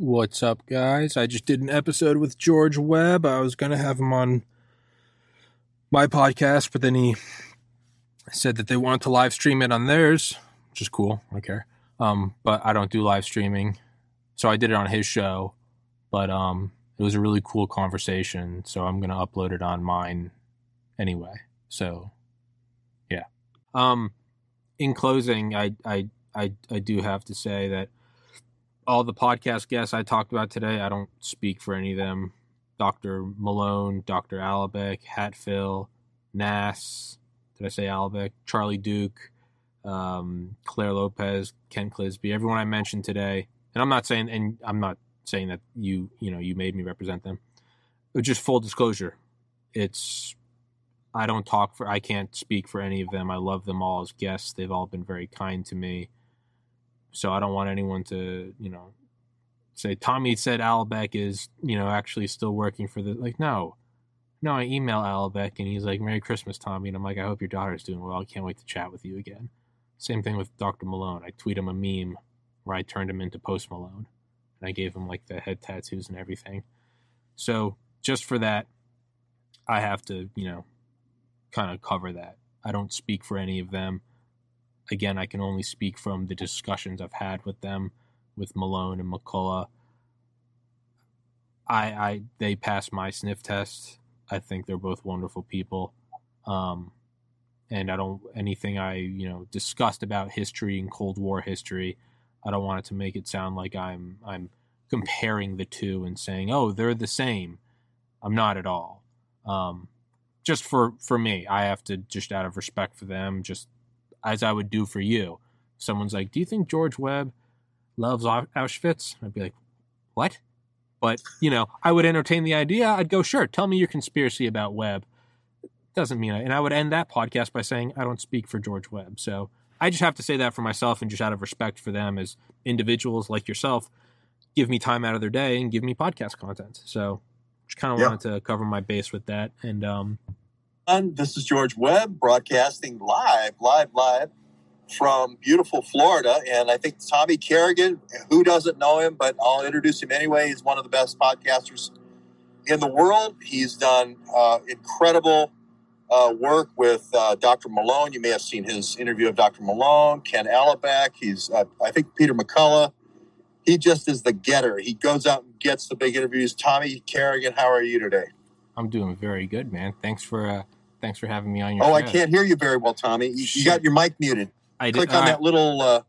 What's up, guys? I just did an episode with George Webb. I was going to have him on my podcast, but then he said that they wanted to live stream it on theirs, which is cool. I don't care. Um, but I don't do live streaming. So I did it on his show, but um, it was a really cool conversation. So I'm going to upload it on mine anyway. So yeah. Um, in closing, I, I, I, I do have to say that all the podcast guests I talked about today, I don't speak for any of them. Dr. Malone, Dr. Alibek, Hatfill, Nass, did I say Alibek? Charlie Duke, um, Clare Lopez, Kent Clizbe, everyone I mentioned today. And I'm not saying, and I'm not saying that you, you know, you made me represent them. But just full disclosure, it's, I don't talk for, I can't speak for any of them. I love them all as guests. They've all been very kind to me so I don't want anyone to, you know, say Tommy said Albeck is, you know, actually still working for the like no. No, I email Albeck and he's like, Merry Christmas, Tommy. And I'm like, I hope your daughter's doing well. I can't wait to chat with you again. Same thing with Dr. Malone. I tweet him a meme where I turned him into Post Malone. And I gave him like the head tattoos and everything. So just for that, I have to, you know, kind of cover that. I don't speak for any of them again, I can only speak from the discussions I've had with them, with Malone and McCullough. I, I, they passed my sniff test. I think they're both wonderful people. Um, and I don't anything I you know discussed about history and Cold War history. I don't want it to make it sound like I'm I'm comparing the two and saying oh they're the same. I'm not at all. Um, just for for me, I have to just out of respect for them, just as I would do for you. Someone's like, "Do you think George Webb loves Auschwitz?" I'd be like, "What?" But you know, I would entertain the idea. I'd go, "Sure, tell me your conspiracy about Webb." Doesn't mean, I, and I would end that podcast by saying, "I don't speak for George Webb." So I just have to say that for myself, and just out of respect for them as individuals like yourself, give me time out of their day and give me podcast content. So just kind of yep. wanted to cover my base with that, and um, this is George Webb broadcasting live, live, live from beautiful Florida. And I think Tommy Kerrigan, who doesn't know him, but I'll introduce him anyway, he's one of the best podcasters in the world. He's done uh, incredible uh, work with uh, Dr. Malone. You may have seen his interview of Dr. Malone, Ken Alibek. He's, uh, I think, Peter McCullough. He just is the getter. He goes out and gets the big interviews. Tommy Kerrigan, how are you today? I'm doing very good, man. Thanks for uh, Thanks for having me on your. Oh, show. I can't hear you very well, Tommy. You, you got your mic muted. I did, Click on uh, that little uh,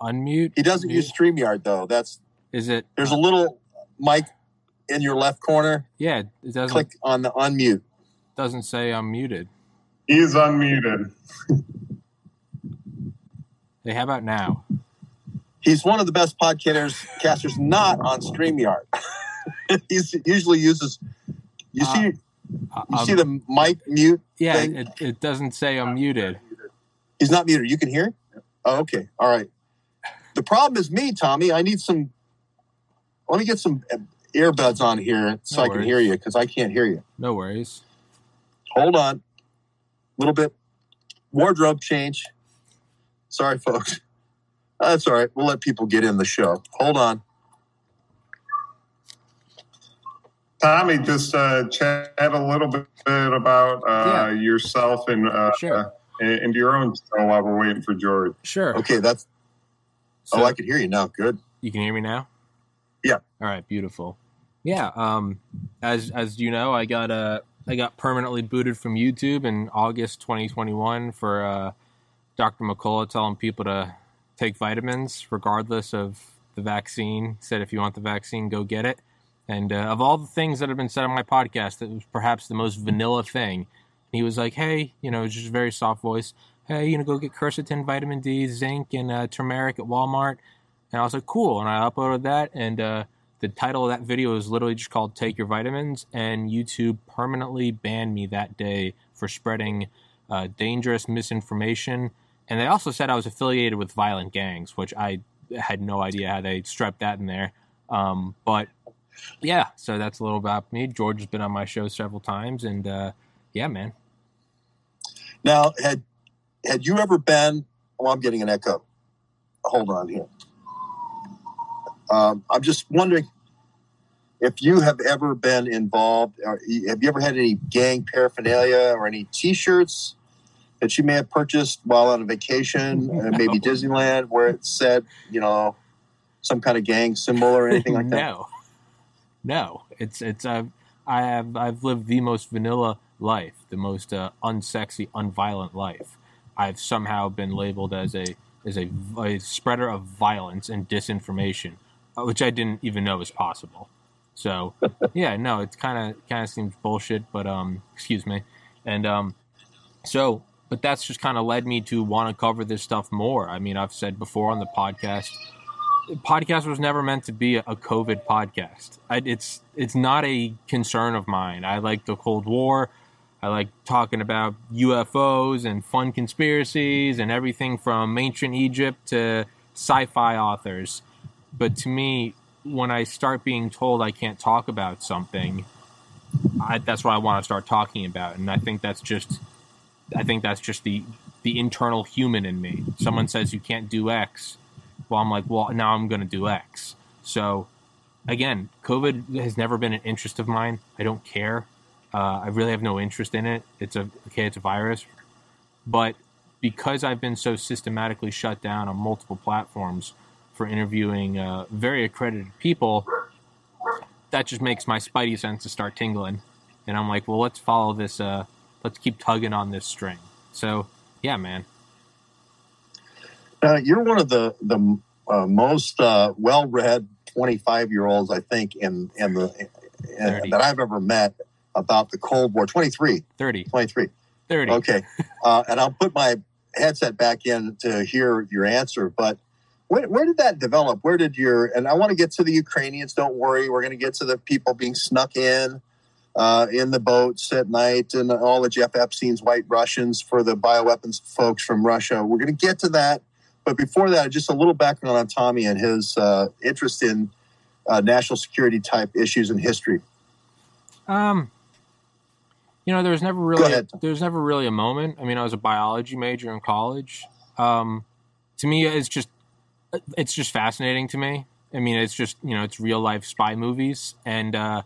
unmute. He doesn't use Streamyard though. That's is it? There's a little mic in your left corner. Yeah, it doesn't. Click on the unmute. Doesn't say I'm muted. He's unmuted. hey, how about now? He's one of the best podcasters casters not on StreamYard. he usually uses. You uh, see, you um, see the mic mute? Yeah, it, it, doesn't say I'm muted. He's not muted. You can hear? Oh, okay. All right. The problem is me, Tommy. I need some. Let me get some earbuds on here so no I can hear you because I can't hear you. No worries. Hold on. A little bit. Wardrobe change. Sorry, folks. That's all right. We'll let people get in the show. Hold on. Tommy, just uh, chat a little bit about uh, yeah. yourself and uh, sure. and your own show while we're waiting for George. Sure. Okay, that's. So, oh, I can hear you now. Good. You can hear me now. Yeah. All right. Beautiful. Yeah. Um, as as you know, I got uh, I got permanently booted from YouTube in August 2021 for uh, Dr. McCullough telling people to take vitamins regardless of the vaccine. Said if you want the vaccine, go get it. And uh, of all the things that have been said on my podcast, it was perhaps the most vanilla thing. He was like, "Hey, you know, just a very soft voice. Hey, you know, go get quercetin, vitamin D, zinc, and uh, turmeric at Walmart. And I was like, cool. And I uploaded that, and uh, the title of that video is literally just called "Take Your Vitamins," and YouTube permanently banned me that day for spreading uh, dangerous misinformation. And they also said I was affiliated with violent gangs, which I had no idea how they strapped that in there. Um, but yeah, so that's a little about me. George has been on my show several times, and uh, yeah, man. Now, had had you ever been? Oh, I'm getting an echo. Hold on here. Um, I'm just wondering if you have ever been involved. Or have you ever had any gang paraphernalia or any T-shirts that you may have purchased while on a vacation, no. uh, maybe Disneyland, where it said, you know, some kind of gang symbol or anything like that? no, no. It's it's uh, I have I've lived the most vanilla life, the most uh, unsexy, unviolent life. I've somehow been labeled as a as a, a spreader of violence and disinformation, uh, which I didn't even know was possible. So, yeah, no, it kind of kind of seems bullshit, but um, excuse me, and um, so, but that's just kind of led me to want to cover this stuff more. I mean, I've said before on the podcast, podcast was never meant to be a COVID podcast. I, it's it's not a concern of mine. I like the Cold War. I like talking about UFOs and fun conspiracies and everything from ancient Egypt to sci fi authors. But to me, when I start being told I can't talk about something, I, that's what I want to start talking about. And I think that's just, I think that's just the, the internal human in me. Someone says you can't do X. Well, I'm like, well, now I'm going to do X. So again, COVID has never been an interest of mine. I don't care. Uh, I really have no interest in it. It's a okay, it's a virus, but because I've been so systematically shut down on multiple platforms for interviewing uh, very accredited people, that just makes my spidey senses start tingling, and I'm like, well, let's follow this. Uh, let's keep tugging on this string. So, yeah, man. Uh, you're one of the the uh, most uh, well-read 25 year olds, I think, in in the in, that I've ever met about the Cold War. 23. 30. 23. 30. Okay. Uh, and I'll put my headset back in to hear your answer. But where, where, did that develop? Where did your, and I want to get to the Ukrainians, don't worry. We're going to get to the people being snuck in. Uh, in the boats at night, and all the Jeff Epstein's white Russians for the bioweapons folks from Russia. We're going to get to that, but before that, just a little background on Tommy and his uh, interest in uh, national security type issues in history. Um, you know, there was never really a, there was never really a moment. I mean, I was a biology major in college. Um, to me, it's just it's just fascinating to me. I mean, it's just you know, it's real life spy movies, and uh,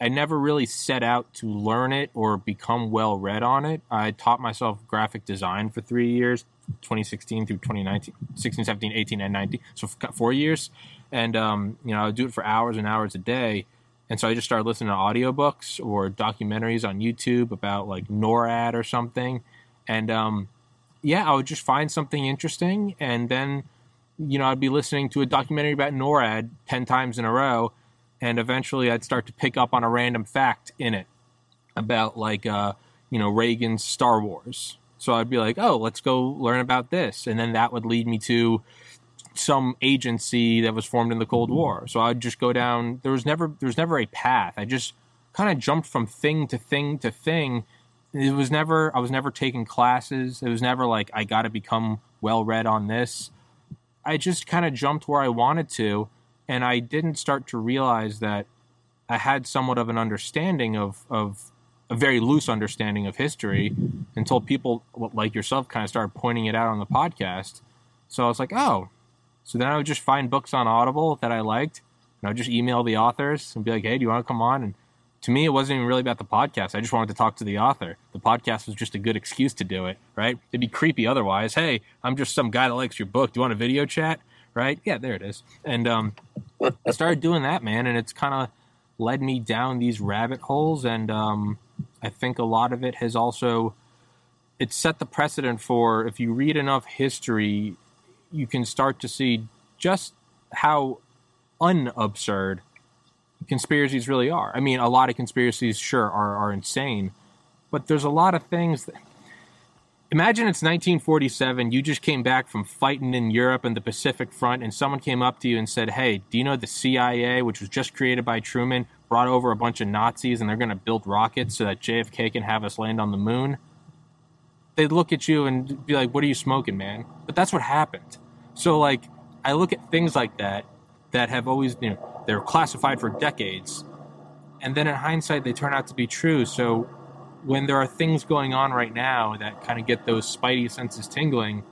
I never really set out to learn it or become well read on it. I taught myself graphic design for three years, 2016 through 2019, 16, 17, 18, and 19, so four years, and um, you know, I would do it for hours and hours a day and so I just started listening to audiobooks or documentaries on YouTube about like NORAD or something. And um, yeah, I would just find something interesting. And then, you know, I'd be listening to a documentary about NORAD 10 times in a row. And eventually I'd start to pick up on a random fact in it about like, uh, you know, Reagan's Star Wars. So I'd be like, oh, let's go learn about this. And then that would lead me to some agency that was formed in the Cold mm-hmm. War. So I'd just go down. There was never there was never a path. I just kind of jumped from thing to thing to thing. It was never I was never taking classes. It was never like I got to become well read on this. I just kind of jumped where I wanted to, and I didn't start to realize that I had somewhat of an understanding of of a very loose understanding of history until people like yourself kind of started pointing it out on the podcast. So I was like, oh, so then I would just find books on Audible that I liked, and I would just email the authors and be like, "Hey, do you want to come on?" And to me, it wasn't even really about the podcast. I just wanted to talk to the author. The podcast was just a good excuse to do it, right? It'd be creepy otherwise. Hey, I'm just some guy that likes your book. Do you want a video chat? Right? Yeah, there it is. And um, I started doing that, man, and it's kind of led me down these rabbit holes. And um, I think a lot of it has also it set the precedent for if you read enough history you can start to see just how unabsurd conspiracies really are. I mean, a lot of conspiracies, sure, are, are insane, but there's a lot of things that imagine it's 1947. You just came back from fighting in Europe and the Pacific Front, and someone came up to you and said, Hey, do you know the CIA, which was just created by Truman, brought over a bunch of Nazis and they're going to build rockets so that JFK can have us land on the moon? They'd look at you and be like, What are you smoking, man? But that's what happened. So, like, I look at things like that that have always, you know, they're classified for decades. And then in hindsight, they turn out to be true. So when there are things going on right now that kind of get those spidey senses tingling,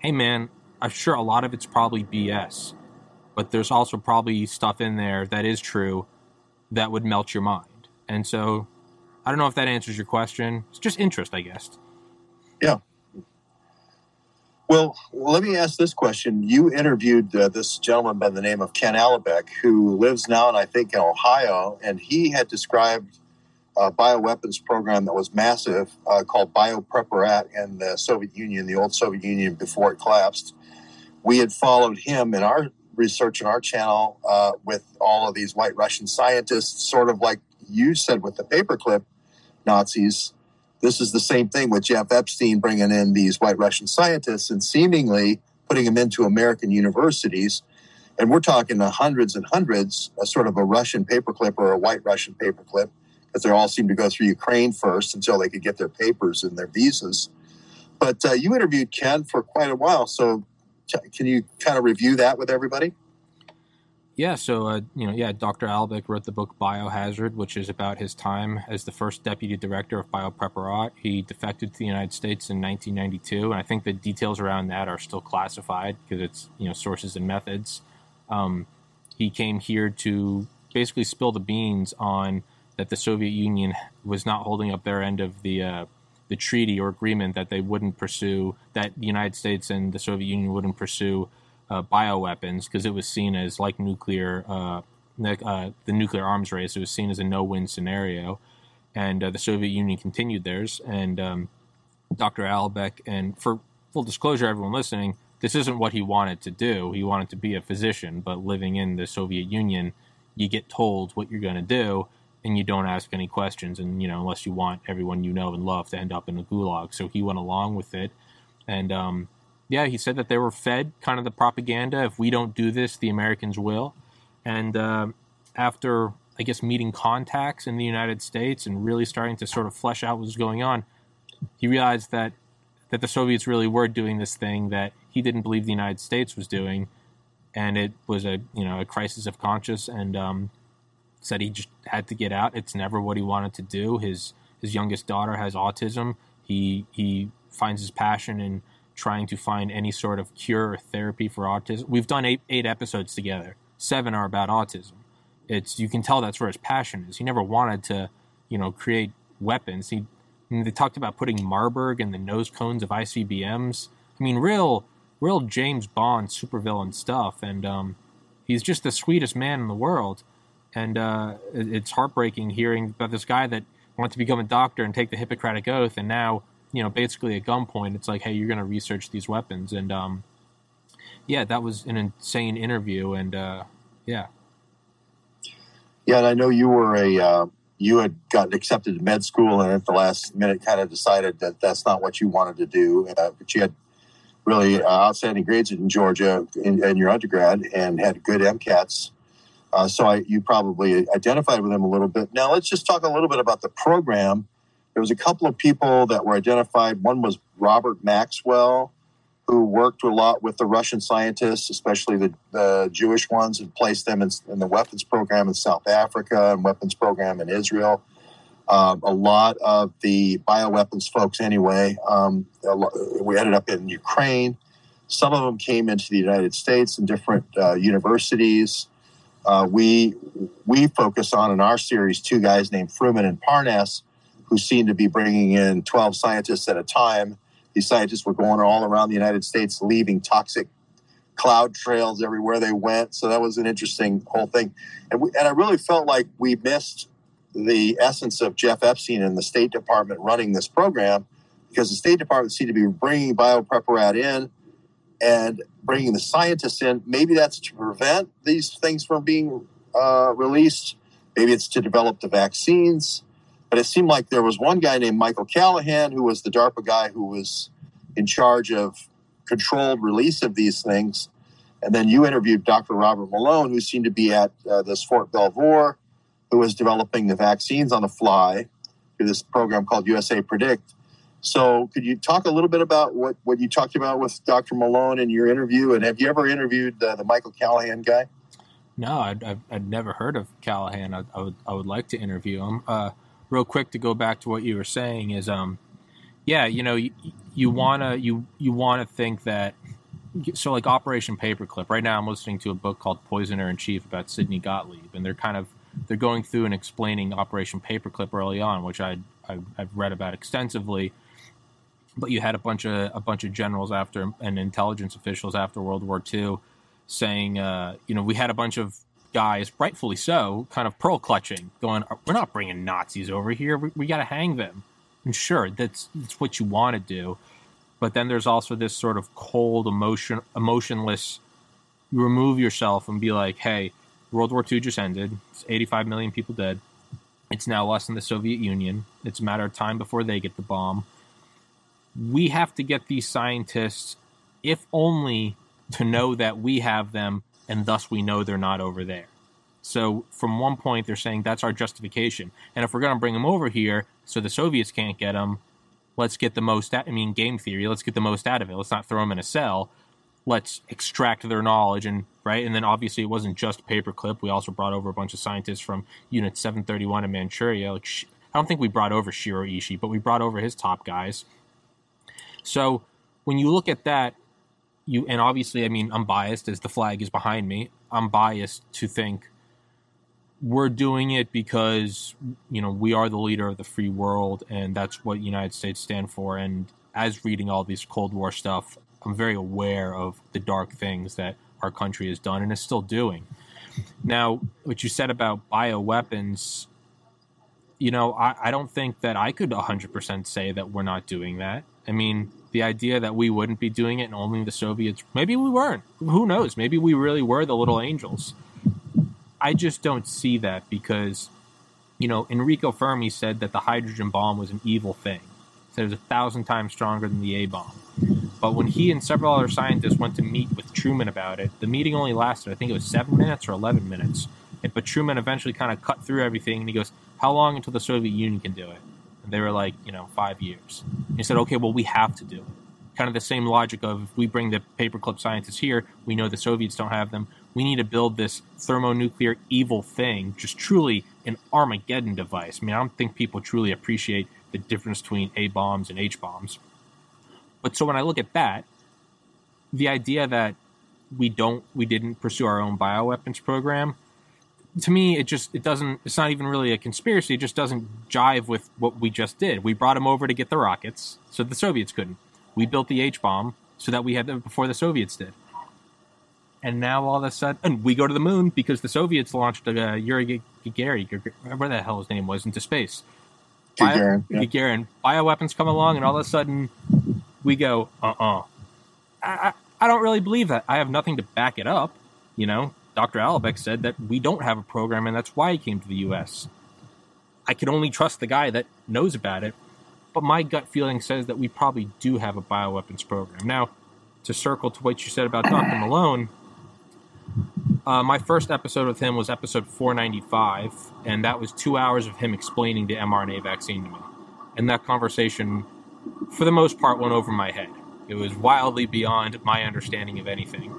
hey man, I'm sure a lot of it's probably BS, but there's also probably stuff in there that is true that would melt your mind. And so I don't know if that answers your question. It's just interest, I guess. Yeah. Well, let me ask this question. You interviewed uh, this gentleman by the name of Ken Alibek, who lives now, and I think in Ohio, and he had described uh, bioweapons program that was massive uh, called BioPreparat in the Soviet Union, the old Soviet Union before it collapsed. We had followed him in our research in our channel uh, with all of these white Russian scientists, sort of like you said with the paperclip Nazis. This is the same thing with Jeff Epstein bringing in these white Russian scientists and seemingly putting them into American universities. And we're talking hundreds and hundreds, a sort of a Russian paperclip or a white Russian paperclip because they all seemed to go through Ukraine first until they could get their papers and their visas. But uh, you interviewed Ken for quite a while, so t- can you kind of review that with everybody? Yeah, so uh, you know, yeah, Dr. Alibek wrote the book Biohazard, which is about his time as the first deputy director of BioPreparat. He defected to the United States in 1992, and I think the details around that are still classified because it's you know sources and methods. Um, he came here to basically spill the beans on that the Soviet Union was not holding up their end of the uh, the treaty or agreement that they wouldn't pursue that the United States and the Soviet Union wouldn't pursue uh, bioweapons because it was seen as like nuclear uh, uh, the nuclear arms race. It was seen as a no-win scenario, and uh, the Soviet Union continued theirs. And um, Dr. Albeck, and for full disclosure, everyone listening, this isn't what he wanted to do. He wanted to be a physician, but living in the Soviet Union, you get told what you're going to do and you don't ask any questions and you know unless you want everyone you know and love to end up in a gulag. So he went along with it. And um, yeah he said that they were fed kind of the propaganda if we don't do this the americans will. And uh, after i guess meeting contacts in the united states and really starting to sort of flesh out what was going on he realized that that the soviets really were doing this thing that he didn't believe the united states was doing. And it was a you know a crisis of conscience. And um, said he just had to get out. It's never what he wanted to do. His his youngest daughter has autism. He he finds his passion in trying to find any sort of cure or therapy for autism. We've done eight eight episodes together. Seven are about autism. It's you can tell that's where his passion is. He never wanted to, you know, create weapons. He they talked about putting Marburg in the nose cones of ICBMs. I mean, real real James Bond supervillain stuff. And um, he's just the sweetest man in the world and uh, it's heartbreaking hearing about this guy that wanted to become a doctor and take the Hippocratic oath, and now you know basically at gunpoint, it's like, hey, you're going to research these weapons, and um, yeah, that was an insane interview, and uh, yeah, yeah, and I know you were a uh, you had gotten accepted to med school, and at the last minute, kind of decided that that's not what you wanted to do, uh, but you had really uh, outstanding grades in Georgia in, in your undergrad and had good MCATs uh, so I, you probably identified with him a little bit. Now let's just talk a little bit about the program. There was a couple of people that were identified. One was Robert Maxwell, who worked a lot with the Russian scientists, especially the, the Jewish ones, and placed them in, in, the weapons program in South Africa and weapons program in Israel. Um, a lot of the bioweapons folks, anyway, um, we ended up in Ukraine. Some of them came into the United States in different uh, universities. Uh, we we focus on in our series two guys named Fruman and Parnas, who seem to be bringing in 12 scientists at a time. These scientists were going all around the United States, leaving toxic cloud trails everywhere they went. So that was an interesting whole thing. And, we, and I really felt like we missed the essence of Jeff Epstein and the State Department running this program because the State Department seemed to be bringing biopreparat in and bringing the scientists in. Maybe that's to prevent these things from being uh, released. Maybe it's to develop the vaccines. But it seemed like there was one guy named Michael Callahan who was the DARPA guy who was in charge of controlled release of these things. And then you interviewed Dr. Robert Malone, who seemed to be at uh, this Fort Belvoir, who was developing the vaccines on the fly through this program called USA Predict. So, could you talk a little bit about what, what you talked about with Dr. Malone in your interview? And have you ever interviewed uh, the Michael Callahan guy? No, I'd, I've, I'd never heard of Callahan. I, I, would I would like to interview him. Uh, real quick to go back to what you were saying is, um, yeah, you know, you, you wanna you you wanna think that. So, like Operation Paperclip. Right now, I'm listening to a book called Poisoner in Chief about Sidney Gottlieb, and they're kind of they're going through and explaining Operation Paperclip early on, which I I've read about extensively but you had a bunch of a bunch of generals after and intelligence officials after World War II saying, uh, you know, we had a bunch of guys, rightfully so, kind of pearl clutching, going, "We're not bringing Nazis over here. We, we got to hang them." And sure, that's that's what you want to do, but then there's also this sort of cold, emotion, emotionless. You remove yourself and be like, "Hey, World War II just ended. It's 85 million people dead. It's now less than the Soviet Union. It's a matter of time before they get the bomb." We have to get these scientists, if only to know that we have them and thus we know they're not over there. So, from one point, they're saying that's our justification. And if we're going to bring them over here so the Soviets can't get them, let's get the most, I mean, game theory, let's get the most out of it. Let's not throw them in a cell. Let's extract their knowledge. And, right. And then obviously, it wasn't just paperclip. We also brought over a bunch of scientists from Unit 731 in Manchuria. Like, I don't think we brought over Shiro Ishii, but we brought over his top guys. So when you look at that, you and obviously, I mean, I'm biased as the flag is behind me. I'm biased to think we're doing it because you know we are the leader of the free world, and that's what the United States stand for. And as reading all these Cold War stuff, I'm very aware of the dark things that our country has done and is still doing. Now, what you said about bioweapons, you know, I, I don't think that I could 100% say that we're not doing that. I mean, the idea that we wouldn't be doing it and only the Soviets, maybe we weren't. Who knows? Maybe we really were the little angels. I just don't see that because, you know, Enrico Fermi said that the hydrogen bomb was an evil thing. It was a thousand times stronger than the A bomb. But when he and several other scientists went to meet with Truman about it, the meeting only lasted, I think it was seven minutes or 11 minutes. But Truman eventually kind of cut through everything and he goes, How long until the Soviet Union can do it? And they were like, you know, five years. He said, okay, well, we have to do it. Kind of the same logic of if we bring the paperclip scientists here, we know the Soviets don't have them. We need to build this thermonuclear evil thing, just truly an Armageddon device. I mean, I don't think people truly appreciate the difference between A bombs and H bombs. But so when I look at that, the idea that we don't, we didn't pursue our own bioweapons program, to me it just it doesn't it's not even really a conspiracy. It just doesn't jive with what we just did. We brought them over to get the rockets so the soviets couldn't. We built the h-bomb so that we had them before the soviets did. And now all of a sudden and we go to the moon because the soviets launched uh, yuri gagarin whatever the hell his name was into space. Gagarin, Bio, yeah. Gagarin. Bioweapons come along and all of a sudden we go uh-uh. I, I, I don't really believe that. I have nothing to back it up you know Dr. Alibek said that we don't have a program and that's why he came to the US. I can only trust the guy that knows about it, but my gut feeling says that we probably do have a bioweapons program. Now, to circle to what you said about Dr. Malone, uh, my first episode with him was episode 495, and that was two hours of him explaining the mRNA vaccine to me. And that conversation, for the most part, went over my head. It was wildly beyond my understanding of anything.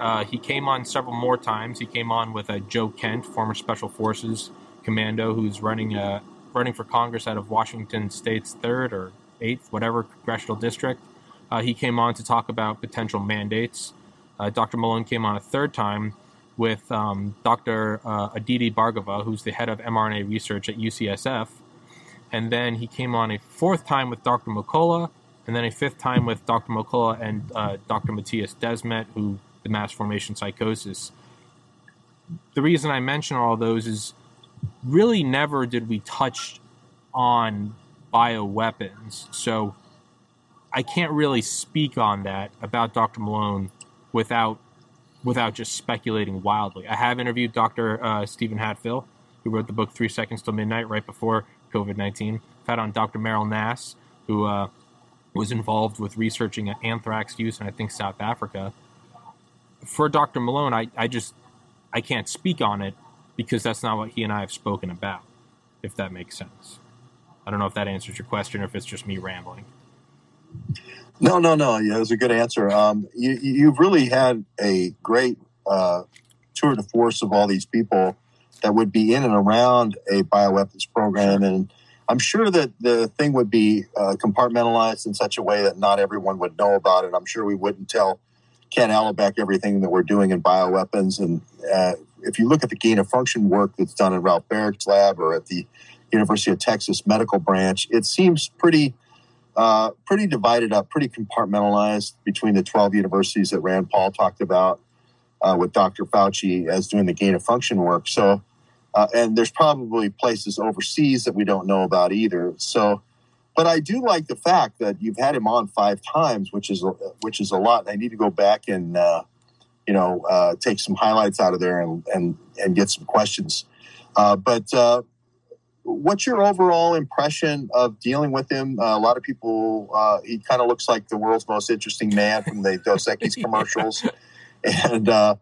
Uh, he came on several more times. He came on with uh, Joe Kent, former Special Forces commando, who's running uh, running for Congress out of Washington State's third or eighth, whatever congressional district. Uh, he came on to talk about potential mandates. Uh, Dr. Malone came on a third time with um, Dr. Uh, Aditi Bhargava, who's the head of mRNA research at UCSF. And then he came on a fourth time with Dr. McCullough, and then a fifth time with Dr. McCullough and Dr. Mattias Desmet, who the mass formation psychosis. The reason I mention all those is really never did we touch on bioweapons. So I can't really speak on that about Dr. Malone without without just speculating wildly. I have interviewed Dr. Uh, Steven Hatfill, who wrote the book Three Seconds Till Midnight right before COVID 19. I've had on Dr. Meryl Nass, who uh, was involved with researching anthrax use in, I think, South Africa. For Dr. Malone, I, I just I can't speak on it because that's not what he and I have spoken about, if that makes sense. I don't know if that answers your question or if it's just me rambling. No, no, no. Yeah, it was a good answer. Um, you, you've really had a great uh, tour de force of all these people that would be in and around a bioweapons program. And I'm sure that the thing would be uh, compartmentalized in such a way that not everyone would know about it. I'm sure we wouldn't tell Ken Alibek everything that we're doing in bioweapons. And uh, if you look at the gain of function work that's done in Ralph Baric's lab or at the University of Texas Medical Branch, it seems pretty. Uh, pretty divided up, pretty compartmentalized between the 12 universities that Rand Paul talked about uh, with Dr. Fauci as doing the gain of function work. So, uh, and there's probably places overseas that we don't know about either. So, but I do like the fact that you've had him on five times, which is which is a lot. I need to go back and uh, you know uh, take some highlights out of there and and and get some questions. Uh, but uh, what's your overall impression of dealing with him? Uh, a lot of people, uh, he kind of looks like the world's most interesting man from the Dos Equis commercials, and uh,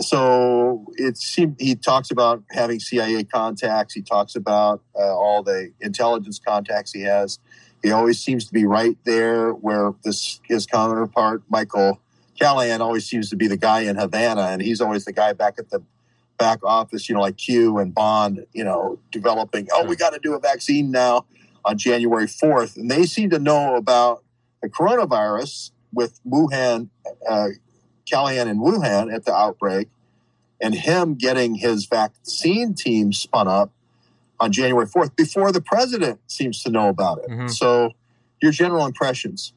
so it seemed he talks about having CIA contacts. He talks about uh, all the intelligence contacts he has. He always seems to be right there where this his counterpart Michael Callahan always seems to be the guy in Havana, and he's always the guy back at the back office, you know, like Q and Bond, you know, developing. Oh, we got to do a vaccine now on January fourth, and they seem to know about the coronavirus with Wuhan uh, Callahan in Wuhan at the outbreak and him getting his vaccine team spun up on January 4th before the president seems to know about it. Mm-hmm. So, your general impressions?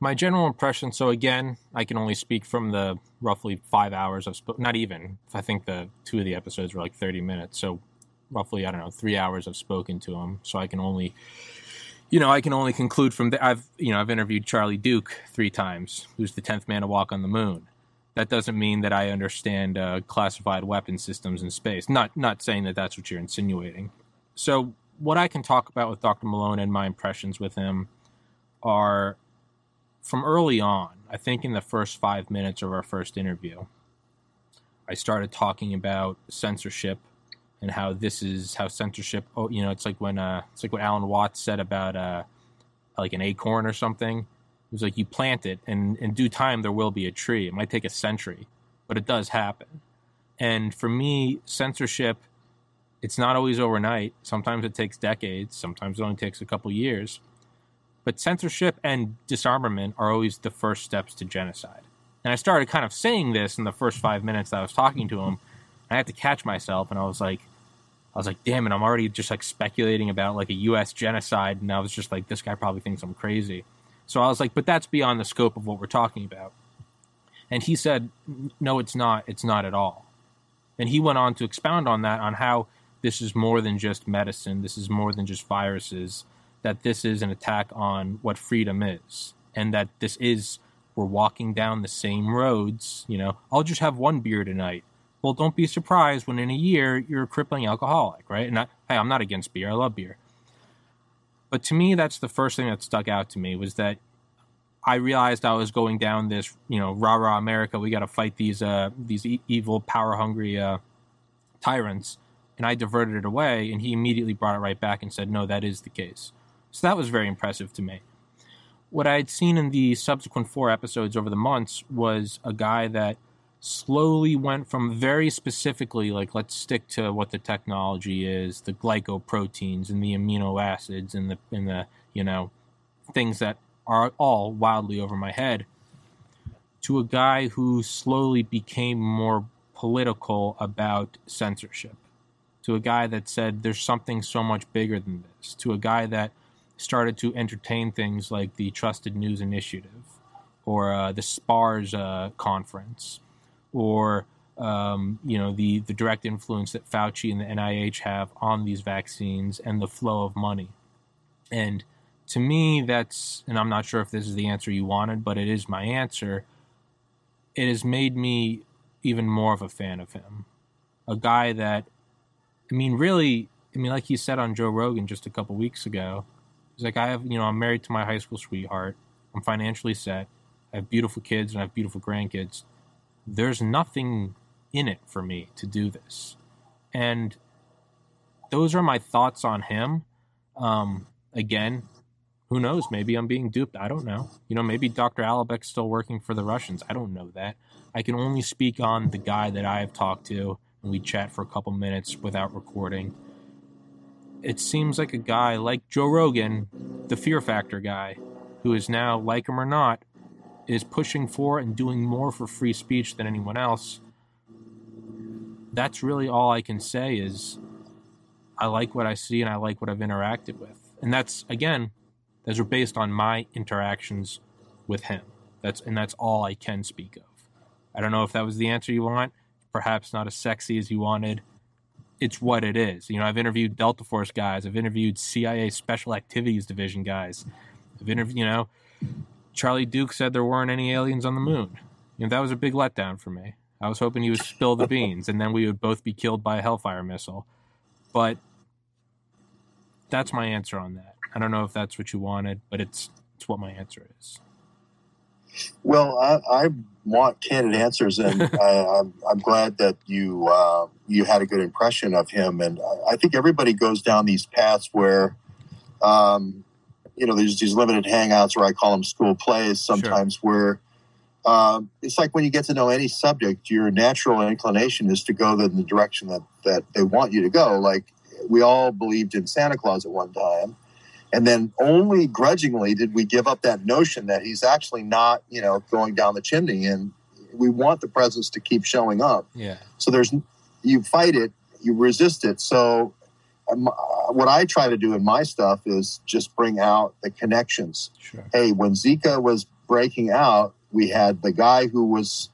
My general impression. So again, I can only speak from the roughly five hours of spoken. not even. I think the two of the episodes were like thirty minutes. So roughly, I don't know, three hours I've spoken to him. So I can only you know, I can only conclude from that. I've, you know, I've interviewed Charlie Duke three times, who's the tenth man to walk on the moon. That doesn't mean that I understand uh, classified weapon systems in space. Not, not saying that that's what you're insinuating. So, what I can talk about with Dr. Malone and my impressions with him are from early on. I think in the first five minutes of our first interview, I started talking about censorship and how this is how censorship. Oh, you know, it's like when uh, it's like what Alan Watts said about uh, like an acorn or something. Was like you plant it, and in due time there will be a tree. It might take a century, but it does happen. And for me, censorship, it's not always overnight. Sometimes it takes decades. Sometimes it only takes a couple years. But censorship and disarmament are always the first steps to genocide. And I started kind of saying this in the first five minutes that I was talking to him. I had to catch myself, and I was like, I was like, damn it, I'm already just like speculating about like a U.S. genocide, and I was just like, this guy probably thinks I'm crazy. So I was like, but that's beyond the scope of what we're talking about. And he said, no, it's not. It's not at all. And he went on to expound on that, on how this is more than just medicine, this is more than just viruses, that this is an attack on what freedom is, and that this is, we're walking down the same roads. You know, I'll just have one beer tonight well, don't be surprised when in a year you're a crippling alcoholic, right? And I, hey, I'm not against beer. I love beer. But to me, that's the first thing that stuck out to me was that I realized I was going down this, you know, rah rah America. We got to fight these uh, these e- evil, power hungry uh, tyrants, and I diverted it away. And he immediately brought it right back and said, "No, that is the case." So that was very impressive to me. What I had seen in the subsequent four episodes over the months was a guy that slowly went from very specifically like let's stick to what the technology is the glycoproteins and the amino acids and the and the you know things that are all wildly over my head to a guy who slowly became more political about censorship. To a guy that said there's something so much bigger than this. To a guy that started to entertain things like the trusted news initiative or uh, the spars uh, conference or um, you know the the direct influence that Fauci and the NIH have on these vaccines and the flow of money. And to me, that's and I'm not sure if this is the answer you wanted, but it is my answer. It has made me even more of a fan of him, a guy that, I mean, really, I mean, like he said on Joe Rogan just a couple weeks ago, he's like, I have, you know, I'm married to my high school sweetheart. I'm financially set. I have beautiful kids and I have beautiful grandkids. There's nothing in it for me to do this. And those are my thoughts on him. Um, again, who knows? Maybe I'm being duped. I don't know. You know, maybe Dr. Alibek's still working for the Russians. I don't know that. I can only speak on the guy that I have talked to, and we chat for a couple minutes without recording. It seems like a guy like Joe Rogan, the Fear Factor guy, who is now, like him or not, is pushing for and doing more for free speech than anyone else. That's really all I can say is I like what I see and I like what I've interacted with. And that's again, those are based on my interactions with him. That's and that's all I can speak of. I don't know if that was the answer you want. Perhaps not as sexy as you wanted. It's what it is. You know, I've interviewed Delta Force guys. I've interviewed CIA Special Activities Division guys. I've interviewed, you know, Charlie Duke said there weren't any aliens on the moon. You know, that was a big letdown for me. I was hoping he would spill the beans and then we would both be killed by a Hellfire missile. But that's my answer on that. I don't know if that's what you wanted, but it's it's what my answer is. Well, I, I want candid answers, and I, am I'm, I'm glad that you uh, you had a good impression of him. And I think everybody goes down these paths where, um, you know, there's these limited hangouts, or I call them school plays. Sometimes sure. where um, it's like when you get to know any subject, your natural inclination is to go in the direction that that they want you to go. Like we all believed in Santa Claus at one time. And then only grudgingly did we give up that notion that he's actually not, you know, going down the chimney. And we want the presence to keep showing up. Yeah. So there's, you fight it, you resist it. So Uh, uh, what I try to do in my stuff is just bring out the connections. Sure. Hey, when Zika was breaking out, we had the guy who was,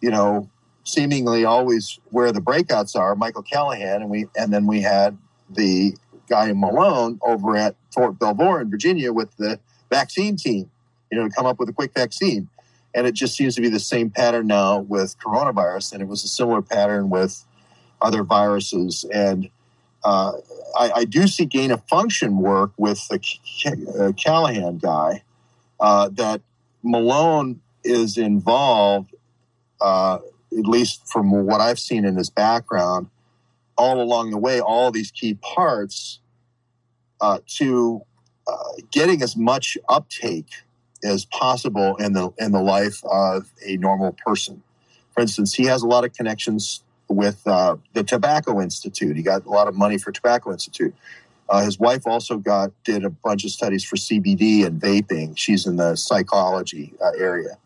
you know, seemingly always where the breakouts are, Michael Callahan, and we and then we had the guy in Malone over at Fort Belvoir in Virginia with the vaccine team, you know, to come up with a quick vaccine. And it just seems to be the same pattern now with coronavirus, and it was a similar pattern with other viruses. And uh, I, I, do see gain of function work with the uh, Callahan guy uh, that Malone is involved uh, at least from what I've seen in his background, all along the way, all these key parts uh, to getting as much uptake as possible in the in the life of a normal person. For instance, he has a lot of connections with uh, the Tobacco Institute. He got a lot of money for Tobacco Institute. Uh, his wife also got did a bunch of studies for CBD and vaping. She's in the psychology uh, area.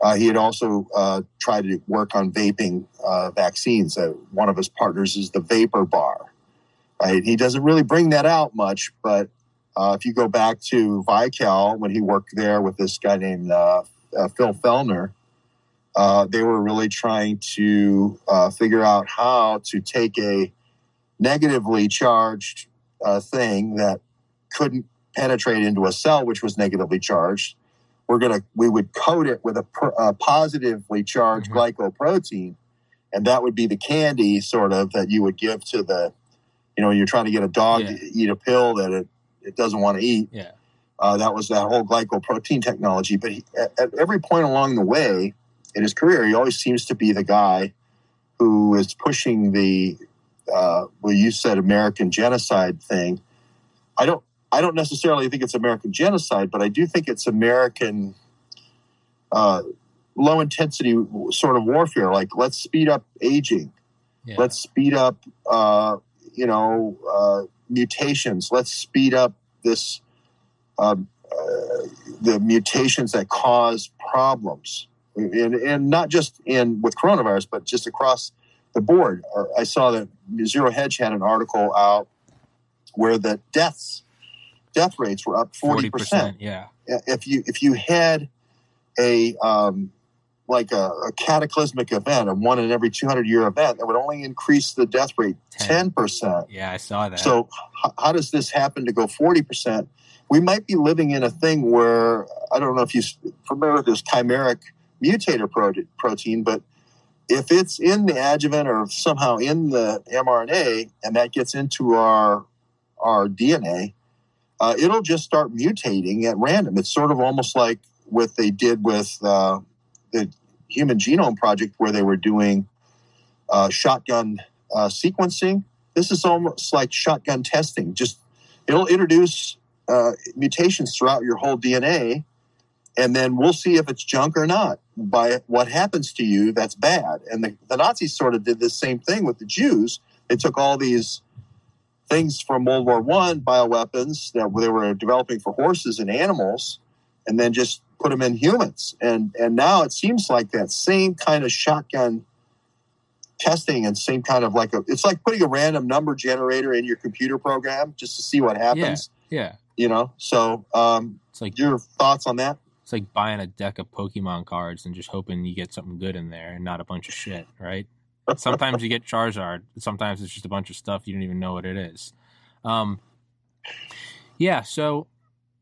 Uh, he had also uh, tried to work on vaping uh, vaccines. One of his partners is the Vapor Bar. Right? He doesn't really bring that out much, but if you go back to Vical when he worked there with this guy named Phil Felgner, they were really trying to figure out how to take a negatively charged thing that couldn't penetrate into a cell, which was negatively charged, we're gonna we would coat it with a, a positively charged mm-hmm. glycoprotein, and that would be the candy sort of that you would give to the, you know, you're trying to get a dog yeah. to eat a pill that it, it doesn't want to eat. Yeah. Uh, that was that whole glycoprotein technology. But he, at, at every point along the way in his career, he always seems to be the guy who is pushing the, uh, well, you said American genocide thing. I don't I don't necessarily think it's American genocide, but I do think it's American uh, low intensity sort of warfare. Like, let's speed up aging. Yeah. Let's speed up, uh, you know, uh, mutations. Let's speed up this, um, uh, the mutations that cause problems, and, and not just in with coronavirus, but just across the board. I saw that Zero Hedge had an article out where the deaths death rates were up 40%. 40% yeah. If you if you had a um, like a, a, cataclysmic event, a one in every 200 year event, that would only increase the death rate 10. 10%. Yeah, I saw that. So, h- how does this happen to go 40%? We might be living in a thing where, I don't know if you're familiar with this chimeric mutator protein, but if it's in the adjuvant or somehow in the mRNA and that gets into our our DNA, uh, it'll just start mutating at random. It's sort of almost like what they did with uh, the Human Genome Project, where they were doing uh, shotgun uh, sequencing. This is almost like shotgun testing. Just it'll introduce uh, mutations throughout your whole DNA, and then we'll see if it's junk or not by what happens to you that's bad. And the, the Nazis sort of did the same thing with the Jews. They took all these things from World War One, bioweapons that they were developing for horses and animals, and then just put them in humans. And and now it seems like that same kind of shotgun testing and same kind of like a it's like putting a random number generator in your computer program just to see what happens. Yeah. yeah. You know, so um, it's like your thoughts on that. It's like buying a deck of Pokemon cards and just hoping you get something good in there and not a bunch of shit, right? sometimes you get Charizard. Sometimes it's just a bunch of stuff you don't even know what it is. Um, yeah, so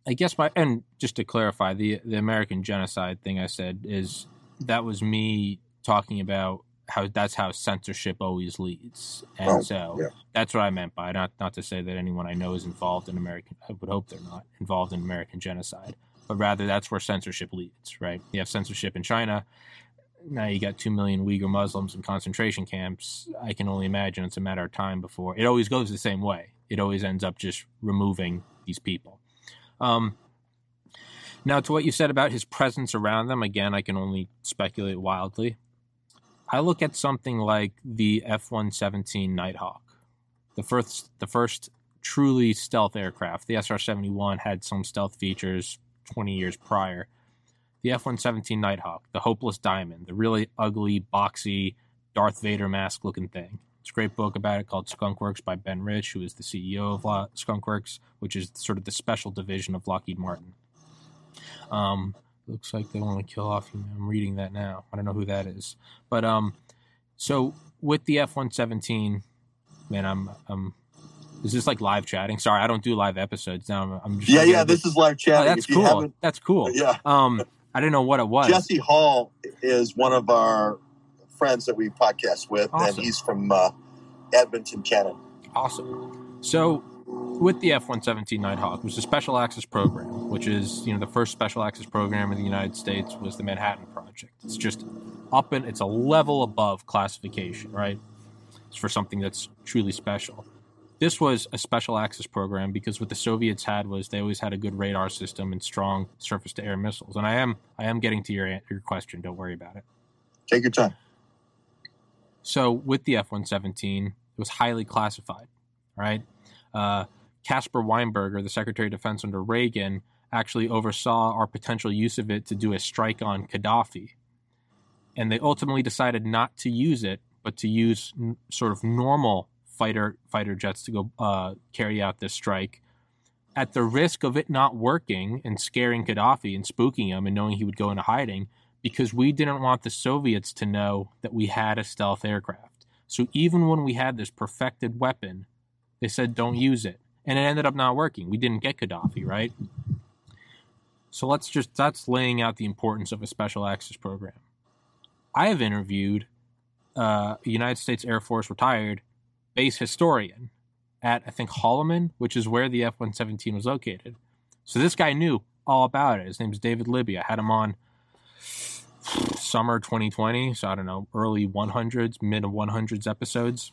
I guess my and just to clarify the the American genocide thing I said is that was me talking about how that's how censorship always leads, and oh, so yeah. that's what I meant by not not to say that anyone I know is involved in American. I would hope they're not involved in American genocide, but rather that's where censorship leads. Right? You have censorship in China, now you got 2 million Uyghur Muslims in concentration camps. I can only imagine it's a matter of time before it always goes the same way. It always ends up just removing these people. Um, now, to what you said about his presence around them, again, I can only speculate wildly. I look at something like the F 117 Nighthawk, the first, the first truly stealth aircraft. The SR 71 had some stealth features 20 years prior the F 117 Nighthawk, the Hopeless Diamond, the really ugly, boxy, Darth Vader mask looking thing. It's a great book about it called Skunkworks by Ben Rich, who is the CEO of La- Skunkworks, which is sort of the special division of Lockheed Martin. Um, looks like they want to kill off you. I'm reading that now. I don't know who that is, but um, so with the F one seventeen, man, I'm I'm. Is this like live chatting? Sorry, I don't do live episodes now. I'm, I'm just yeah, yeah. This is live chatting. Oh, that's cool. That's cool. Yeah. Um, I didn't know what it was. Jesse Hall is one of our friends that we podcast with, awesome. and he's from uh, Edmonton, Canada. Awesome. So, with the F-117 Nighthawk, it was a special access program, which is you know the first special access program in the United States was the Manhattan Project. It's just up and it's a level above classification, right? It's for something that's truly special this was a special access program because what the Soviets had was they always had a good radar system and strong surface to air missiles. And I am I am getting to your your question. Don't worry about it. Take your time. So with the F one seventeen, it was highly classified. Right, uh, Caspar Weinberger, the Secretary of Defense under Reagan, actually oversaw our potential use of it to do a strike on Gaddafi, and they ultimately decided not to use it, but to use n- sort of normal fighter fighter jets to go uh, carry out this strike at the risk of it not working and scaring Gaddafi and spooking him and knowing he would go into hiding because we didn't want the Soviets to know that we had a stealth aircraft. So even when we had this perfected weapon, they said don't use it. And it ended up not working. We didn't get Gaddafi, right? So let's just that's laying out the importance of a special access program. I have interviewed uh, a United States Air Force retired base historian at I think Holloman, which is where the F one seventeen was located. So this guy knew all about it. His name's David Libby. I had him on summer 2020, so I don't know, early 100s, mid 100s episodes.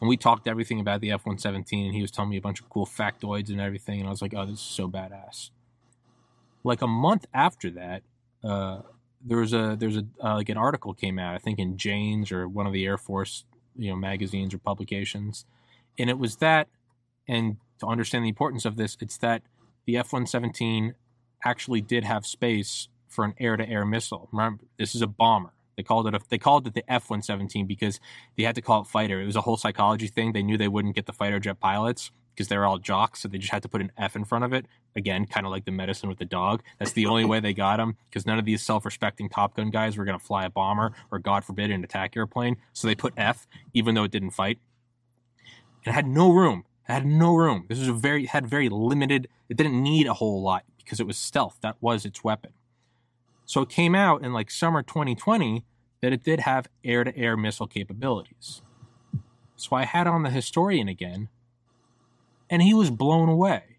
And we talked everything about the F 117, and he was telling me a bunch of cool factoids and everything. And I was like, oh, this is so badass. Like a month after that, uh, there was a there's a uh, like an article came out, I think in Jane's or one of the Air Force you know magazines or publications, and it was that. And to understand the importance of this, it's that the F one seventeen actually did have space for an air to air missile. Remember, this is a bomber. They called it a, they called it the F one seventeen because they had to call it fighter. It was a whole psychology thing. They knew they wouldn't get the fighter jet pilots because they're all jocks, so they just had to put an F in front of it. Again, kind of like the medicine with the dog. That's the only way they got him because none of these self-respecting Top Gun guys were going to fly a bomber or, God forbid, an attack airplane. So they put F, even though it didn't fight. It had no room. It had no room. This was a very had very limited. It didn't need a whole lot because it was stealth. That was its weapon. So it came out in like summer 2020 that it did have air to air missile capabilities. So I had on the historian again, and he was blown away.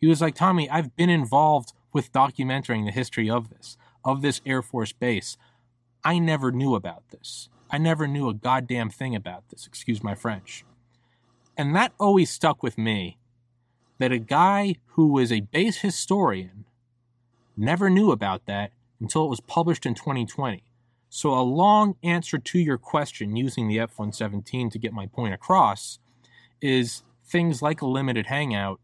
He was like, Tommy, I've been involved with documenting the history of this, of this Air Force base. I never knew about this. I never knew a goddamn thing about this, excuse my French. And that always stuck with me that a guy who was a base historian never knew about that until it was published in 2020. So, a long answer to your question using the F 117 to get my point across is things like a limited hangout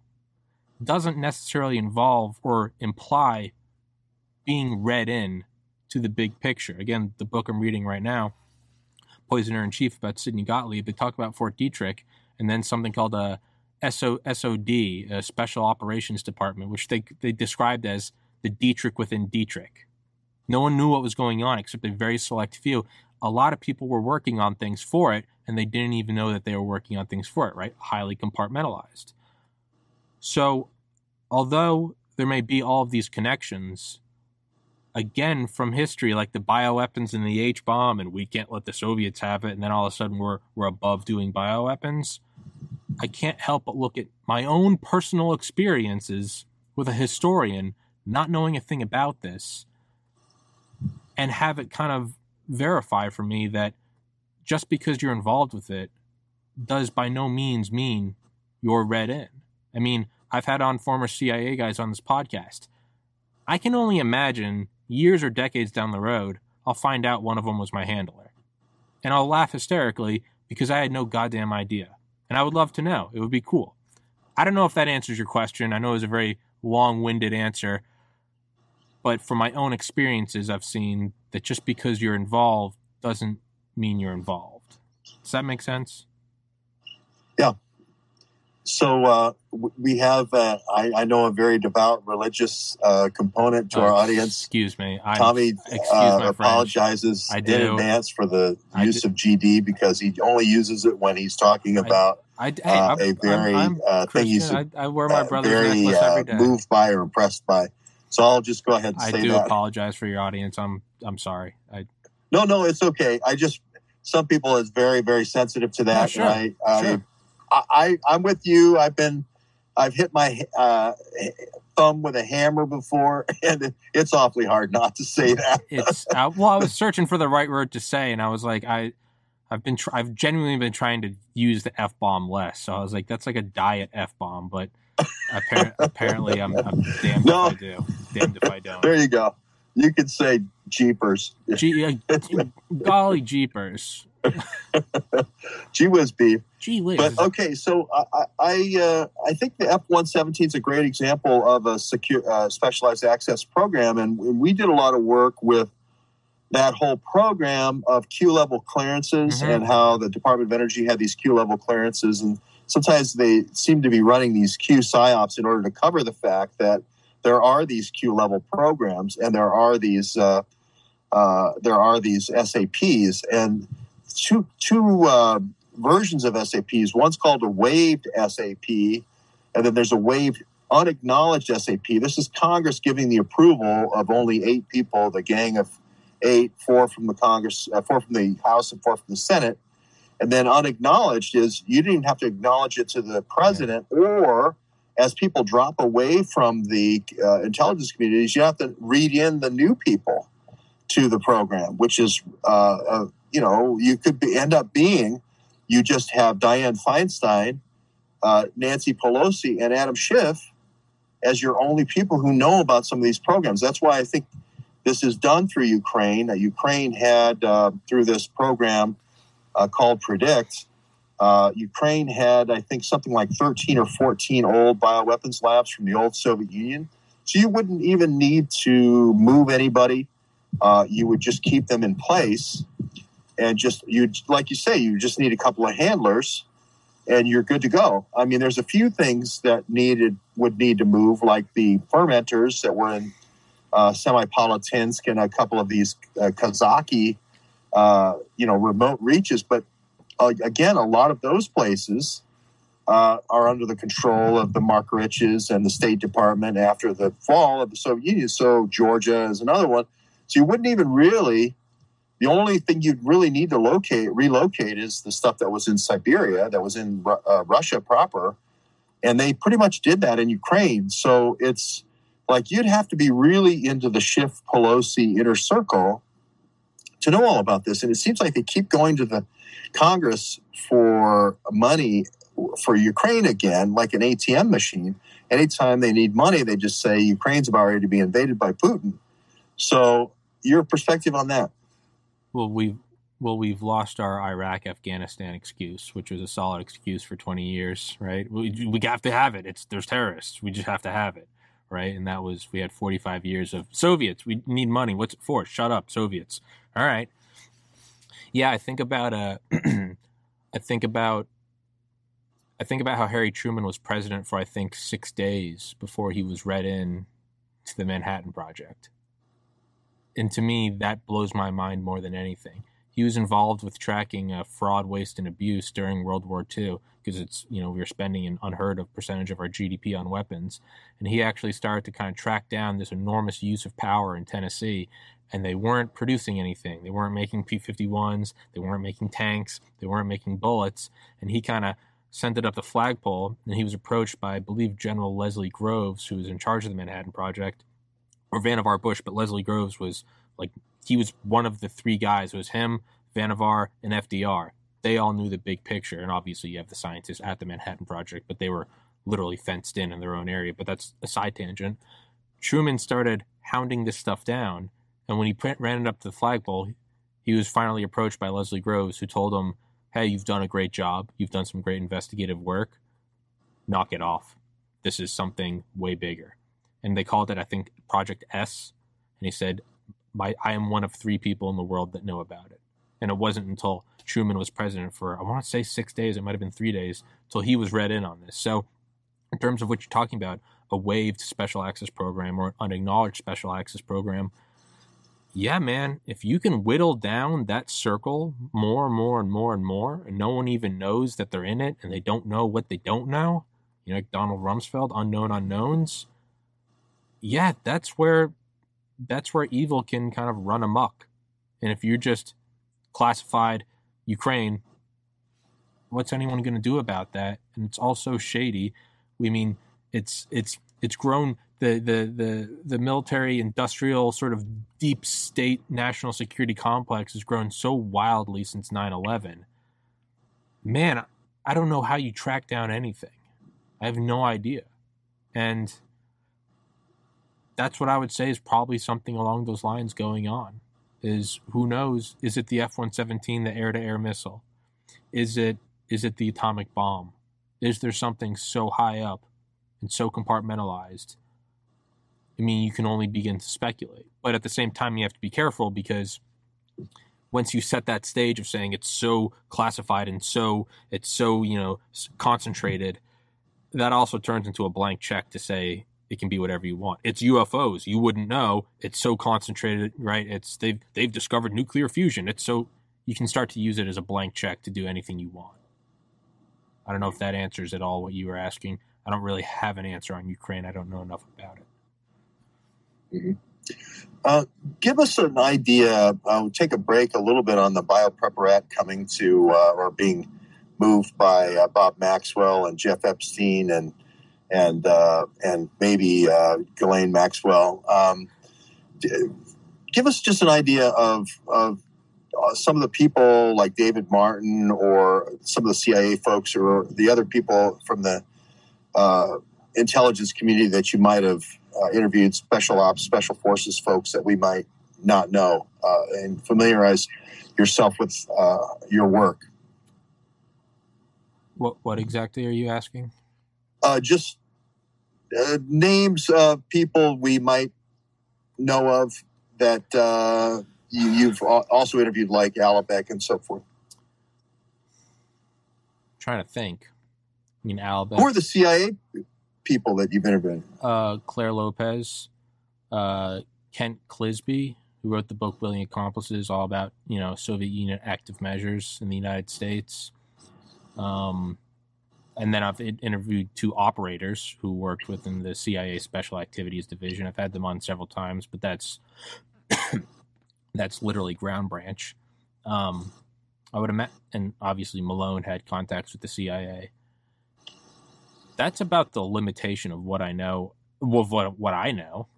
doesn't necessarily involve or imply being read in to the big picture. Again, the book I'm reading right now, Poisoner in Chief about Sidney Gottlieb, they talk about Fort Detrick and then something called a SO, SOD, a Special Operations Department, which they, they described as the Detrick within Detrick. No one knew what was going on except a very select few. A lot of people were working on things for it, and they didn't even know that they were working on things for it, right? Highly compartmentalized. So, although there may be all of these connections, again, from history, like the bioweapons and the H bomb, and we can't let the Soviets have it, and then all of a sudden we're, we're above doing bioweapons, I can't help but look at my own personal experiences with a historian, not knowing a thing about this, and have it kind of verify for me that just because you're involved with it does by no means mean you're read in. I mean, I've had on former CIA guys on this podcast. I can only imagine years or decades down the road, I'll find out one of them was my handler. And I'll laugh hysterically because I had no goddamn idea. And I would love to know. It would be cool. I don't know if that answers your question. I know it was a very long winded answer. But from my own experiences, I've seen that just because you're involved doesn't mean you're involved. Does that make sense? Yeah. So uh, we have, uh, I, I, know, a very devout religious uh, component to our oh, audience. Excuse me, I'm, Tommy uh, apologizes in advance for the use of GD because he only uses it when he's talking about I, I, hey, uh, a very I'm, I'm uh, thing he's I, wear my brother's very necklace every day. moved by or impressed by. So I'll just go ahead and I say do that. apologize for your audience. I'm I'm sorry. I no, no, it's okay. I just some people is very very sensitive to that. Yeah, sure. I, I, sure. I, I am with you. I've been I've hit my uh, thumb with a hammer before, and it's awfully hard not to say that. it's uh, well, I was searching for the right word to say, and I was like, I, I've been, tr- I've genuinely been trying to use the f bomb less. So I was like, that's like a diet f bomb, but apparently, apparently, I'm, I'm damned no. if I do, damned if I don't. There you go. You could say jeepers. G- uh, golly jeepers. Gee whiz beef. Gee whiz. But okay, so I I, uh, I think the F one seventeen is a great example of a secure uh, specialized access program, and we did a lot of work with that whole program of Q level clearances mm-hmm. and how the Department of Energy had these Q level clearances, and sometimes they seem to be running these Q psyops in order to cover the fact that there are these Q level programs and there are these uh, uh, there are these SAPs and two two uh, versions of SAPs. One's called a waived SAP, and then there's a waived unacknowledged SAP. This is Congress giving the approval of only eight people, the gang of eight, four from the Congress, uh, four from the House, and four from the Senate. And then unacknowledged is you didn't have to acknowledge it to the president, or as people drop away from the uh, intelligence communities, you have to read in the new people to the program, which is uh, uh you know, you could be, end up being, you just have Dianne Feinstein, uh, Nancy Pelosi, and Adam Schiff as your only people who know about some of these programs. That's why I think this is done through Ukraine. Ukraine had, uh, through this program uh, called Predict, uh, Ukraine had, I think, something like 13 or 14 old bioweapons labs from the old Soviet Union. So you wouldn't even need to move anybody. Uh, you would just keep them in place and just you like you say you just need a couple of handlers and you're good to go i mean there's a few things that needed would need to move like the fermenters that were in uh, Semipalatinsk and a couple of these uh, Kazaki, uh, you know, remote reaches. But uh, again, a lot of those places uh, are under the control of the Marc Riches and the State Department after the fall of the Soviet Union. So Georgia is another one. So you wouldn't even really the only thing you'd really need to locate, relocate, is the stuff that was in Siberia, that was in uh, Russia proper, and they pretty much did that in Ukraine. So it's like you'd have to be really into the Schiff Pelosi inner circle to know all about this. And it seems like they keep going to the Congress for money for Ukraine again, like an ATM machine. Anytime they need money, they just say Ukraine's about ready to be invaded by Putin. So, your perspective on that? well we've well we've lost our Iraq Afghanistan excuse, which was a solid excuse for 20 years, right? We, we have to have it. It's there's terrorists. We just have to have it, right? And that was we had 45 years of Soviets. We need money. What's it for? Shut up, Soviets. All right. Yeah, I think about uh I think about I think about how Harry Truman was president for I think 6 days before he was read in to the Manhattan Project and to me, that blows my mind more than anything. He was involved with tracking uh, fraud, waste, and abuse during World War II because it's you know we were spending an unheard of percentage of our GDP on weapons, and he actually started to kind of track down this enormous use of power in Tennessee, and they weren't producing anything. They weren't making P-51s, they weren't making tanks, they weren't making bullets, and he kind of sent it up the flagpole, and he was approached by I believe General Leslie Groves, who was in charge of the Manhattan Project, or Vannevar Bush, but Leslie Groves was like he was one of the three guys. It was him, Vannevar, and FDR. They all knew the big picture, and obviously you have the scientists at the Manhattan Project, but they were literally fenced in in their own area. But that's a side tangent. Truman started hounding this stuff down, and when he ran it up to the flagpole, he was finally approached by Leslie Groves, who told him, "Hey, you've done a great job. You've done some great investigative work. Knock it off. This is something way bigger." and they called it, I think, Project S. And he said, "My, I am one of three people in the world that know about it." And it wasn't until Truman was president for I want to say six days, it might have been three days, until he was read in on this. So, in terms of what you're talking about, a waived special access program or an unacknowledged special access program, yeah, man, if you can whittle down that circle more and more and more and more, and no one even knows that they're in it and they don't know what they don't know, you know, like Donald Rumsfeld, unknown unknowns, yeah, that's where that's where evil can kind of run amok. And if you're just classified Ukraine, what's anyone going to do about that? And it's also shady. We mean it's it's it's grown the the the the military industrial sort of deep state national security complex has grown so wildly since 9/11. Man, I don't know how you track down anything. I have no idea. And that's what I would say is probably something along those lines going on. Is who knows? Is it the F one seventeen, the air to air missile? Is it is it the atomic bomb? Is there something so high up and so compartmentalized? I mean, you can only begin to speculate. But at the same time, you have to be careful because once you set that stage of saying it's so classified and so it's so you know concentrated, that also turns into a blank check to say it can be whatever you want. It's UFOs. You wouldn't know. It's so concentrated, right? It's they've they've discovered nuclear fusion. It's so you can start to use it as a blank check to do anything you want. I don't know if that answers at all what you were asking. I don't really have an answer on Ukraine. I don't know enough about it. Mm-hmm. Uh, give us an idea. Uh, take a break a little bit on the biopreparat coming to uh, or being moved by uh, Bob Maxwell and Jeff Epstein and and uh, and maybe uh, Ghislaine Maxwell. Um, give us just an idea of of some of the people like David Martin or some of the CIA folks or the other people from the intelligence community that you might have uh, interviewed, special ops, special forces folks that we might not know, uh, and familiarize yourself with uh, your work. What what exactly are you asking? uh, just uh, names of people we might know of that uh, you, have also interviewed, like Alibek and so forth. I'm trying to think. I mean, Alibek. Or the CIA people that you've interviewed? Uh, Clare Lopez, uh, Kent Clizbe, who wrote the book Willing Accomplices, all about you know Soviet Union active measures in the United States. Um, and then I've interviewed two operators who worked within the CIA Special Activities Division. I've had them on several times, but that's That's literally ground branch. Um, I would imagine, and obviously Malone had contacts with the CIA. That's about the limitation of what I know, Well, what what I know.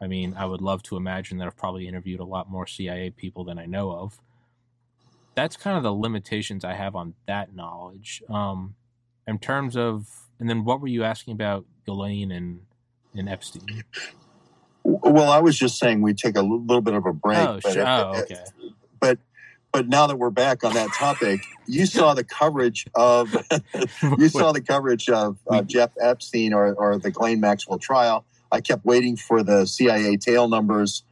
I mean, I would love to imagine that I've probably interviewed a lot more CIA people than I know of. That's kind of the limitations I have on that knowledge. Um, in terms of, and then what were you asking about Ghislaine and and Epstein? Well, I was just saying we take a little bit of a break. Oh, but, sure. oh okay. But but now that we're back on that topic, you saw the coverage of you saw the coverage of uh, Jeff Epstein or or the Ghislaine Maxwell trial. I kept waiting for the CIA tail numbers,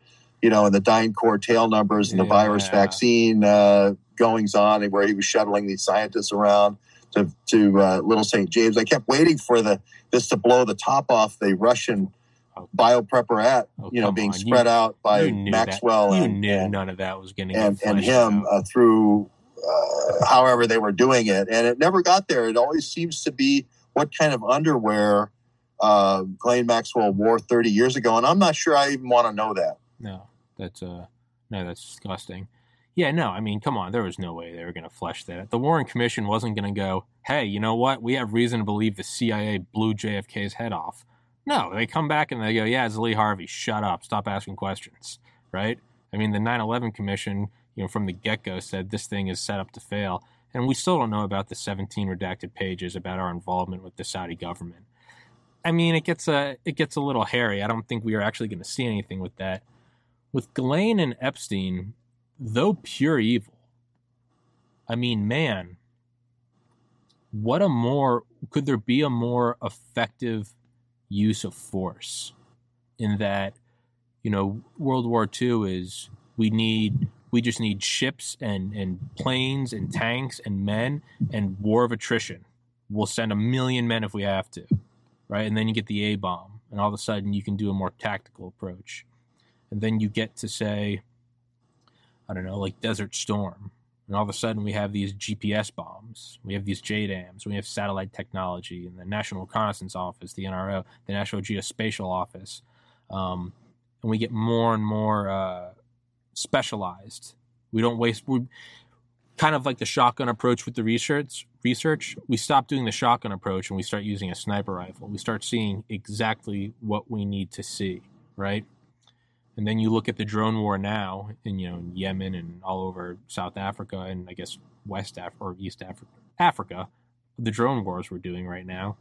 you know, and the DynCorp tail numbers and the yeah. virus vaccine uh, goings on, and where he was shuttling these scientists around to to uh, Little St. James. I kept waiting for the this to blow the top off the Russian oh. biopreparat, oh, you know, being on. spread you, out by Maxwell. That. You and, knew and, none of that was going to and, and him uh, through uh, however they were doing it, and it never got there. It always seems to be what kind of underwear uh, Ghislaine Maxwell wore 30 years ago, and I'm not sure I even want to know that. No, that's uh, no, that's disgusting. Yeah, no, I mean, come on, there was no way they were going to flesh that. The Warren Commission wasn't going to go, hey, you know what? We have reason to believe the CIA blew JFK's head off. No, they come back and they go, yeah, it's Lee Harvey. Shut up. Stop asking questions. Right? I mean, the 9 11 Commission, you know, from the get go said this thing is set up to fail. And we still don't know about the 17 redacted pages about our involvement with the Saudi government. I mean, it gets a it gets a little hairy. I don't think we are actually going to see anything with that. With Ghislaine and Epstein, though pure evil, I mean, man, what a more could there be a more effective use of force in that you know world war ii is we need we just need ships and and planes and tanks and men and war of attrition. We'll send a million men if we have to right? And then you get the a bomb and all of a sudden you can do a more tactical approach. And then you get to say i don't know like desert storm and all of a sudden we have these GPS bombs, we have these JDAMs, we have satellite technology, and the National Reconnaissance Office, the NRO, the National Geospatial Office, um, and we get more and more uh, specialized. We don't waste. We kind of like the shotgun approach with the research. Research. We stop doing the shotgun approach and we start using a sniper rifle. We start seeing exactly what we need to see. Right. And then you look at the drone war now in you know in Yemen and all over South Africa and I guess West Africa or East Africa, Africa, the drone wars we're doing right now.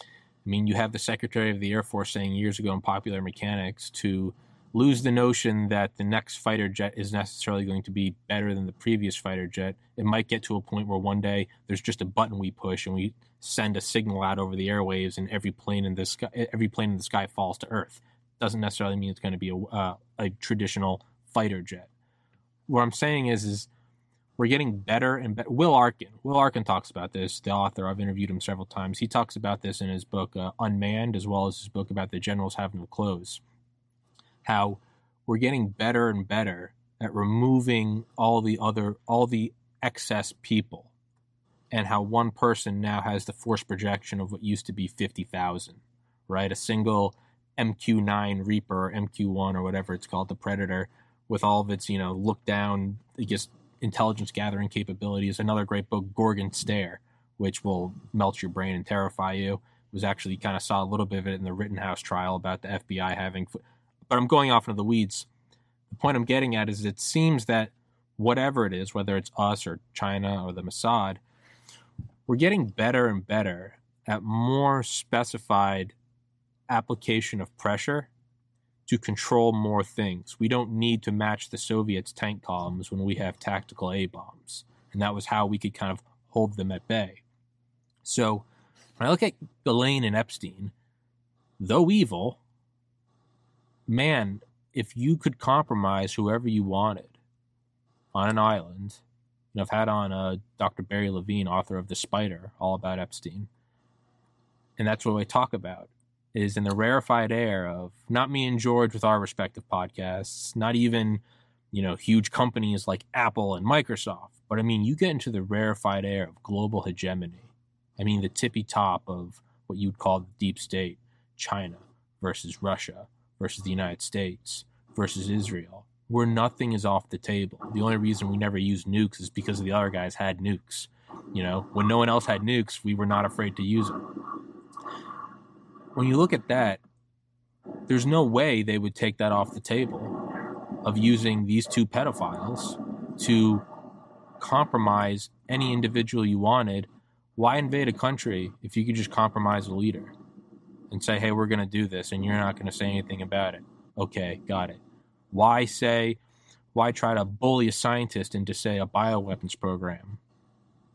I mean, you have the Secretary of the Air Force saying years ago in Popular Mechanics to lose the notion that the next fighter jet is necessarily going to be better than the previous fighter jet. It might get to a point where one day there's just a button we push and we send a signal out over the airwaves, and every plane in the sky, every plane in the sky falls to Earth doesn't necessarily mean it's going to be a, uh, a traditional fighter jet. What I'm saying is, is we're getting better and better. Will Arkin, Will Arkin talks about this. The author, I've interviewed him several times. He talks about this in his book uh, Unmanned, as well as his book about the generals having no clothes. How we're getting better and better at removing all the other, all the excess people, and how one person now has the force projection of what used to be fifty thousand. Right, a single MQ9 Reaper or MQ1 or whatever it's called, the Predator, with all of its, you know, look down, I guess, intelligence gathering capabilities. Another great book, Gorgon Stare, which will melt your brain and terrify you. Was actually kind of saw a little bit of it in the Rittenhouse trial about the FBI having, but I'm going off into the weeds. The point I'm getting at is it seems that whatever it is, whether it's us or China or the Mossad, we're getting better and better at more specified application of pressure to control more things. We don't need to match the Soviets' tank columns when we have tactical A bombs. And that was how we could kind of hold them at bay. So when I look at Ghislaine and Epstein, though evil, man, if you could compromise whoever you wanted on an island, and I've had on uh, Dr. Barry Levine, author of The Spider, all about Epstein, and that's what I talk about is in the rarefied air of not me and George with our respective podcasts, not even, you know, huge companies like Apple and Microsoft, but I mean, you get into the rarefied air of global hegemony. I mean, the tippy top of what you'd call the deep state, China versus Russia versus the United States versus Israel where nothing is off the table. The only reason we never used nukes is because the other guys had nukes. You know, when no one else had nukes, we were not afraid to use them. When you look at that, there's no way they would take that off the table of using these two pedophiles to compromise any individual you wanted. Why invade a country if you could just compromise a leader and say, hey, we're going to do this and you're not going to say anything about it? Okay, got it. Why say, why try to bully a scientist into, say, a bioweapons program?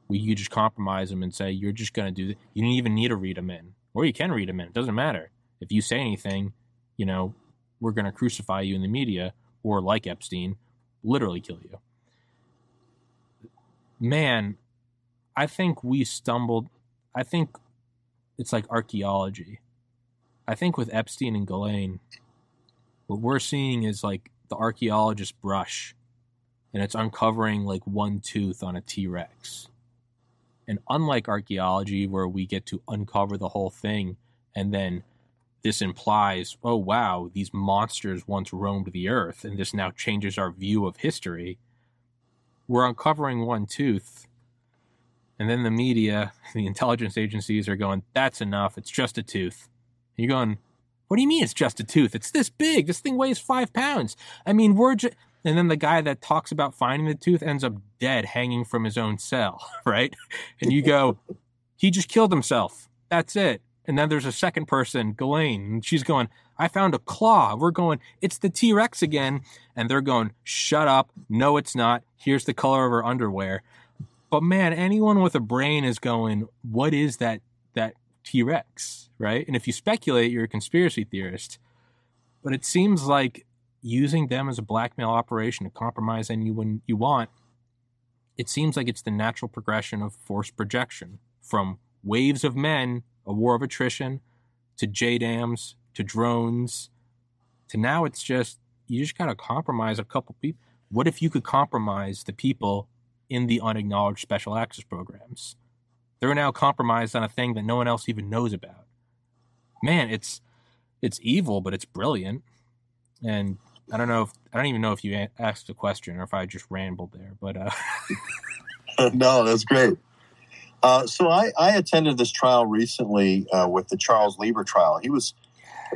You just compromise them and say, you're just going to do this. You don't even need to read them in. Or you can read them in. It doesn't matter. If you say anything, you know, we're going to crucify you in the media or, like Epstein, literally kill you. Man, I think we stumbled. I think it's like archaeology. I think with Epstein and Ghislaine, what we're seeing is like the archaeologist brush and it's uncovering like one tooth on a T Rex. And unlike archaeology, where we get to uncover the whole thing, and then this implies, oh, wow, these monsters once roamed the earth, and this now changes our view of history, we're uncovering one tooth. And then the media, the intelligence agencies are going, that's enough. It's just a tooth. And you're going, what do you mean it's just a tooth? It's this big. This thing weighs five pounds. I mean, we're just. And then the guy that talks about finding the tooth ends up dead, hanging from his own cell, right? And you go, he just killed himself. That's it. And then there's a second person, Ghislaine, and she's going, I found a claw. We're going, it's the T Rex again. And they're going, shut up. No, it's not. Here's the color of her underwear. But man, anyone with a brain is going, what is that, that T Rex? right? And if you speculate, you're a conspiracy theorist. But it seems like using them as a blackmail operation to compromise anyone you want, it seems like it's the natural progression of force projection from waves of men, a war of attrition, to JDAMs, to drones, to now it's just, you just got to compromise a couple people. What if you could compromise the people in the unacknowledged special access programs? They're now compromised on a thing that no one else even knows about man, it's it's evil, but it's brilliant. And I don't know if I don't even know if you asked a question or if I just rambled there, but uh... no, that's great. Uh, so I, I, attended this trial recently uh, with the Charles Lieber trial. He was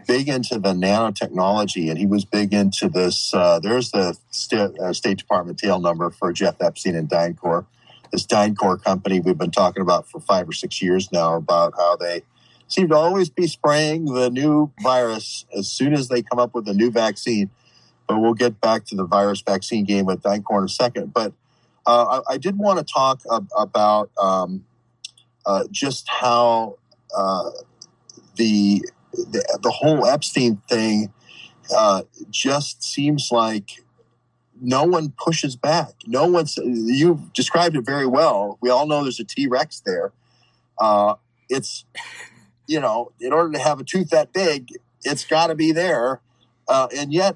big into the nanotechnology, and he was big into this. Uh, there's the St- uh, State Department tail number for Jeff Epstein and DynCorp. This DynCorp company we've been talking about for five or six years now about how they seem to always be spraying the new virus as soon as they come up with a new vaccine. But we'll get back to the virus vaccine game with DynCorp in a second. But uh, I, I, did want to talk ab- about um, uh, just how uh, the, the, the whole Epstein thing uh, just seems like no one pushes back. No one's. You've described it very well. We all know there's a T Rex there. Uh, it's you know, in order to have a tooth that big, it's got to be there. Uh, and yet,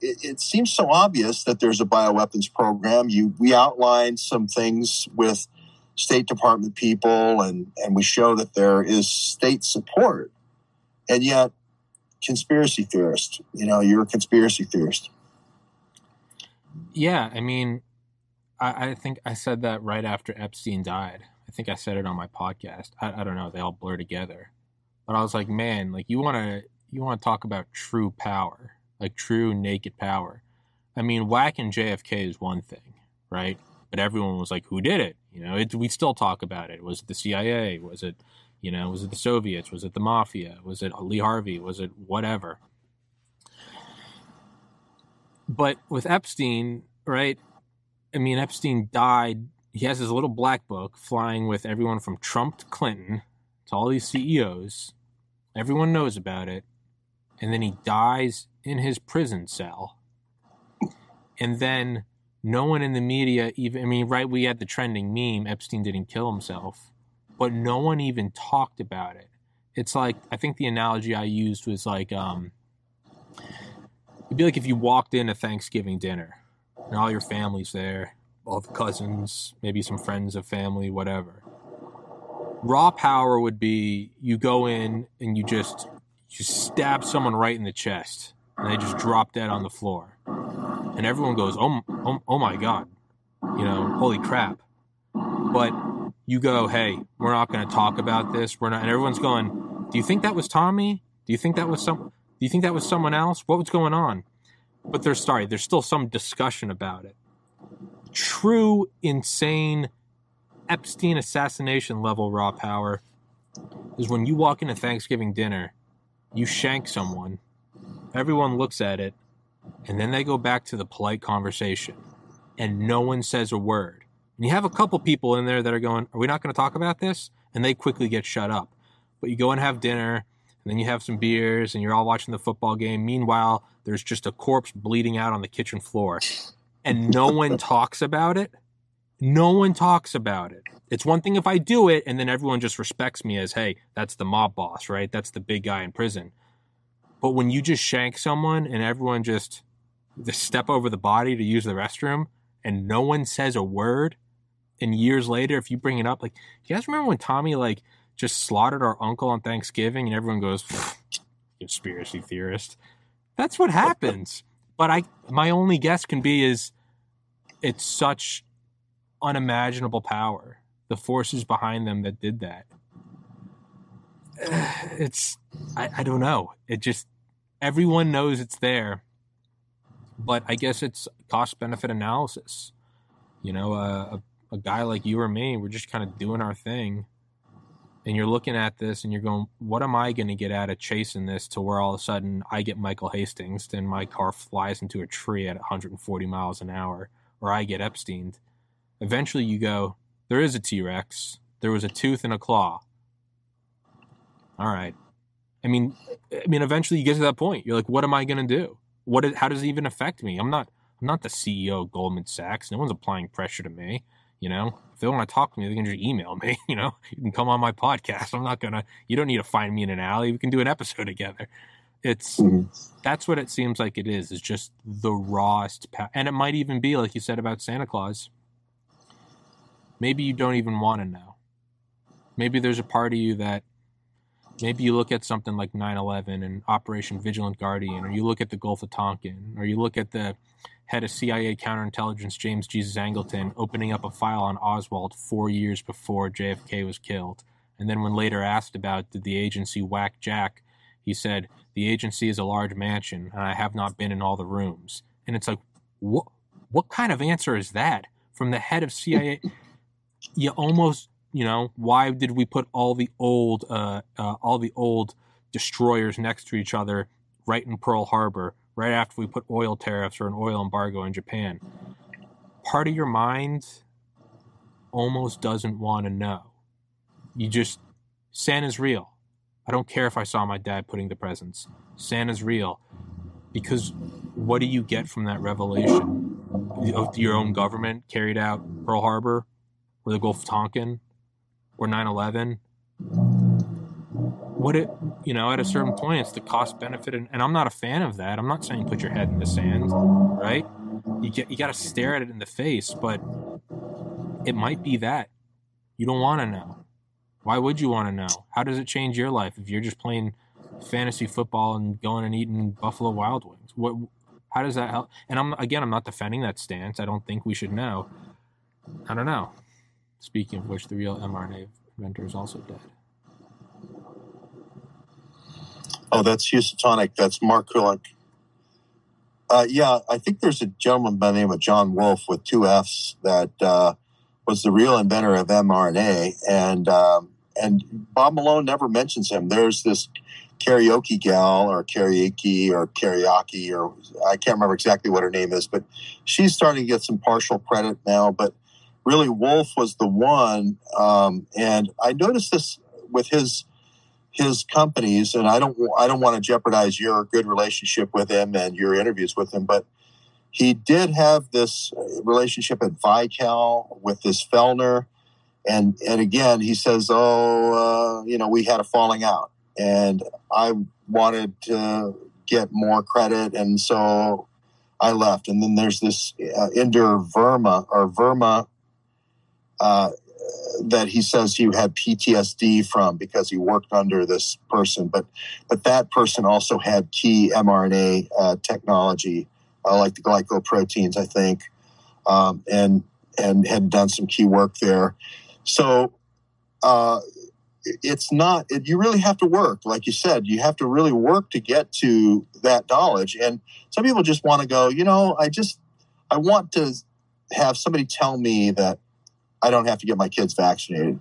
it, it, seems so obvious that there's a bioweapons program. You we outlined some things with State Department people, and and we show that there is state support, and yet, conspiracy theorist. You know, you're a conspiracy theorist. Yeah, I mean, I, I think I said that right after Epstein died. I think I said it on my podcast. I, I don't know. They all blur together. But I was like, man, like you want to you want to talk about true power, like true naked power. I mean, whacking JFK is one thing, right? But everyone was like, who did it? You know, it, we still talk about it. Was it the CIA? Was it, you know, was it the Soviets? Was it the mafia? Was it Lee Harvey? Was it whatever? But with Epstein, right? I mean, Epstein died he has his little black book flying with everyone from Trump to Clinton to all these CEOs. Everyone knows about it. And then he dies in his prison cell. And then no one in the media even, I mean, right, we had the trending meme Epstein didn't kill himself, but no one even talked about it. It's like, I think the analogy I used was like, um, it'd be like if you walked in a Thanksgiving dinner and all your family's there all the cousins, maybe some friends of family, whatever. Raw power would be you go in and you just you stab someone right in the chest and they just drop dead on the floor. and everyone goes, "Oh, oh, oh my god," you know, holy crap. But you go, "Hey, we're not going to talk about this. We're not," and everyone's going, "Do you think that was Tommy? Do you think that was some? Do you think that was someone else? What was going on?" But there's sorry, there's still some discussion about it. True, insane Epstein assassination level raw power is when you walk into Thanksgiving dinner, you shank someone, everyone looks at it, and then they go back to the polite conversation, and no one says a word. And you have a couple people in there that are going, Are we not going to talk about this? And they quickly get shut up. But you go and have dinner, and then you have some beers, and you're all watching the football game. Meanwhile, there's just a corpse bleeding out on the kitchen floor, and no one talks about it. No one talks about it. It's one thing if I do it and then everyone just respects me as, hey, that's the mob boss, right? That's the big guy in prison. But when you just shank someone and everyone just, just step over the body to use the restroom and no one says a word, and years later, if you bring it up, like, you guys remember when Tommy, like, just slaughtered our uncle on Thanksgiving and everyone goes, conspiracy theorist? That's what happens. but I, my only guess can be is it's such unimaginable power the forces behind them that did that. It's, I, I don't know. It just, everyone knows it's there, but I guess it's cost benefit analysis. You know, uh, a, a guy like you or me, we're just kind of doing our thing. And you're looking at this and you're going, what am I going to get out of chasing this to where all of a sudden I get Michael Hastings and my car flies into a tree at 140 miles an hour, or I get Epstein? Eventually you go, there is a T Rex. There was a tooth and a claw. All right. I mean, I mean, eventually you get to that point. You're like, what am I going to do? What? Is, how does it even affect me? I'm not. I'm not the CEO of Goldman Sachs. No one's applying pressure to me. You know, if they want to talk to me, they can just email me. You know, you can come on my podcast. I'm not gonna. You don't need to find me in an alley. We can do an episode together. It's mm-hmm. that's what it seems like it is. Is just the rawest, pa- and it might even be like you said about Santa Claus maybe you don't even want to know. Maybe there's a part of you that maybe you look at something like 9-11 and Operation Vigilant Guardian, or you look at the Gulf of Tonkin, or you look at the head of CIA counterintelligence, James Jesus Angleton, opening up a file on Oswald four years before JFK was killed. And then when later asked about did the agency whack Jack, he said, the agency is a large mansion and I have not been in all the rooms. And it's like, what, what kind of answer is that from the head of CIA? You almost you know why did we put all the old uh, uh, all the old destroyers next to each other right in Pearl Harbor right after we put oil tariffs or an oil embargo in Japan? Part of your mind almost doesn't want to know. You just Santa's real. I don't care if I saw my dad putting the presents. Santa's real. Because what do you get from that revelation? Of your own government carried out Pearl Harbor or the Gulf of Tonkin or 9/11. What it, you know, at a certain point, it's the cost benefit, and, and I'm not a fan of that. I'm not saying put your head in the sand, right? You get you got to stare at it in the face, but it might be that you don't want to know. Why would you want to know? How does it change your life if you're just playing fantasy football and going and eating Buffalo Wild Wings? What? How does that help? And I'm again, I'm not defending that stance. I don't think we should know. I don't know. Speaking of which, the real mRNA inventor is also dead. Oh, that's Houstonic. That's Mark Kulik. Uh, yeah, I think there's a gentleman by the name of John Wolff with two F's that uh, was the real inventor of mRNA, and um, and Bob Malone never mentions him. There's this karaoke gal or karaoke or karaoke or I can't remember exactly what her name is, but she's starting to get some partial credit now. But really Wolff was the one. Um, and I noticed this with his his companies, and I don't I don't want to jeopardize your good relationship with him and your interviews with him, but he did have this relationship at Vical with this Felgner, and and again he says, oh, uh, you know, we had a falling out, and I wanted to get more credit, and so I left. And then there's this uh, Verma or Verma uh, that he says he had PTSD from because he worked under this person, but but that person also had key mRNA uh, technology uh, like the glycoproteins, I think, um, and and had done some key work there. So uh, it's not. It, you really have to work, like you said. You have to really work to get to that knowledge. And some people just want to go. You know, I just I want to have somebody tell me that I don't have to get my kids vaccinated.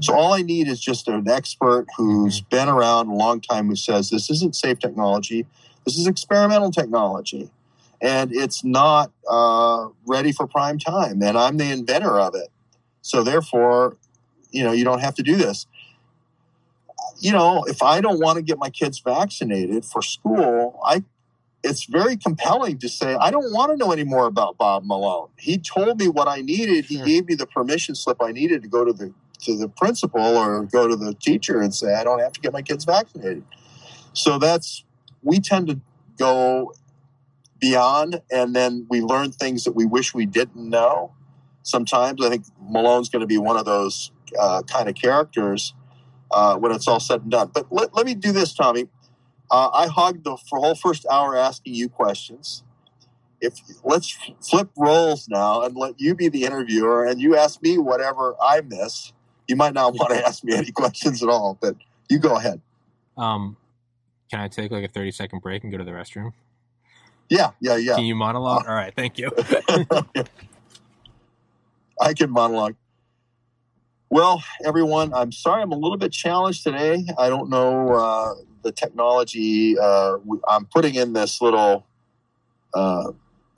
So all I need is just an expert who's mm-hmm. been around a long time who says this isn't safe technology, this is experimental technology, and it's not uh, ready for prime time. And I'm the inventor of it. So therefore, you know, you don't have to do this. You know, if I don't want to get my kids vaccinated for school, I it's very compelling to say, I don't want to know any more about Bob Malone. He told me what I needed. He gave me the permission slip I needed to go to the to the principal or go to the teacher and say, I don't have to get my kids vaccinated. So that's we tend to go beyond and then we learn things that we wish we didn't know. Sometimes I think Malone's going to be one of those uh, kind of characters uh, when it's all said and done. But let, let me do this, Tommy. Uh, I hogged the whole first hour asking you questions. If let's flip roles now and let you be the interviewer and you ask me whatever I miss. You might not want to ask me any questions at all, but you go ahead. Um, can I take like a thirty second break and go to the restroom? Yeah, yeah, yeah. Can you monologue? Uh, all right, thank you. I can monologue. Well, everyone, I'm sorry I'm a little bit challenged today. I don't know. Uh, the technology. Uh, I'm putting in this little uh,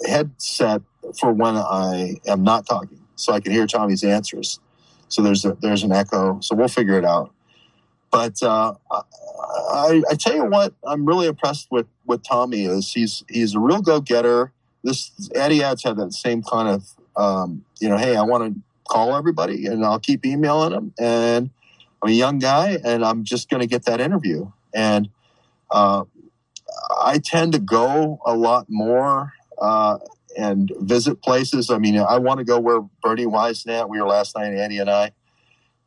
headset for when I am not talking, so I can hear Tommy's answers. So there's a, there's an echo. So we'll figure it out. But uh, I, I tell you what, I'm really impressed with what Tommy is. He's he's a real go getter. This Eddie ads had that same kind of um, you know, hey, I want to call everybody, and I'll keep emailing them. And I'm a young guy, and I'm just going to get that interview. And uh, I tend to go a lot more uh, and visit places. I mean, I want to go where Bernie Wysnant, we were last night, Andy and I.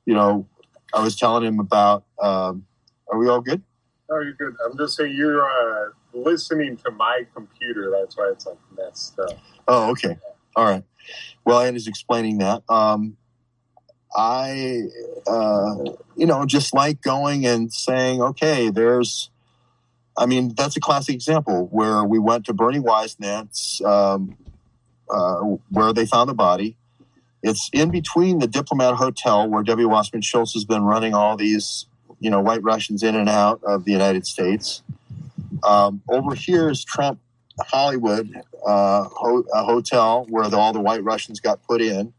You know, I was telling him about, um, are we all good? Oh, you're good. I'm just saying you're uh, listening to my computer. That's why it's like messed up. Oh, okay. All right. Well, Andy's explaining that. Um, I, uh, you know, just like going and saying, okay, there's, I mean, that's a classic example where we went to Bernie Wysnant's, um, uh, where they found the body. It's in between the Diplomat Hotel where W. Wasserman Schultz has been running all these, you know, white Russians in and out of the United States. Um, over here is Trump Hollywood, uh, ho- a hotel where the, all the white Russians got put in,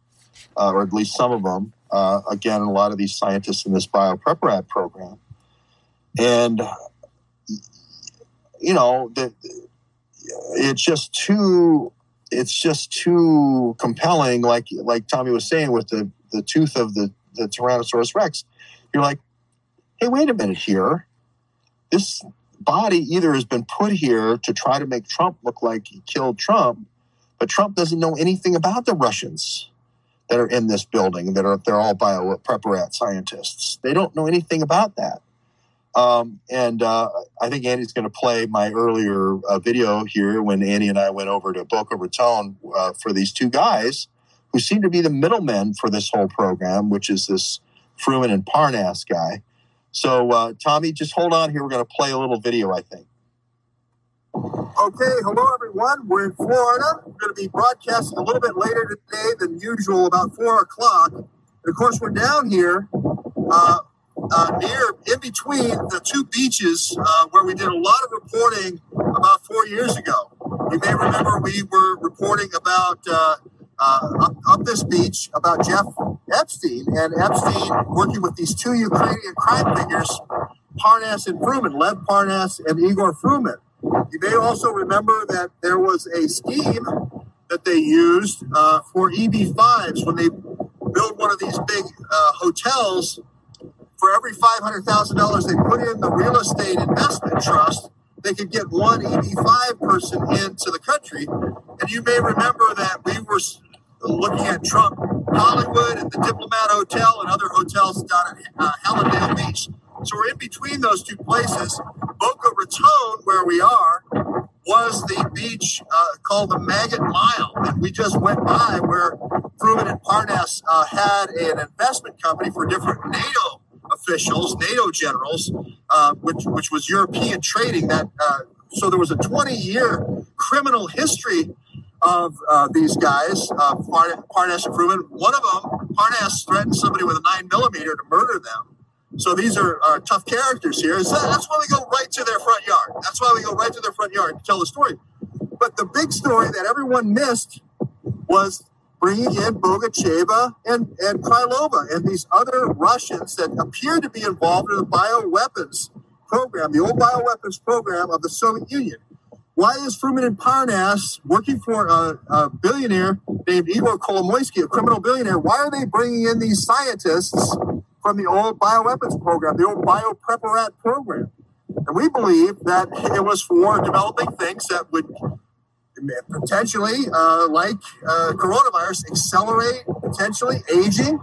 uh, or at least some of them uh, again, a lot of these scientists in this biopreparat program. And, you know, the, it's just too, it's just too compelling. Like, like Tommy was saying with the, the tooth of the, the Tyrannosaurus Rex, you're like, hey, wait a minute here. This body either has been put here to try to make Trump look like he killed Trump, but Trump doesn't know anything about the Russians that are in this building that are they're all biopreparat scientists. They don't know anything about that. Um, and uh, I think Andy's going to play my earlier uh, video here when Andy and I went over to Boca Raton uh, for these two guys who seem to be the middlemen for this whole program, which is this Fruman and Parnas guy. So, uh, Tommy, just hold on here. We're going to play a little video, I think. Okay, hello everyone. We're in Florida. We're going to be broadcasting a little bit later today than usual, about four o'clock. And of course, we're down here uh, uh, near, in between the two beaches uh, where we did a lot of reporting about four years ago. You may remember we were reporting about uh, uh, up, up this beach about Jeff Epstein and Epstein working with these two Ukrainian crime figures, Parnas and Fruman, Lev Parnas and Igor Fruman. You may also remember that there was a scheme that they used uh, for EB5s when they build one of these big uh, hotels. For every $500,000 they put in the real estate investment trust, they could get one EB5 person into the country. And you may remember that we were looking at Trump Hollywood and the Diplomat Hotel and other hotels down at uh, Hallandale Beach. So we're in between those two places. Boca Raton, where we are, was the beach uh, called the Maggot Mile, and we just went by where Fruman and Parnas uh, had an investment company for different NATO officials, NATO generals, uh, which which was European trading. That uh, so there was a 20 year criminal history of uh, these guys, uh, Parnas and Fruman. One of them, Parnas, threatened somebody with a nine millimeter to murder them. So these are uh, tough characters here. So that's why we go right to their front yard. That's why we go right to their front yard to tell the story. But the big story that everyone missed was bringing in Bogacheva and, and Krylova and these other Russians that appear to be involved in the bioweapons program, the old bioweapons program of the Soviet Union. Why is Fruman and Parnas working for a, a billionaire named Igor Kolomoisky, a criminal billionaire? Why are they bringing in these scientists from the old bioweapons program, the old biopreparat program? And we believe that it was for developing things that would potentially, uh, like uh, coronavirus, accelerate potentially aging,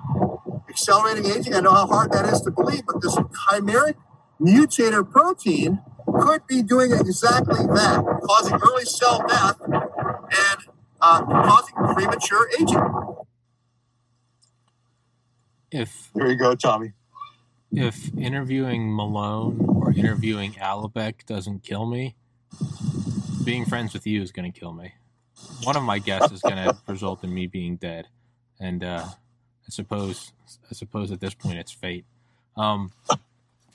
accelerating aging. I know how hard that is to believe, but this chimeric mutator protein could be doing exactly that, causing early cell death and uh, causing premature aging. If there you go, Tommy. If interviewing Malone or interviewing Alibek doesn't kill me, being friends with you is going to kill me. One of my guests is going to result in me being dead, and uh, I suppose I suppose at this point it's fate. Um,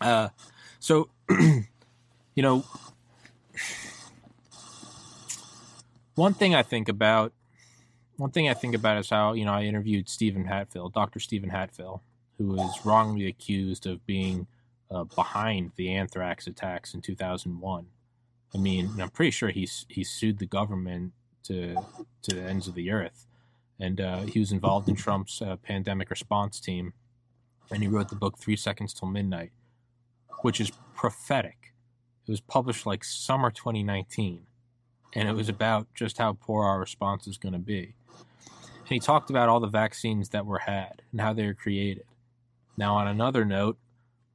uh, so you know, one thing I think about, one thing I think about is how you know I interviewed Steven Hatfill, Dr. Steven Hatfill, who was wrongly accused of being uh, behind the anthrax attacks in 2001. I mean, I'm pretty sure he's he sued the government to to the ends of the earth, and uh, he was involved in Trump's uh, pandemic response team, and he wrote the book Three Seconds Till Midnight, which is prophetic it was published like summer 2019, and it was about just how poor our response is going to be. And he talked about all the vaccines that were had and how they were created. Now, on another note,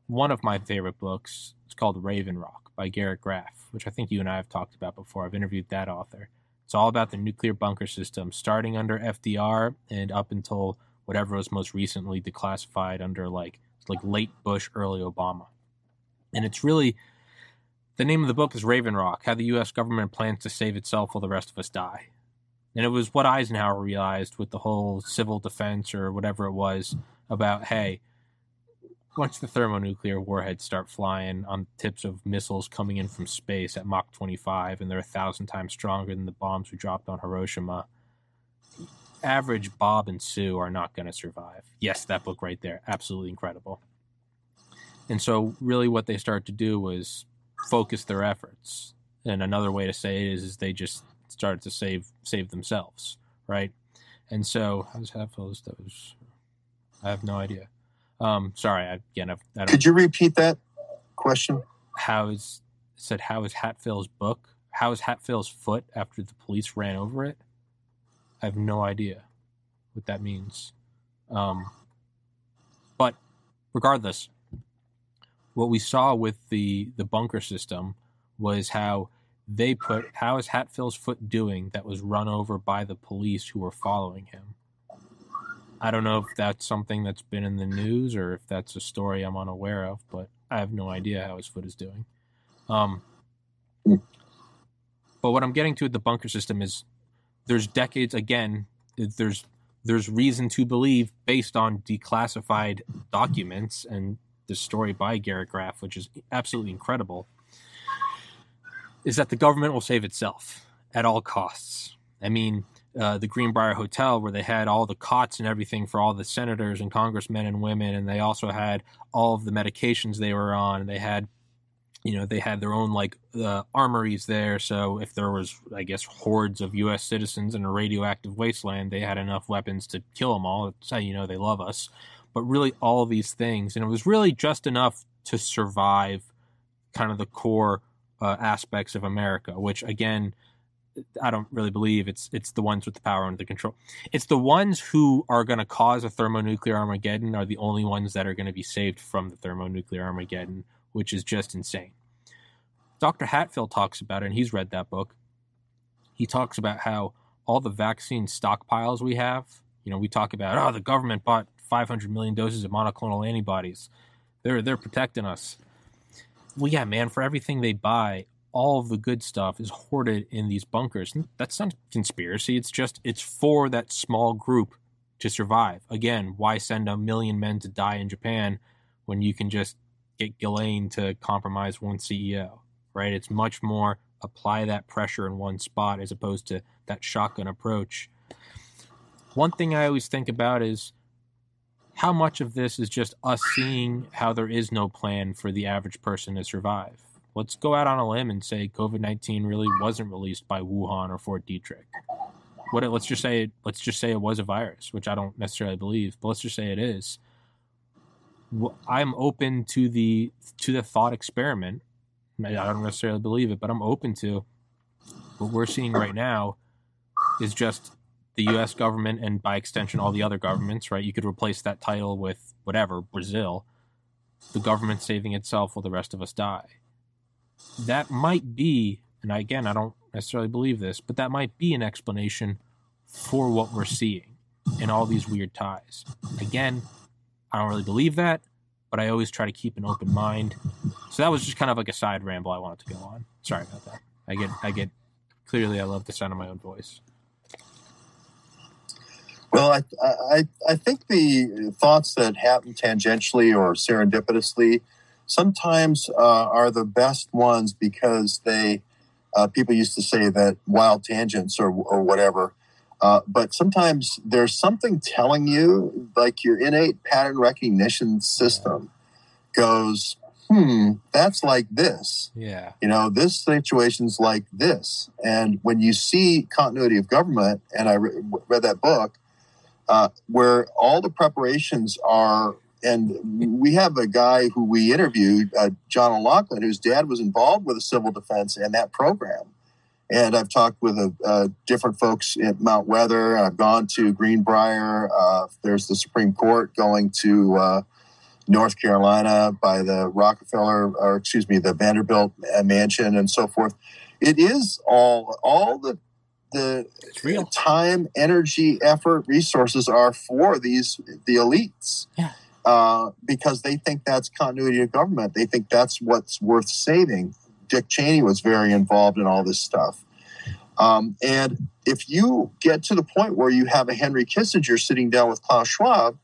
one of my favorite books is called Raven Rock by Garrett Graff, which I think you and I have talked about before. I've interviewed that author. It's all about the nuclear bunker system, starting under FDR and up until whatever was most recently declassified under like like late Bush, early Obama. And it's really the name of the book is Raven Rock How the U.S. Government Plans to Save Itself While the Rest of Us Die. And it was what Eisenhower realized with the whole civil defense or whatever it was about hey, once the thermonuclear warheads start flying on tips of missiles coming in from space at Mach 25 and they're a thousand times stronger than the bombs we dropped on Hiroshima, average Bob and Sue are not going to survive. Yes, that book right there, absolutely incredible. And so, really, what they started to do was focus their efforts. And another way to say it is, is they just started to save save themselves, right? And so how's Hatfill's those? I have no idea. Um, sorry, I, again, I've, I could you repeat that question? How is said? How is Hatfill's book? How is Hatfill's foot after the police ran over it? I have no idea what that means. Um, but regardless, what we saw with the the bunker system was how they put how is Hatfill's foot doing that was run over by the police who were following him. I don't know if that's something that's been in the news or if that's a story I'm unaware of, but I have no idea how his foot is doing. Um, but what I'm getting to with the bunker system is there's decades again. There's there's reason to believe based on declassified documents and the story by Garrett Graff, which is absolutely incredible, is that the government will save itself at all costs. I mean, uh, the Greenbrier Hotel, where they had all the cots and everything for all the senators and congressmen and women, and they also had all of the medications they were on. They had, you know, they had their own like uh, armories there. So if there was, I guess, hordes of U.S. citizens in a radioactive wasteland, they had enough weapons to kill them all. That's how you know they love us but really all these things. And it was really just enough to survive kind of the core uh, aspects of America, which again, I don't really believe it's it's the ones with the power under the control. It's the ones who are going to cause a thermonuclear Armageddon are the only ones that are going to be saved from the thermonuclear Armageddon, which is just insane. Dr. Hatfill talks about it, and he's read that book. he talks about how all the vaccine stockpiles we have, you know, we talk about, oh, the government bought 500 million doses of monoclonal antibodies. They're, they're protecting us. Well, yeah, man, for everything they buy, all of the good stuff is hoarded in these bunkers. That's not conspiracy. It's just, it's for that small group to survive. Again, why send a million men to die in Japan when you can just get Ghislaine to compromise one CEO, right? It's much more apply that pressure in one spot as opposed to that shotgun approach. One thing I always think about is how much of this is just us seeing how there is no plan for the average person to survive. Let's go out on a limb and say COVID nineteen really wasn't released by Wuhan or Fort Detrick. What let's just say let's just say it was a virus, which I don't necessarily believe, but let's just say it is. I'm open to the to the thought experiment I don't necessarily believe it, but I'm open to. What we're seeing right now is just the U.S. government and by extension all the other governments. Right? You could replace that title with whatever Brazil. The government saving itself while the rest of us die. That might be, and again, I don't necessarily believe this, but that might be an explanation for what we're seeing in all these weird ties. Again, I don't really believe that but I always try to keep an open mind. So that was just kind of like a side ramble I wanted to go on. Sorry about that. I get I get clearly I love the sound of my own voice. Well, I, I, I think the thoughts that happen tangentially or serendipitously sometimes uh, are the best ones because they, uh, people used to say that wild tangents or, or whatever uh, but sometimes there's something telling you, like your innate pattern recognition system goes, hmm, that's like this. Yeah. You know, this situation's like this. And when you see continuity of government, and I re- read that book, uh, where all the preparations are, and we have a guy who we interviewed, uh, John O'Loughlin, whose dad was involved with the civil defense and that program. And I've talked with uh, uh, different folks at Mount Weather. I've gone to Greenbrier. Uh, there's the Supreme Court going to uh, North Carolina by the Rockefeller, or excuse me, the Vanderbilt mansion and so forth. It is all all the the real time, energy, effort, resources are for these the elites. Yeah. Uh, because they think that's continuity of government. They think that's what's worth saving. Dick Cheney was very involved in all this stuff. Um, and if you get to the point where you have a Henry Kissinger sitting down with Klaus Schwab,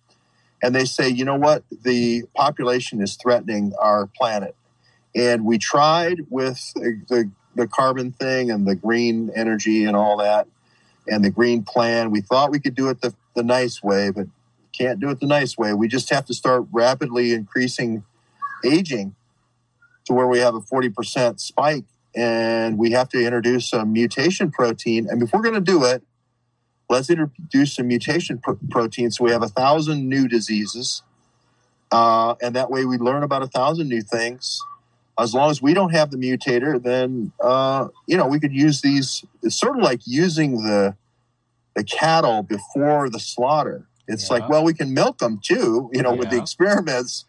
and they say, you know what, the population is threatening our planet. And we tried with the, the carbon thing and the green energy and all that, and the green plan. We thought we could do it the, the nice way, but can't do it the nice way. We just have to start rapidly increasing aging to where we have a 40% spike and we have to introduce a mutation protein. And if we're going to do it, let's introduce some mutation protein so we have a thousand new diseases. Uh, and that way we learn about a thousand new things. As long as we don't have the mutator, then, uh, you know, we could use these. It's sort of like using the, the cattle before the slaughter. It's yeah. like, well, we can milk them too, you know, yeah. with the experiments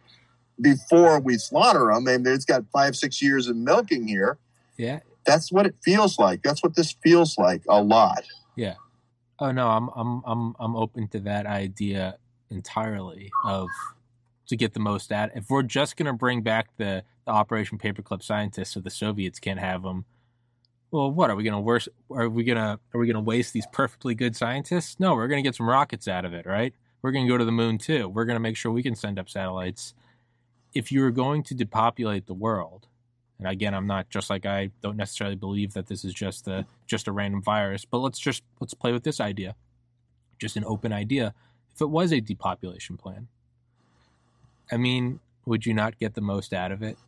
before we slaughter them. and it's got five, six years of milking here. Yeah. That's what it feels like. That's what this feels like a lot. Yeah. Oh no, I'm I'm I'm I'm open to that idea entirely of to get the most out. If we're just going to bring back the Operation Paperclip scientists so the Soviets can't have them, well, what are we going to worse? Are we going to are we going to waste these perfectly good scientists? No, we're going to get some rockets out of it, right? We're going to go to the moon too. We're going to make sure we can send up satellites if you were going to depopulate the world, and again, I'm not just like I don't necessarily believe that this is just a just a random virus, but let's just let's play with this idea, just an open idea. If it was a depopulation plan, I mean, would you not get the most out of it?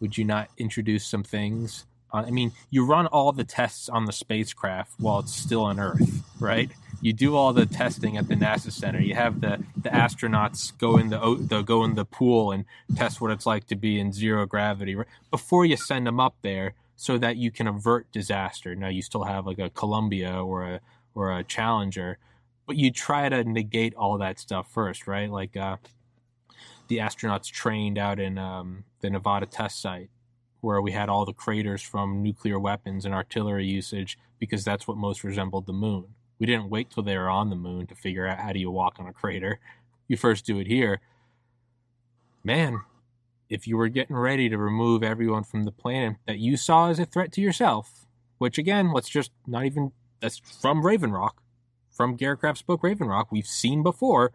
Would you not introduce some things? On, I mean, you run all the tests on the spacecraft while it's still on Earth, right? you do all the testing at the NASA center. You have the, the astronauts go in the, the go in the pool and test what it's like to be in zero gravity right? before you send them up there, so that you can avert disaster. Now you still have like a Columbia or a or a Challenger, but you try to negate all that stuff first, right? Like uh, the astronauts trained out in um, the Nevada test site where we had all the craters from nuclear weapons and artillery usage because that's what most resembled the moon. We didn't wait till they were on the moon to figure out how do you walk on a crater. You first do it here. Man, if you were getting ready to remove everyone from the planet that you saw as a threat to yourself, which again, let's just not even that's from Raven Rock, from Garrett book Raven Rock, we've seen before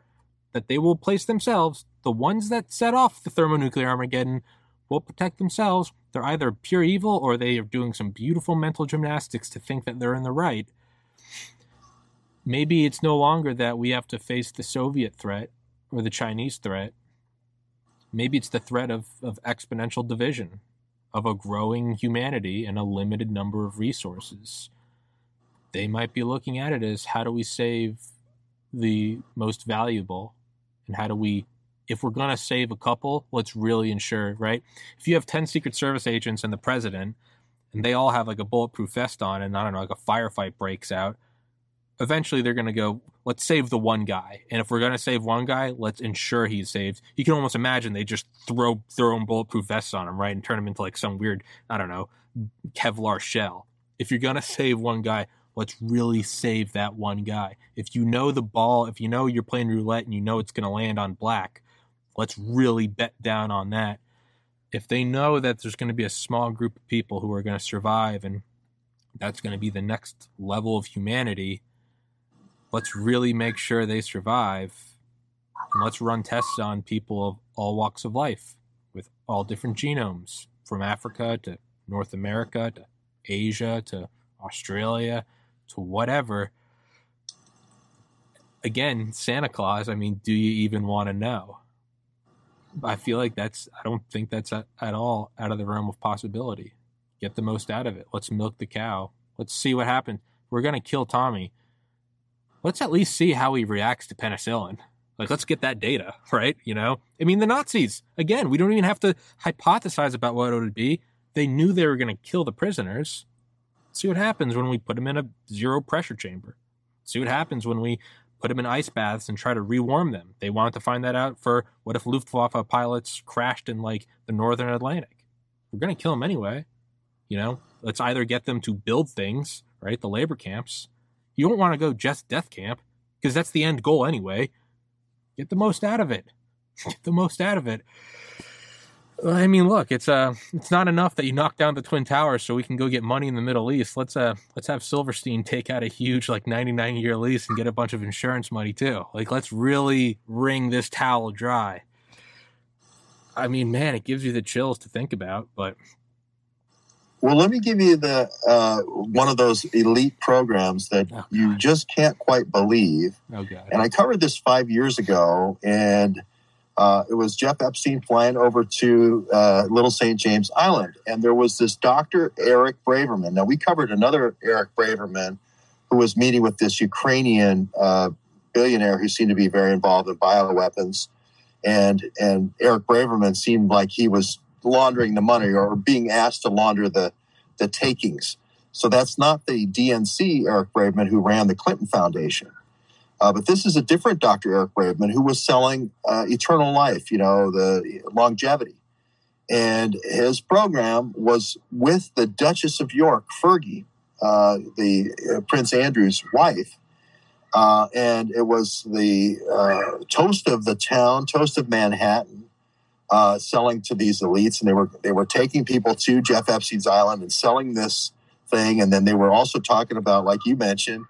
that they will place themselves, the ones that set off the thermonuclear Armageddon will protect themselves. They're either pure evil or they are doing some beautiful mental gymnastics to think that they're in the right. Maybe it's no longer that we have to face the Soviet threat or the Chinese threat. Maybe it's the threat of, of exponential division, of a growing humanity and a limited number of resources. They might be looking at it as how do we save the most valuable and how do we if we're going to save a couple, let's really ensure, right? If you have 10 Secret Service agents and the president, and they all have like a bulletproof vest on, and I don't know, like a firefight breaks out, eventually they're going to go, let's save the one guy. And if we're going to save one guy, let's ensure he's saved. You can almost imagine they just throw their own bulletproof vests on him, right? And turn him into like some weird, I don't know, Kevlar shell. If you're going to save one guy, let's really save that one guy. If you know the ball, if you know you're playing roulette and you know it's going to land on black, let's really bet down on that. If they know that there's going to be a small group of people who are going to survive and that's going to be the next level of humanity, let's really make sure they survive. And let's run tests on people of all walks of life with all different genomes from Africa to North America to Asia to Australia to whatever. Again, Santa Claus, I mean, do you even want to know? I feel like that's, I don't think that's at, at all out of the realm of possibility. Get the most out of it. Let's milk the cow. Let's see what happens. We're going to kill Tommy. Let's at least see how he reacts to penicillin. Like, let's get that data, right? You know, I mean, the Nazis, again, we don't even have to hypothesize about what it would be. They knew they were going to kill the prisoners. See what happens when we put them in a zero pressure chamber. See what happens when we put them in ice baths and try to rewarm them. They wanted to find that out for what if Luftwaffe pilots crashed in like the northern Atlantic? We're going to kill them anyway. You know, let's either get them to build things, right? The labor camps. You don't want to go just death camp because that's the end goal anyway. Get the most out of it. Get the most out of it. I mean, look, it's uh, it's not enough that you knock down the twin towers so we can go get money in the Middle East. Let's uh, let's have Silverstein take out a huge like 99 year lease and get a bunch of insurance money too. Like, let's really wring this towel dry. I mean, man, it gives you the chills to think about. But well, let me give you the uh, one of those elite programs that oh, you just can't quite believe. Oh God! And I covered this five years ago, and uh, it was Jeff Epstein flying over to uh, Little St. James Island. And there was this Dr. Eric Braverman. Now, we covered another Eric Braverman who was meeting with this Ukrainian uh, billionaire who seemed to be very involved in bioweapons. And, and Eric Braverman seemed like he was laundering the money or being asked to launder the, the takings. So that's not the DNC Eric Braverman who ran the Clinton Foundation. Uh, but this is a different Dr. Eric Braverman who was selling uh, eternal life, you know, the longevity. And his program was with the Duchess of York, Fergie, uh, the uh, Prince Andrew's wife. Uh, and it was the uh, toast of the town, toast of Manhattan, selling to these elites. And they were, they were taking people to Jeff Epstein's island and selling this thing. And then they were also talking about, like you mentioned,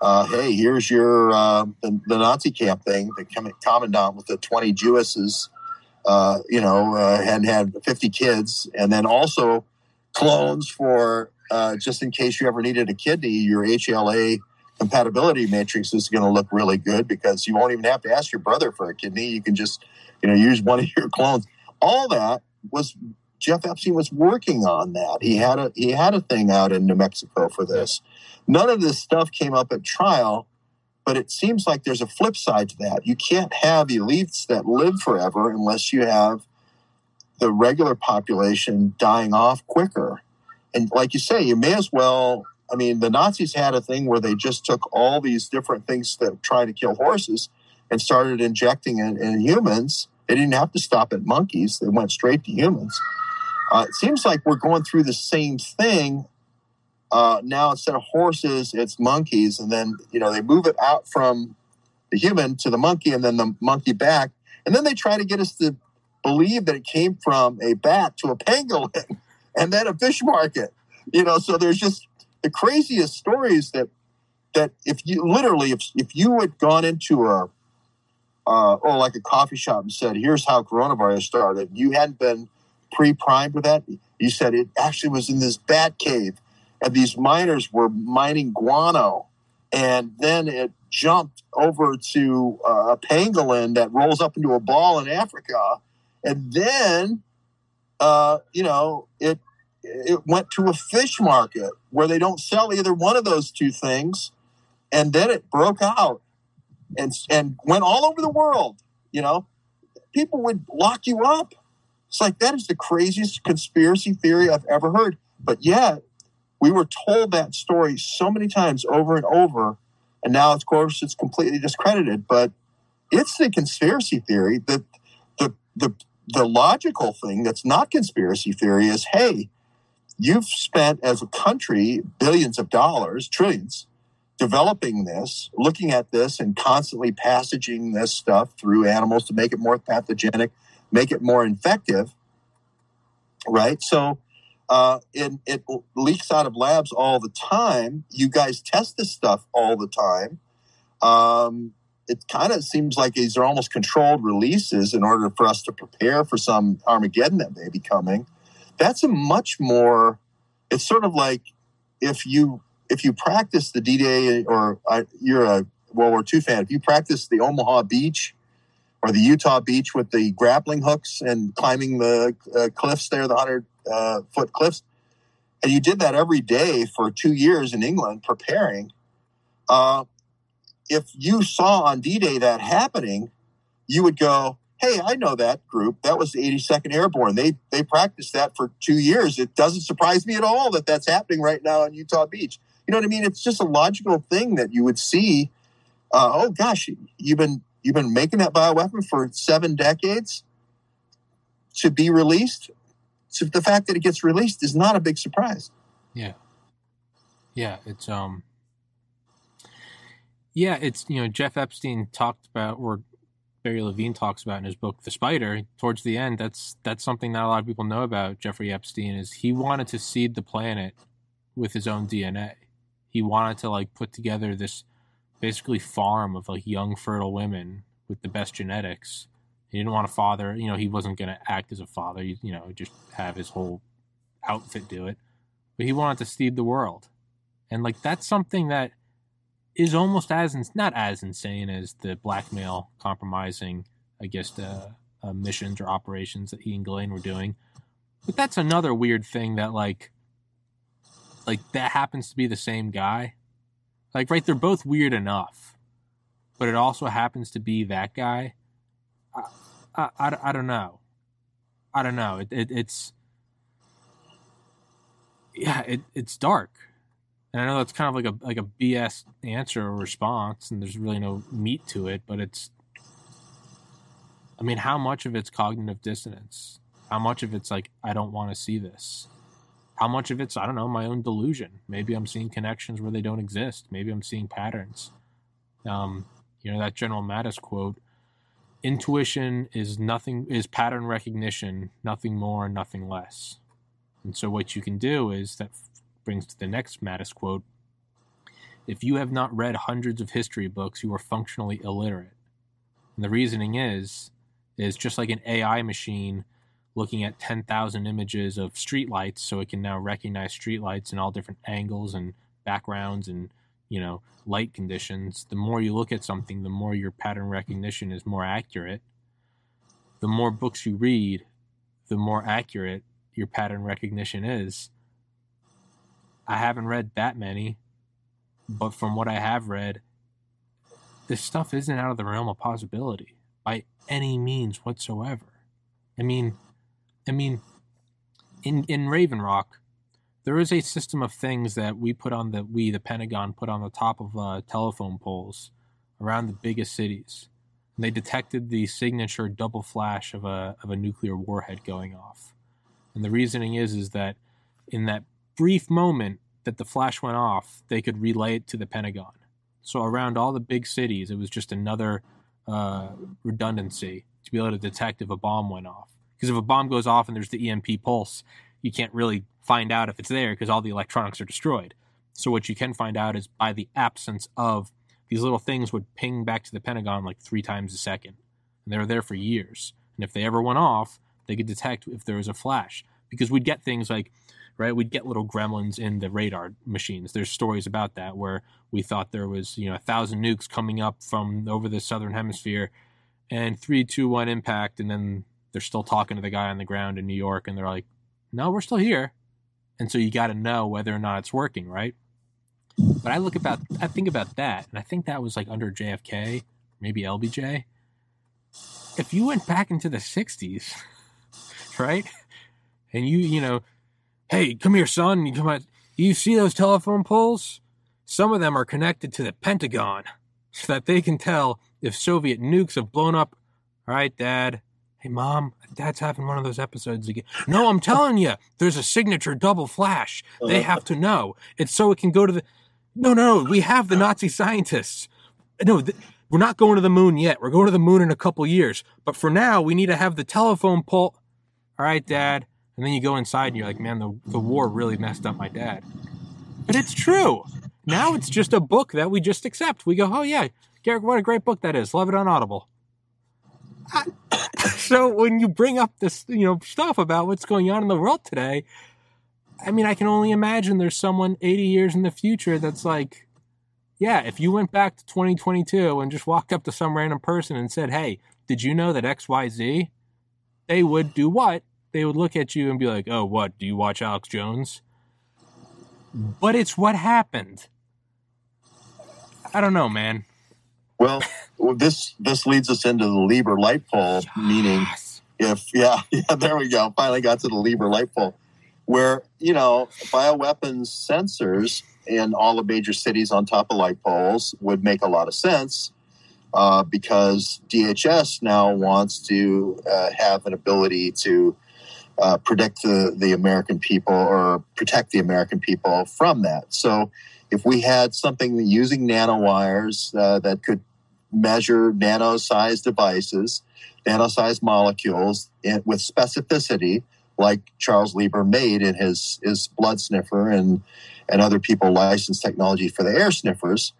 uh, hey, here's your uh, the, the, Nazi camp thing. The commandant with the 20 Jewesses, uh, you know, uh, had had 50 kids, and then also clones for uh, just in case you ever needed a kidney. Your HLA compatibility matrix is going to look really good because you won't even have to ask your brother for a kidney. You can just, you know, use one of your clones. All that was Jeff Epstein was working on that. He had a he had a thing out in New Mexico for this. None of this stuff came up at trial, but it seems like there's a flip side to that. You can't have elites that live forever unless you have the regular population dying off quicker. And like you say, you may as well. I mean, the Nazis had a thing where they just took all these different things that try to kill horses and started injecting it in humans. They didn't have to stop at monkeys; they went straight to humans. Uh, it seems like we're going through the same thing uh, now. Instead of horses, it's monkeys, and then you know they move it out from the human to the monkey, and then the monkey back, and then they try to get us to believe that it came from a bat to a pangolin, and then a fish market. You know, so there's just the craziest stories that that if you literally if if you had gone into a uh, or like a coffee shop and said, "Here's how coronavirus started," you hadn't been pre-primed with that. You said it actually was in this bat cave, and these miners were mining guano, and then it jumped over to uh, a pangolin that rolls up into a ball in Africa, and then, uh, you know, it it went to a fish market where they don't sell either one of those two things, and then it broke out and and went all over the world. You know, people would lock you up it's like that is the craziest conspiracy theory I've ever heard. But yet, we were told that story so many times over and over, and now, of course, it's completely discredited. But it's the conspiracy theory that the the the logical thing that's not conspiracy theory is hey, you've spent as a country billions of dollars, trillions, developing this, looking at this, and constantly passaging this stuff through animals to make it more pathogenic make it more infective, right? So uh, it, it leaks out of labs all the time. You guys test this stuff all the time. Um, it kind of seems like these are almost controlled releases in order for us to prepare for some Armageddon that may be coming. That's a much more. It's sort of like if you if you practice the D-Day or uh, you're a World War II fan, if you practice the Omaha Beach or the Utah beach with the grappling hooks and climbing the uh, cliffs there, the 100 uh, foot cliffs. And you did that every day for two years in England preparing. Uh, if you saw on D Day that happening, you would go, Hey, I know that group. That was the 82nd Airborne. They, they practiced that for two years. It doesn't surprise me at all that that's happening right now on Utah Beach. You know what I mean? It's just a logical thing that you would see. Uh, oh gosh, you've been You've been making that bioweapon for seven decades to be released. So the fact that it gets released is not a big surprise. Yeah. Yeah, it's um yeah, it's you know, Jeff Epstein talked about or Barry Levine talks about in his book The Spider, towards the end, that's that's something not a lot of people know about Jeffrey Epstein is he wanted to seed the planet with his own DNA. He wanted to like put together this basically farm of like young fertile women with the best genetics. He didn't want a father, you know, he wasn't going to act as a father, you, you know, just have his whole outfit do it. But he wanted to seed the world. And like that's something that is almost as not as insane as the blackmail compromising, I guess, uh, uh, missions or operations that he and Ghislaine were doing. But that's another weird thing that like like that happens to be the same guy like, right, they're both weird enough, but it also happens to be that guy. I, I, I, don't know. I don't know. It, it, it's yeah, it, it's dark, and I know that's kind of like a like a BS answer or response, and there's really no meat to it. But it's, I mean, how much of it's cognitive dissonance? How much of it's like I don't want to see this? How much of it's i don't know my own delusion. Maybe i'm seeing connections where they don't exist. Maybe i'm seeing patterns. Um, you know that general mattis quote intuition is nothing is pattern recognition nothing more nothing less. And so what you can do is that brings to the next mattis quote if you have not read hundreds of history books you are functionally illiterate. And the reasoning is is just like an ai machine looking at 10,000 images of streetlights so it can now recognize streetlights in all different angles and backgrounds and you know light conditions. The more you look at something the more your pattern recognition is more accurate. The more books you read the more accurate your pattern recognition is. I haven't read that many but from what i have read this stuff isn't out of the realm of possibility by any means whatsoever. I mean I mean, in in Raven Rock, there is a system of things that we put on the we the Pentagon put on the top of uh, telephone poles around the biggest cities. And they detected the signature double flash of a of a nuclear warhead going off. And the reasoning is is that in that brief moment that the flash went off, they could relay it to the Pentagon. So around all the big cities, it was just another uh, redundancy to be able to detect if a bomb went off. Because if a bomb goes off and there's the EMP pulse, you can't really find out if it's there because all the electronics are destroyed. So what you can find out is by the absence of these little things would ping back to the Pentagon like three times a second. And they were there for years. And if they ever went off, they could detect if there was a flash. Because we'd get things like, right, we'd get little gremlins in the radar machines. There's stories about that where we thought there was, you know, a thousand nukes coming up from over the southern hemisphere and three, two, one impact. And then they're still talking to the guy on the ground in New York and they're like, no, we're still here. And so you got to know whether or not it's working, right? But I look about, I think about that, and I think that was like under JFK, maybe LBJ. If you went back into the '60s, right, and you, you know, hey, come here, son, you come out, you see those telephone poles? Some of them are connected to the Pentagon, so that they can tell if Soviet nukes have blown up. All right, Dad, Hey, mom, dad's having one of those episodes again. No, I'm telling you, there's a signature double flash. They have to know. It's so it can go to the. No, no, no, we have the Nazi scientists. No, th- we're not going to the moon yet. We're going to the moon in a couple years. But for now, we need to have the telephone pole. All right, dad. And then you go inside and you're like, man, the, the war really messed up my dad. But it's true. Now it's just a book that we just accept. We go, oh, yeah, Garrick, what a great book that is. Love it on Audible. So when you bring up this, you know, stuff about what's going on in the world today, I mean, I can only imagine there's someone 80 years in the future that's like, yeah, if you went back to 2022 and just walked up to some random person and said, hey, did you know that XYZ? They would do what? They would look at you and be like, oh, what? Do you watch Alex Jones? But it's what happened. I don't know, man. Well, this this leads us into the Lieber light pole, yes. meaning if yeah, yeah, there we go. Finally got to the Lieber light pole, where you know bioweapons sensors in all the major cities on top of light poles would make a lot of sense uh, because DHS now wants to uh, have an ability to uh, predict the, the American people or protect the American people from that. So if we had something using nanowires uh, that could measure nano-sized devices, nano-sized molecules with specificity, like Charles Lieber made in his his blood sniffer and and other people licensed technology for the air sniffers.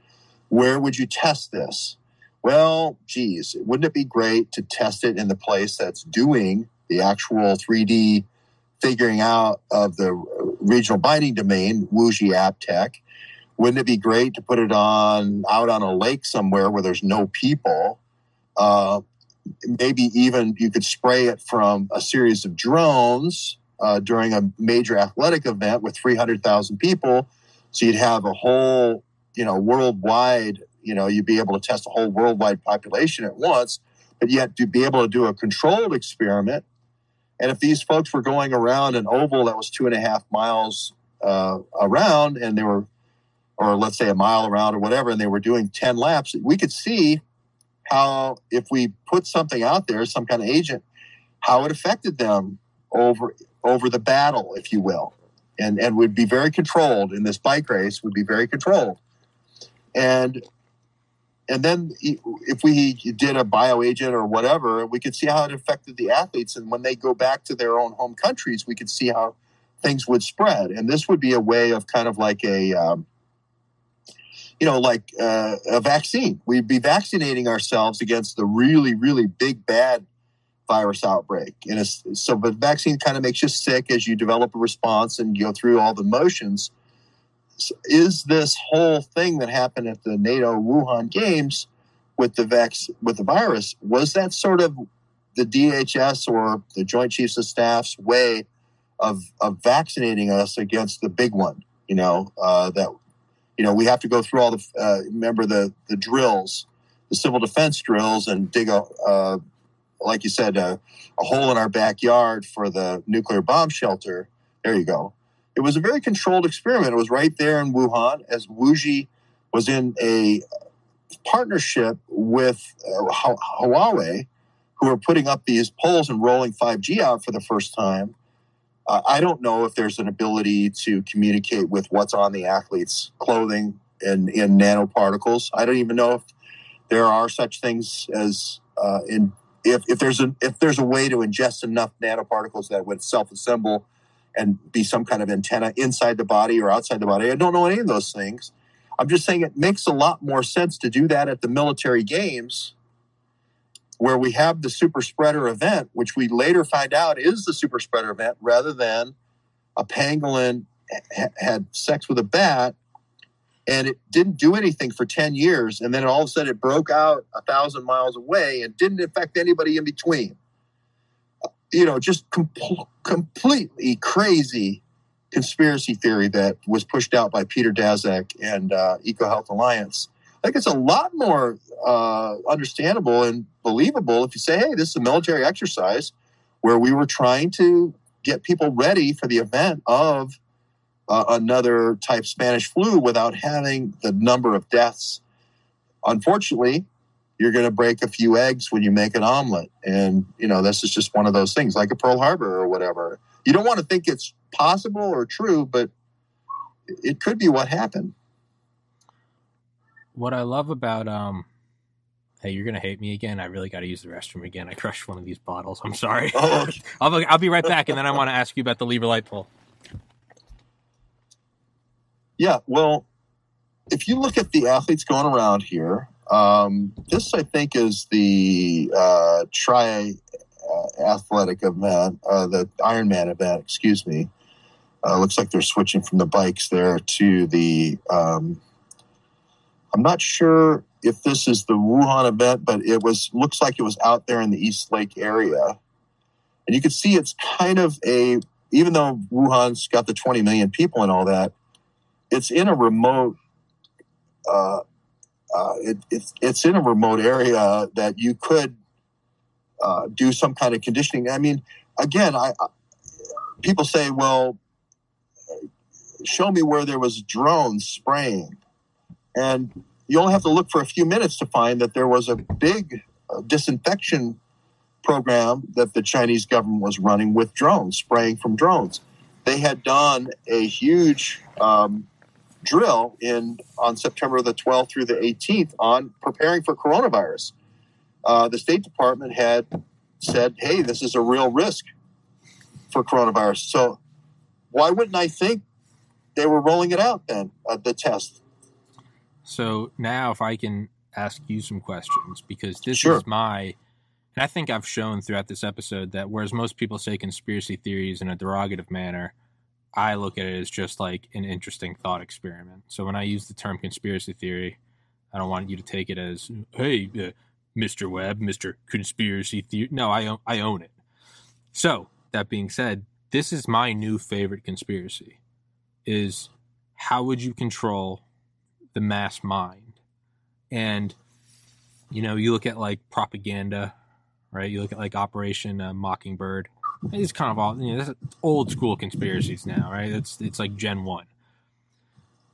Where would you test this? Well, geez, wouldn't it be great to test it in the place that's doing the actual 3D figuring out of the regional binding domain, WuXi AppTec, wouldn't it be great to put it on out on a lake somewhere where there's no people? Uh, maybe even you could spray it from a series of drones uh, during a major athletic event with 300,000 people. So you'd have a whole, you know, worldwide, you know, you'd be able to test a whole worldwide population at once, but yet to be able to do a controlled experiment. And if these folks were going around an oval that was two and a half miles uh, around and they were or let's say a mile around or whatever, and they were doing 10 laps, we could see how, if we put something out there, some kind of agent, how it affected them over over the battle, if you will, and and would be very controlled in this bike race. Would be very controlled, and and then if we did a bioagent or whatever, we could see how it affected the athletes, and when they go back to their own home countries, we could see how things would spread, and this would be a way of kind of like a um, you know, like uh, a vaccine. We'd be vaccinating ourselves against the really, really big bad virus outbreak. And so, but vaccine kind of makes you sick as you develop a response and go through all the motions. So is this whole thing that happened at the NATO Wuhan Games with the vac- with the virus was that sort of the DHS or the Joint Chiefs of Staff's way of of vaccinating us against the big one? You know uh, that you know, we have to go through all the, uh, remember the, the drills, the civil defense drills and dig a, uh, like you said, a, a hole in our backyard for the nuclear bomb shelter. There you go. It was a very controlled experiment. It was right there in Wuhan as WuXi was in a partnership with uh, Huawei, who are putting up these poles and rolling 5G out for the first time. Uh, I don't know if there's an ability to communicate with what's on the athlete's clothing and in nanoparticles. I don't even know if there are such things as uh, in if, if there's a if there's a way to ingest enough nanoparticles that would self-assemble and be some kind of antenna inside the body or outside the body. I don't know any of those things. I'm just saying it makes a lot more sense to do that at the military games where we have the super spreader event, which we later find out is the super spreader event rather than a pangolin ha- had sex with a bat and it didn't do anything for 10 years and then all of a sudden it broke out a thousand miles away and didn't affect anybody in between. You know just com- completely crazy conspiracy theory that was pushed out by peter daszak and uh, ecohealth alliance think it's a lot more uh, understandable and believable if you say hey this is a military exercise where we were trying to get people ready for the event of uh, another type Spanish flu without having the number of deaths. Unfortunately, you're going to break a few eggs when you make an omelet. And, you know, this is just one of those things, like a Pearl Harbor or whatever. You don't want to think it's possible or true, but it could be what happened. What I love about, um, hey, you're going to hate me again. I really got to use the restroom again. I crushed one of these bottles. I'm sorry. Oh. I'll, I'll be right back. And then I want to ask you about the Lieber Light pole. Yeah, well, if you look at the athletes going around here, um, this I think is the uh, tri uh, athletic event, uh, the Ironman event. Excuse me. Uh, looks like they're switching from the bikes there to the. Um, I'm not sure if this is the Wuhan event, but it was looks like it was out there in the East Lake area, and you can see it's kind of a. Even though Wuhan's got the 20 million people and all that, it's in a remote uh, uh, it, it's it's in a remote area that you could uh, do some kind of conditioning. I mean, again, I, I, people say, well, show me where there was drones spraying, and you only have to look for a few minutes to find that there was a big uh, disinfection program that the Chinese government was running with drones, spraying from drones. They had done a huge um, drill in on September the 12th through the 18th on preparing for coronavirus. Uh, the State Department had said, "Hey, this is a real risk for coronavirus." So, why wouldn't I think they were rolling it out then? Uh, the test. So now, if I can ask you some questions, because this sure. is my, and I think I've shown throughout this episode that whereas most people say conspiracy theories in a derogative manner, I look at it as just like an interesting thought experiment. So when I use the term conspiracy theory, I don't want you to take it as, hey, uh, Mr. Webb, Mr. Conspiracy Theory. No, I own, I own it. So that being said, this is my new favorite conspiracy is how would you control the mass mind? And, you know, you look at like propaganda, right? You look at like Operation uh, Mockingbird it's kind of all you know. That's old school conspiracies now, right? It's it's like Gen One.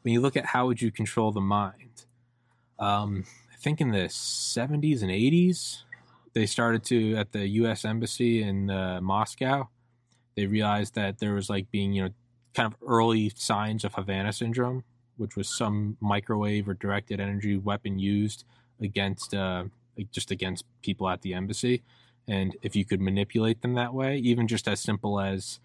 When you look at how would you control the mind, um, I think in the '70s and '80s, they started to at the U.S. embassy in uh, Moscow. They realized that there was like being you know kind of early signs of Havana syndrome, which was some microwave or directed energy weapon used against uh, just against people at the embassy. And if you could manipulate them that way even just as simple as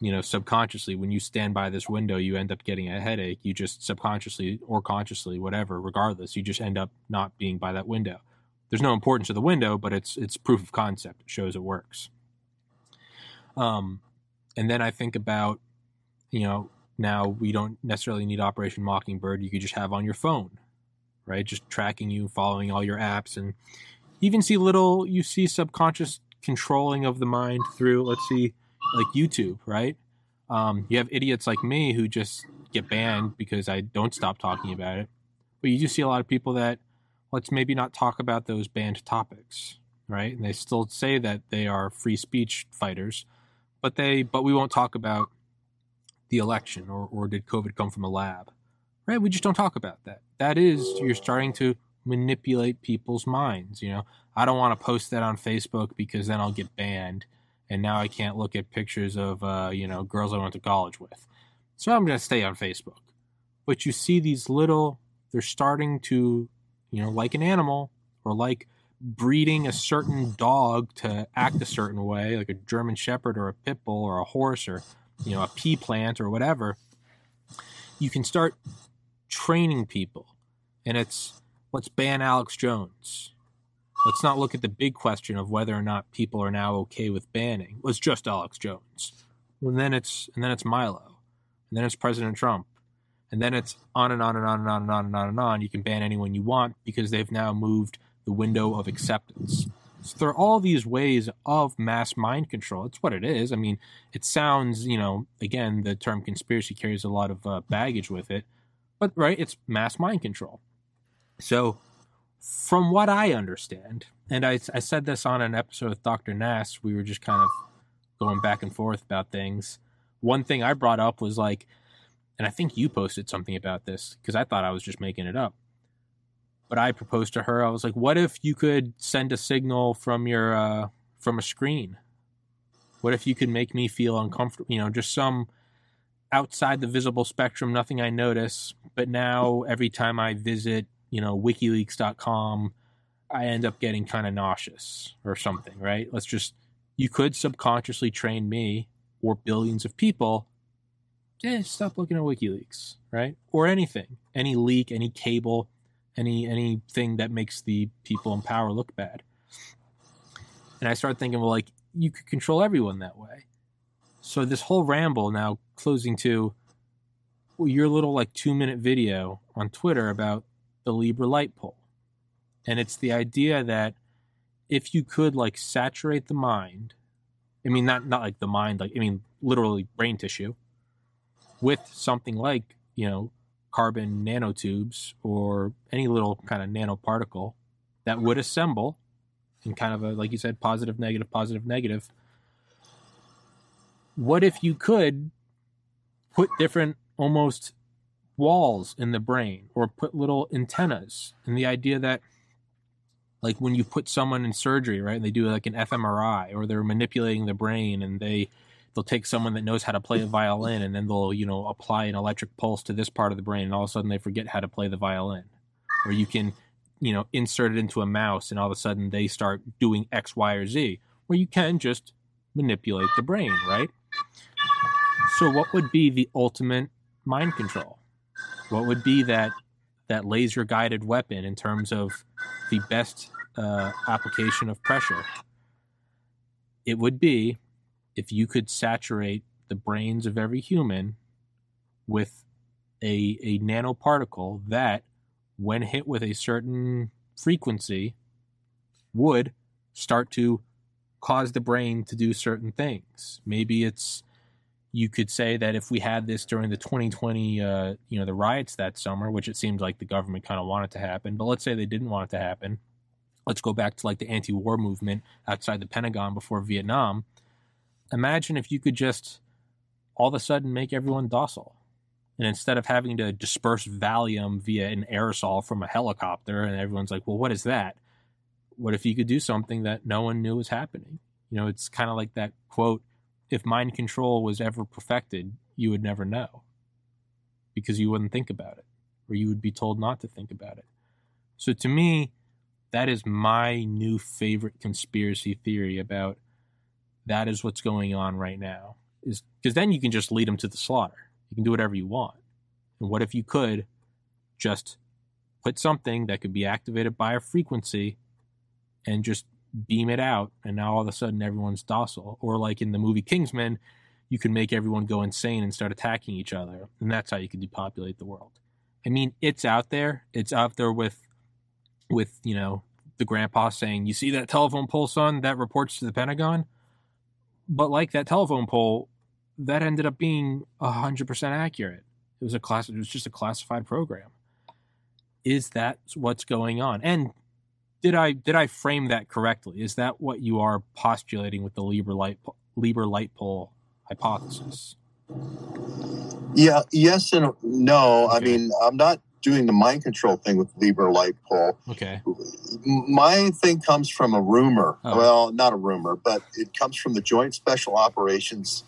you know subconsciously when you stand by this window you end up getting a headache. You just subconsciously or consciously whatever regardless you just end up not being by that window. There's no importance to the window but it's it's proof of concept. It shows it works. Um and then i think about you know now we don't necessarily need operation mockingbird. You could just have on your phone right? Just tracking you following all your apps and even see little you see subconscious controlling of the mind through let's see like youtube right? Um, you have idiots like me who just get banned because i don't stop talking about it. But you do see a lot of people that let's maybe not talk about those banned topics right? And they still say that they are free speech fighters but they but we won't talk about the election or, or did covid come from a lab right we just don't talk about that that is you're starting to manipulate people's minds. You know, I don't want to post that on Facebook because then I'll get banned and now I can't look at pictures of uh, you know girls I went to college with. So I'm going to stay on Facebook. But you see these little, they're starting to, you know, like an animal or like breeding a certain dog to act a certain way, like a German Shepherd or a pit bull or a horse or you know a pea plant or whatever. You can start training people, and it's let's ban Alex Jones let's not look at the big question of whether or not people are now okay with banning. It's just Alex Jones. And then it's and then it's Milo. And then it's President Trump. And then it's on and on and on and on and on and on and on. You can ban anyone you want because they've now moved the window of acceptance. So there are all these ways of mass mind control. It's what it is. I mean, it sounds, you know, again, the term conspiracy carries a lot of uh, baggage with it, but right, it's mass mind control. So from what I understand, and I, I said this on an episode with Dr. Nass, we were just kind of going back and forth about things. One thing I brought up was like, and I think you posted something about this because I thought I was just making it up. But I proposed to her, I was like, what if you could send a signal from your, uh, from a screen? What if you could make me feel uncomfortable? You know, just some outside the visible spectrum, nothing I notice. But now every time I visit you know, wikileaks.com, I end up getting kind of nauseous or something, right? Let's just, you could subconsciously train me or billions of people. Yeah, stop looking at WikiLeaks, right? Or anything, any leak, any cable, any anything that makes the people in power look bad. And I started thinking, well, like you could control everyone that way. So this whole ramble now closing to your little like two minute video on Twitter about the Lieber light pole. And it's the idea that if you could like saturate the mind, I mean not not like the mind, like I mean literally brain tissue, with something like, you know, carbon nanotubes or any little kind of nanoparticle that would assemble in kind of a like you said, positive, negative, positive, negative. What if you could put different almost walls in the brain or put little antennas and the idea that like when you put someone in surgery right and they do like an fMRI or they're manipulating the brain and they they'll take someone that knows how to play a violin and then they'll you know apply an electric pulse to this part of the brain and all of a sudden they forget how to play the violin. Or you can you know insert it into a mouse and all of a sudden they start doing x y or z where you can just manipulate the brain right? So what would be the ultimate mind control? What would be that that laser guided weapon in terms of the best uh, application of pressure? It would be if you could saturate the brains of every human with a, a nanoparticle that, when hit with a certain frequency, would start to cause the brain to do certain things. Maybe it's you could say that if we had this during the 2020, uh, you know, the riots that summer, which it seemed like the government kind of wanted to happen, but let's say they didn't want it to happen. Let's go back to like the anti-war movement outside the Pentagon before Vietnam. Imagine if you could just all of a sudden make everyone docile. And instead of having to disperse Valium via an aerosol from a helicopter, and everyone's like, well, what is that? What if you could do something that no one knew was happening? You know, it's kind of like that quote if mind control was ever perfected, you would never know because you wouldn't think about it or you would be told not to think about it. So to me, that is my new favorite conspiracy theory about that is what's going on right now. Is because then you can just lead them to the slaughter. You can do whatever you want. And what if you could just put something that could be activated by a frequency and just beam it out, and now all of a sudden everyone's docile. Or like in the movie Kingsman, you can make everyone go insane and start attacking each other, and that's how you can depopulate the world. I mean, it's out there. It's out there with, with you know, the grandpa saying, "You see that telephone pole, son? That reports to the Pentagon." But like that telephone pole, that ended up being hundred percent accurate. It was a class. It was just a classified program. Is that what's going on? And did I did I frame that correctly? Is that what you are postulating with the Lieber light Lieber light pole hypothesis? Yeah, yes and no. Okay. I mean, I'm not doing the mind control thing with Lieber light pole. Okay. My thing comes from a rumor. Oh. Well, not a rumor, but it comes from the Joint Special Operations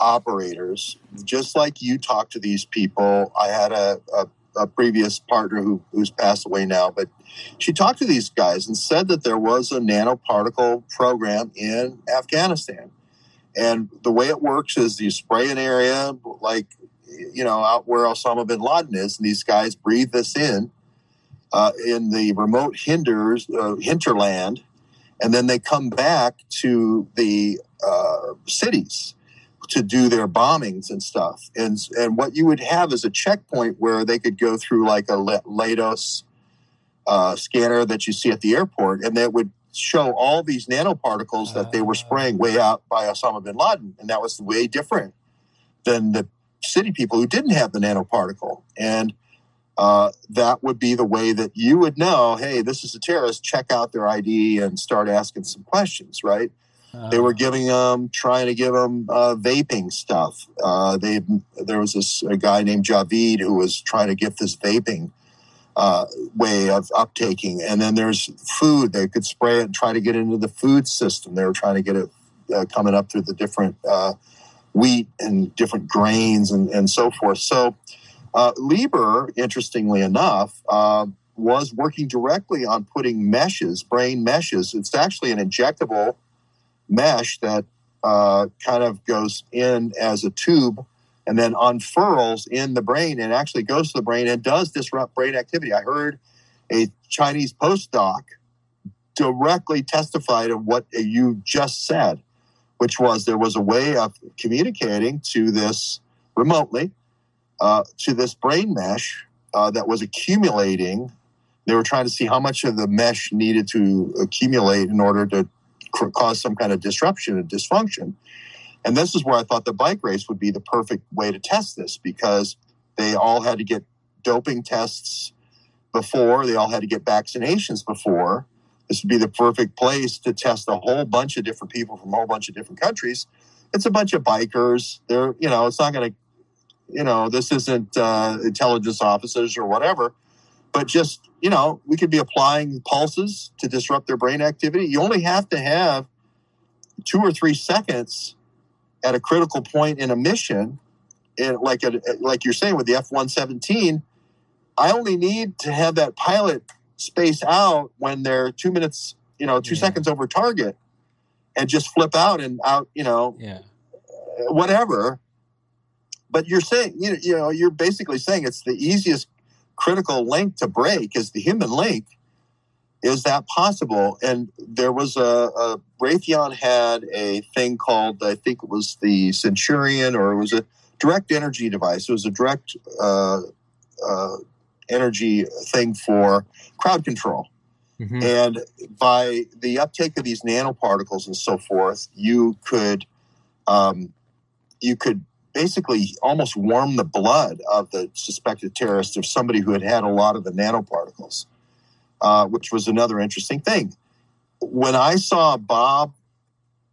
operators. Just like you talk to these people, I had a, a, a previous partner who, who's passed away now, but she talked to these guys and said that there was a nanoparticle program in Afghanistan. And the way it works is you spray an area like you know, out where Osama bin Laden is, and these guys breathe this in uh, in the remote hinders uh, hinterland, and then they come back to the uh, cities to do their bombings and stuff. And and what you would have is a checkpoint where they could go through like a Leidos uh, scanner that you see at the airport, and that would show all these nanoparticles that they were spraying way out by Osama bin Laden, and that was way different than the city people who didn't have the nanoparticle. And uh, that would be the way that you would know hey, this is a terrorist, check out their ID and start asking some questions, right? Uh, they were giving them, trying to give them uh, vaping stuff. Uh, they there was this a guy named Javid who was trying to get this vaping uh, way of uptaking, and then there's food. They could spray it and try to get into the food system. They were trying to get it uh, coming up through the different uh, wheat and different grains and, and so forth. So, uh, Lieber, interestingly enough, uh, was working directly on putting meshes, brain meshes. It's actually an injectable mesh that uh, kind of goes in as a tube and then unfurls in the brain and actually goes to the brain and does disrupt brain activity. I heard a Chinese postdoc directly testify to what you just said which was there was a way of communicating to this remotely uh, to this brain mesh uh, that was accumulating. They were trying to see how much of the mesh needed to accumulate in order to cr- cause some kind of disruption and dysfunction. And this is where I thought the bike race would be the perfect way to test this because they all had to get doping tests before, they all had to get vaccinations before this would be the perfect place to test a whole bunch of different people from a whole bunch of different countries. It's a bunch of bikers. They're, you know, it's not going to, you know, this isn't uh, intelligence officers or whatever, but just, you know, we could be applying pulses to disrupt their brain activity. You only have to have two or three seconds at a critical point in a mission, and like a, like you're saying with the F one seventeen. I only need to have that pilot space out when they're two minutes, you know, two yeah. seconds over target and just flip out and out, you know, yeah. whatever. But you're saying, you know, you know, you're basically saying it's the easiest critical link to break is the human link. Is that possible? And there was a, a Raytheon had a thing called, I think it was the Centurion, or it was a direct energy device. It was a direct uh, uh, energy thing for crowd control. Mm-hmm. And by the uptake of these nanoparticles and so forth, you could um, you could basically almost warm the blood of the suspected terrorist of somebody who had had a lot of the nanoparticles, uh, which was another interesting thing. When I saw Bob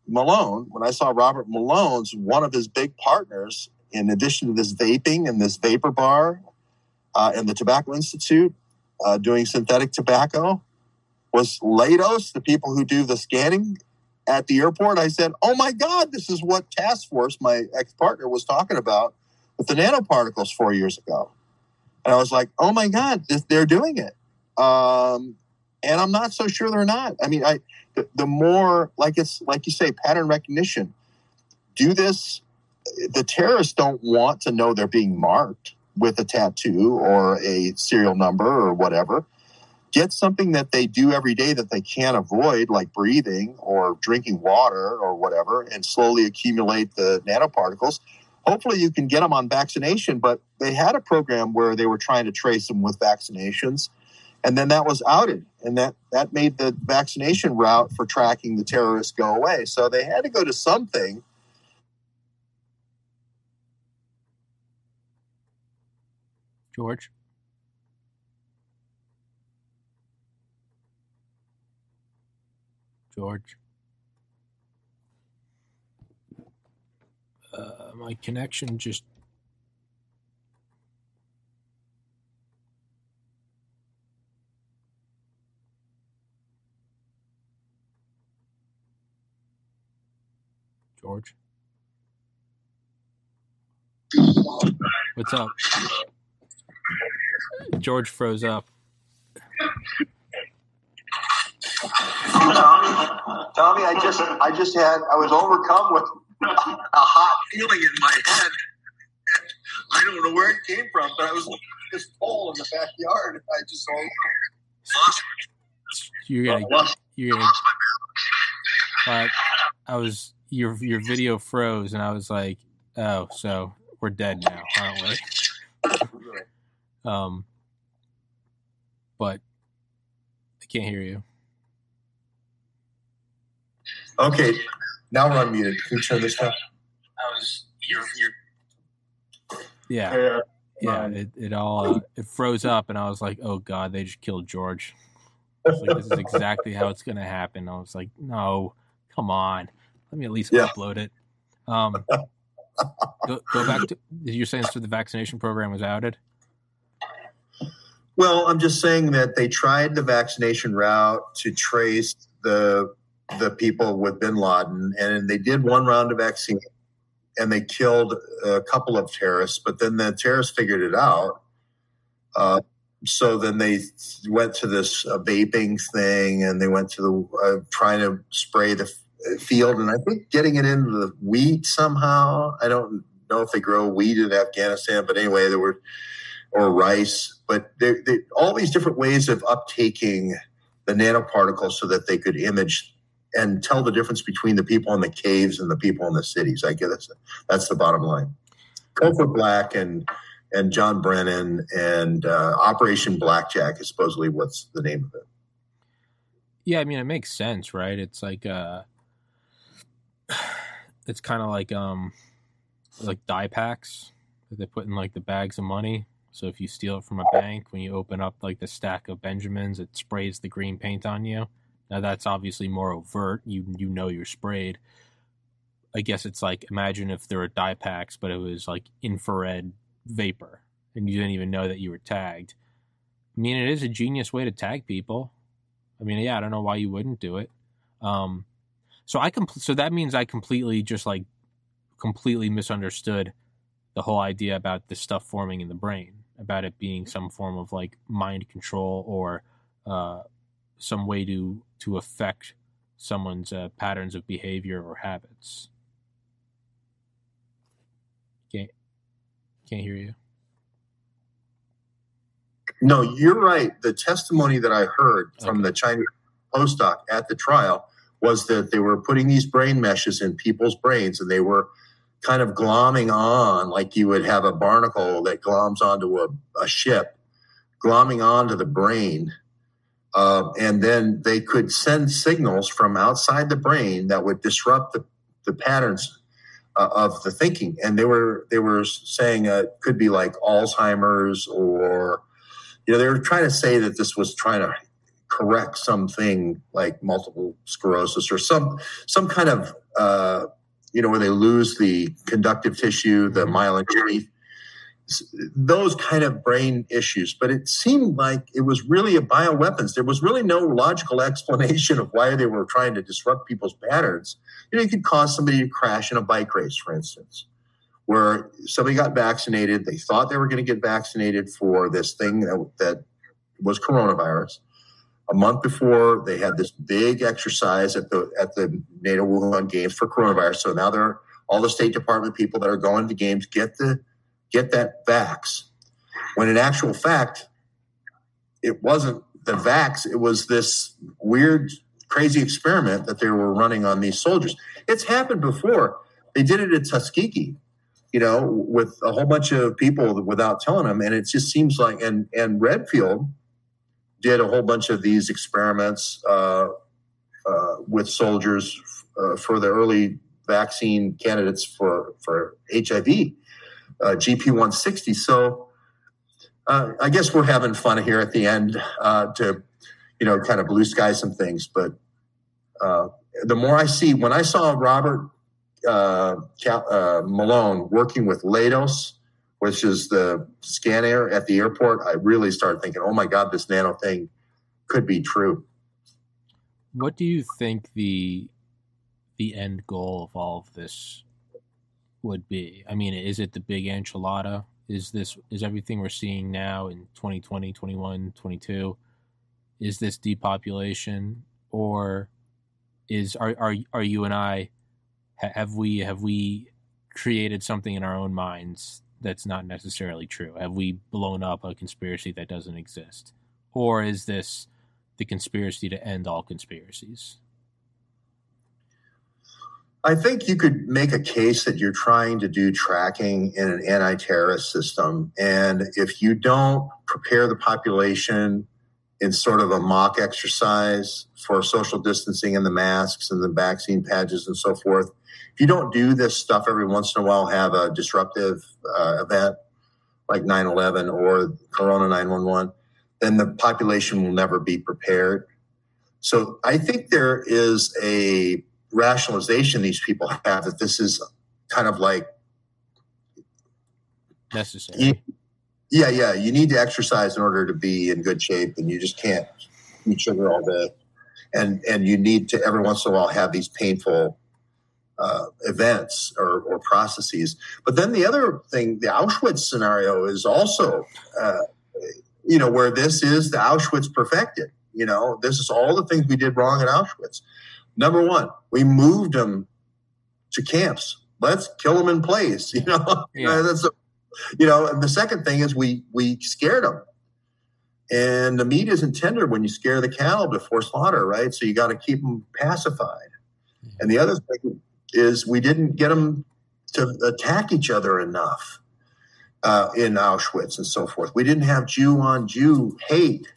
Malone, when I saw Robert Malone's one of his big partners, in addition to this vaping and this vapor bar uh, and the Tobacco Institute uh, doing synthetic tobacco was Leidos, the people who do the scanning at the airport. I said, "Oh my God, this is what Task Force, my ex partner, was talking about with the nanoparticles four years ago." And I was like, "Oh my God, this, they're doing it." Um, and I'm not so sure they're not. I mean, I the, the more like it's like you say, pattern recognition. Do this. The terrorists don't want to know they're being marked with a tattoo or a serial number or whatever. Get something that they do every day that they can't avoid, like breathing or drinking water or whatever, and slowly accumulate the nanoparticles. Hopefully, you can get them on vaccination, but they had a program where they were trying to trace them with vaccinations, and then that was outed, and that, that made the vaccination route for tracking the terrorists go away. So they had to go to something George. George. Uh, my connection just George. What's up? George froze up. Tommy, Tommy, I just, I just had, I was overcome with a hot feeling in my head. I don't know where it came from, but I was this pole in the backyard. I just lost. You're gonna, you're gonna. But I was your your video froze, and I was like, oh, so we're dead now, aren't we? Um, but I can't hear you. Okay, now we're unmuted. Can you turn this down? I was you're, you're... Yeah, yeah. It, it all uh, it froze up, and I was like, "Oh God, they just killed George." Like, this is exactly how it's going to happen. I was like, "No, come on, let me at least yeah. upload it." Um, go, go back to you're saying so the vaccination program was outed. Well, I'm just saying that they tried the vaccination route to trace the the people with bin Laden, and they did one round of vaccine, and they killed a couple of terrorists. But then the terrorists figured it out. Uh, so then they went to this uh, vaping thing, and they went to the uh, trying to spray the field, and I think getting it into the wheat somehow. I don't know if they grow wheat in Afghanistan, but anyway, there were or rice. But they, they, all these different ways of uptaking the nanoparticles so that they could image and tell the difference between the people in the caves and the people in the cities. I guess that's the bottom line. Cofer Black and and John Brennan and uh, Operation Blackjack is supposedly what's the name of it. Yeah, I mean it makes sense, right? It's like uh, it's kind of like um, like dye packs that they put in like the bags of money. So if you steal it from a bank, when you open up like the stack of Benjamins, it sprays the green paint on you. Now that's obviously more overt. You you know you're sprayed. I guess it's like imagine if there were dye packs, but it was like infrared vapor, and you didn't even know that you were tagged. I mean, it is a genius way to tag people. I mean, yeah, I don't know why you wouldn't do it. Um, so I com- so that means I completely just like completely misunderstood the whole idea about this stuff forming in the brain, about it being some form of like mind control or uh, some way to to affect someone's uh, patterns of behavior or habits. Can't can't hear you. No, you're right. The testimony that I heard from okay. the Chinese postdoc at the trial was that they were putting these brain meshes in people's brains and they were kind of glomming on like you would have a barnacle that gloms onto a, a ship, glomming onto the brain uh, and then they could send signals from outside the brain that would disrupt the, the patterns uh, of the thinking. And they were they were saying uh, it could be like Alzheimer's or you know they were trying to say that this was trying to correct something like multiple sclerosis or some some kind of uh, you know where they lose the conductive tissue, the mm-hmm. myelin sheath those kind of brain issues. But it seemed like it was really a bioweapons. There was really no logical explanation of why they were trying to disrupt people's patterns. You know, you could cause somebody to crash in a bike race, for instance, where somebody got vaccinated. They thought they were going to get vaccinated for this thing that, that was coronavirus. A month before, they had this big exercise at the at the NATO Wuhan Games for coronavirus. So now they're all the State Department people that are going to games get the get that vax. When in actual fact, it wasn't the vax, it was this weird, crazy experiment that they were running on these soldiers. It's happened before. They did it at Tuskegee, you know, with a whole bunch of people without telling them. And it just seems like, and, and Redfield did a whole bunch of these experiments uh, uh, with soldiers uh, for the early vaccine candidates for, for HIV uh, GP 160. So uh, I guess we're having fun here at the end to, you know, kind of blue sky some things. But the more I see, when I saw Robert uh, Malone working with Leidos, which is the scan air at the airport, I really started thinking, oh my God, this nano thing could be true. What do you think the the end goal of all of this would be. I mean, is it the big enchilada? Is this is everything we're seeing now in 2020, 21, 22? Is this depopulation or is are are are you and I have we have we created something in our own minds that's not necessarily true? Have we blown up a conspiracy that doesn't exist? Or is this the conspiracy to end all conspiracies? I think you could make a case that you're trying to do tracking in an anti terrorist system. And if you don't prepare the population in sort of a mock exercise for social distancing and the masks and the vaccine patches and so forth, you don't do this stuff every once in a while, have a disruptive uh, event like 9 11 or Corona 911, then the population will never be prepared. So I think there is a rationalization these people have that this is kind of like necessary. Yeah, yeah. You need to exercise in order to be in good shape, and you just can't eat sugar all day. And and you need to every once in a while have these painful uh, events or, or, processes. But then the other thing, the Auschwitz scenario is also, uh, you know, where this is the Auschwitz perfected. You know, this is all the things we did wrong at Auschwitz. Number one, we moved them to camps. Let's kill them in place. You know, yeah. that's a, you know. And the second thing is we we scared them, and the meat isn't tender when you scare the cattle before slaughter, right? So you got to keep them pacified. And the other thing is we didn't get them to attack each other enough uh, in Auschwitz and so forth. We didn't have Jew on Jew hate.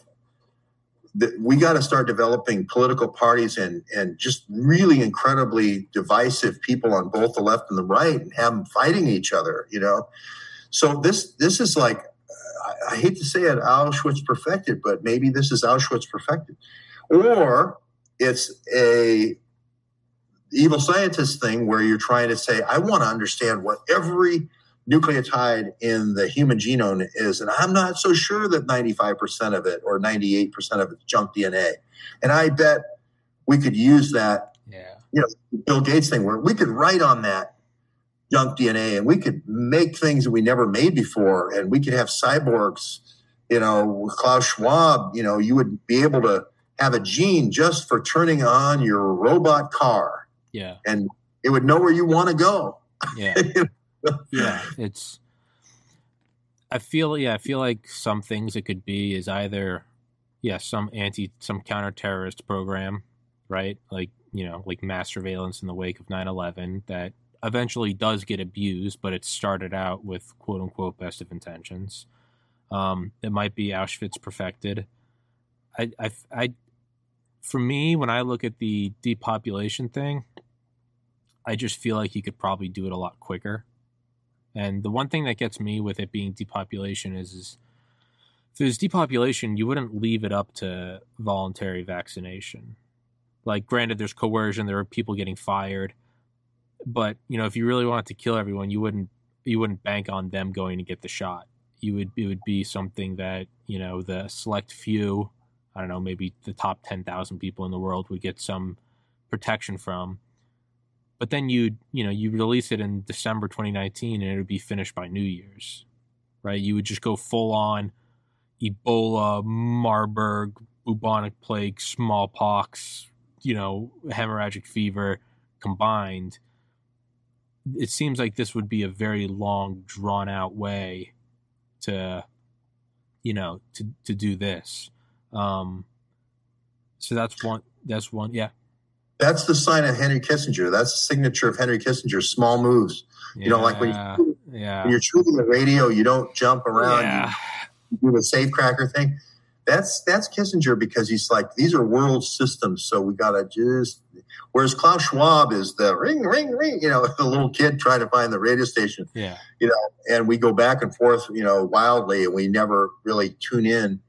We got to start developing political parties and and just really incredibly divisive people on both the left and the right and have them fighting each other you know? So this this is like I, I hate to say it auschwitz perfected but maybe this is auschwitz perfected. Or it's a evil scientist thing where you're trying to say i want to understand what every nucleotide in the human genome is. And I'm not so sure that 95% of it or 98% of it's junk DNA. And I bet we could use that, yeah. you know, Bill Gates thing where we could write on that junk DNA and we could make things that we never made before. And we could have cyborgs, you know, Klaus Schwab, you know, you would be able to have a gene just for turning on your robot car. Yeah. And it would know where you want to go. Yeah. yeah, it's. I feel yeah, I feel like some things it could be is either, yeah, some anti some counter terrorist program, right? Like you know, like mass surveillance in the wake of 9-11 that eventually does get abused, but it started out with quote unquote best of intentions. Um, it might be Auschwitz perfected. I, I, I, for me, when I look at the depopulation thing, I just feel like you could probably do it a lot quicker. And the one thing that gets me with it being depopulation is, is if there's depopulation, you wouldn't leave it up to voluntary vaccination. Like, granted, there's coercion, there are people getting fired, but you know, if you really wanted to kill everyone, you wouldn't you wouldn't bank on them going to get the shot. You would it would be something that you know the select few, I don't know, maybe the top ten thousand people in the world would get some protection from, but then you you know you release it in December 2019 and it would be finished by New Year's, right? You would just go full on Ebola, Marburg, bubonic plague, smallpox, you know, hemorrhagic fever combined. It seems like this would be a very long, drawn out way to, you know, to to do this. Um, so that's one. That's one. Yeah. That's the sign of Henry Kissinger. That's the signature of Henry Kissinger. Small moves. Yeah, you know, like when, you, yeah. when you're shooting the radio, you don't jump around. Yeah. You, you do the safe cracker thing. That's that's Kissinger because he's like these are world systems, so we gotta just. Whereas Klaus Schwab is the ring, ring, ring. You know, the little kid trying to find the radio station. Yeah. You know, and we go back and forth, you know, wildly, and we never really tune in.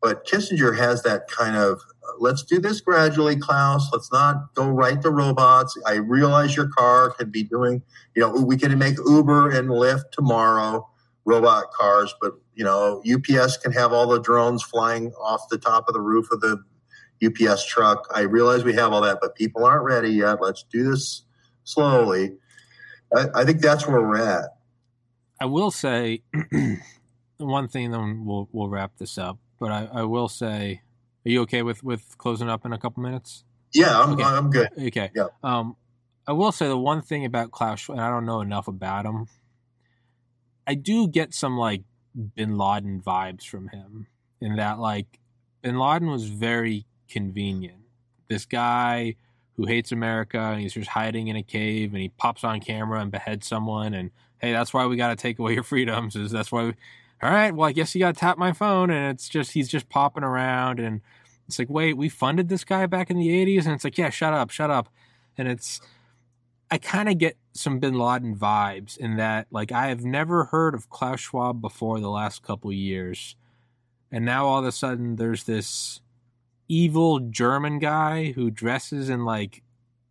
But Kissinger has that kind of let's do this gradually, Klaus. Let's not go right to robots. I realize your car could be doing, you know, we can make Uber and Lyft tomorrow, robot cars, but you know, UPS can have all the drones flying off the top of the roof of the UPS truck. I realize we have all that, but people aren't ready yet. Let's do this slowly. I, I think that's where we're at. I will say one thing, then we'll we'll wrap this up. But I, I will say, are you okay with with closing up in a couple minutes? Yeah, I'm okay. I'm good. Okay. Yeah. Um, I will say the one thing about Klaus, and I don't know enough about him. I do get some like Bin Laden vibes from him in that like Bin Laden was very convenient. This guy who hates America and he's just hiding in a cave and he pops on camera and beheads someone and hey, that's why we got to take away your freedoms. Is that's why? We, all right, well, I guess you got to tap my phone and it's just he's just popping around and it's like, wait, we funded this guy back in the '80s and it's like, yeah, shut up, shut up, and it's I kind of get some Bin Laden vibes in that, like, I have never heard of Klaus Schwab before the last couple years, and now all of a sudden there's this evil German guy who dresses in like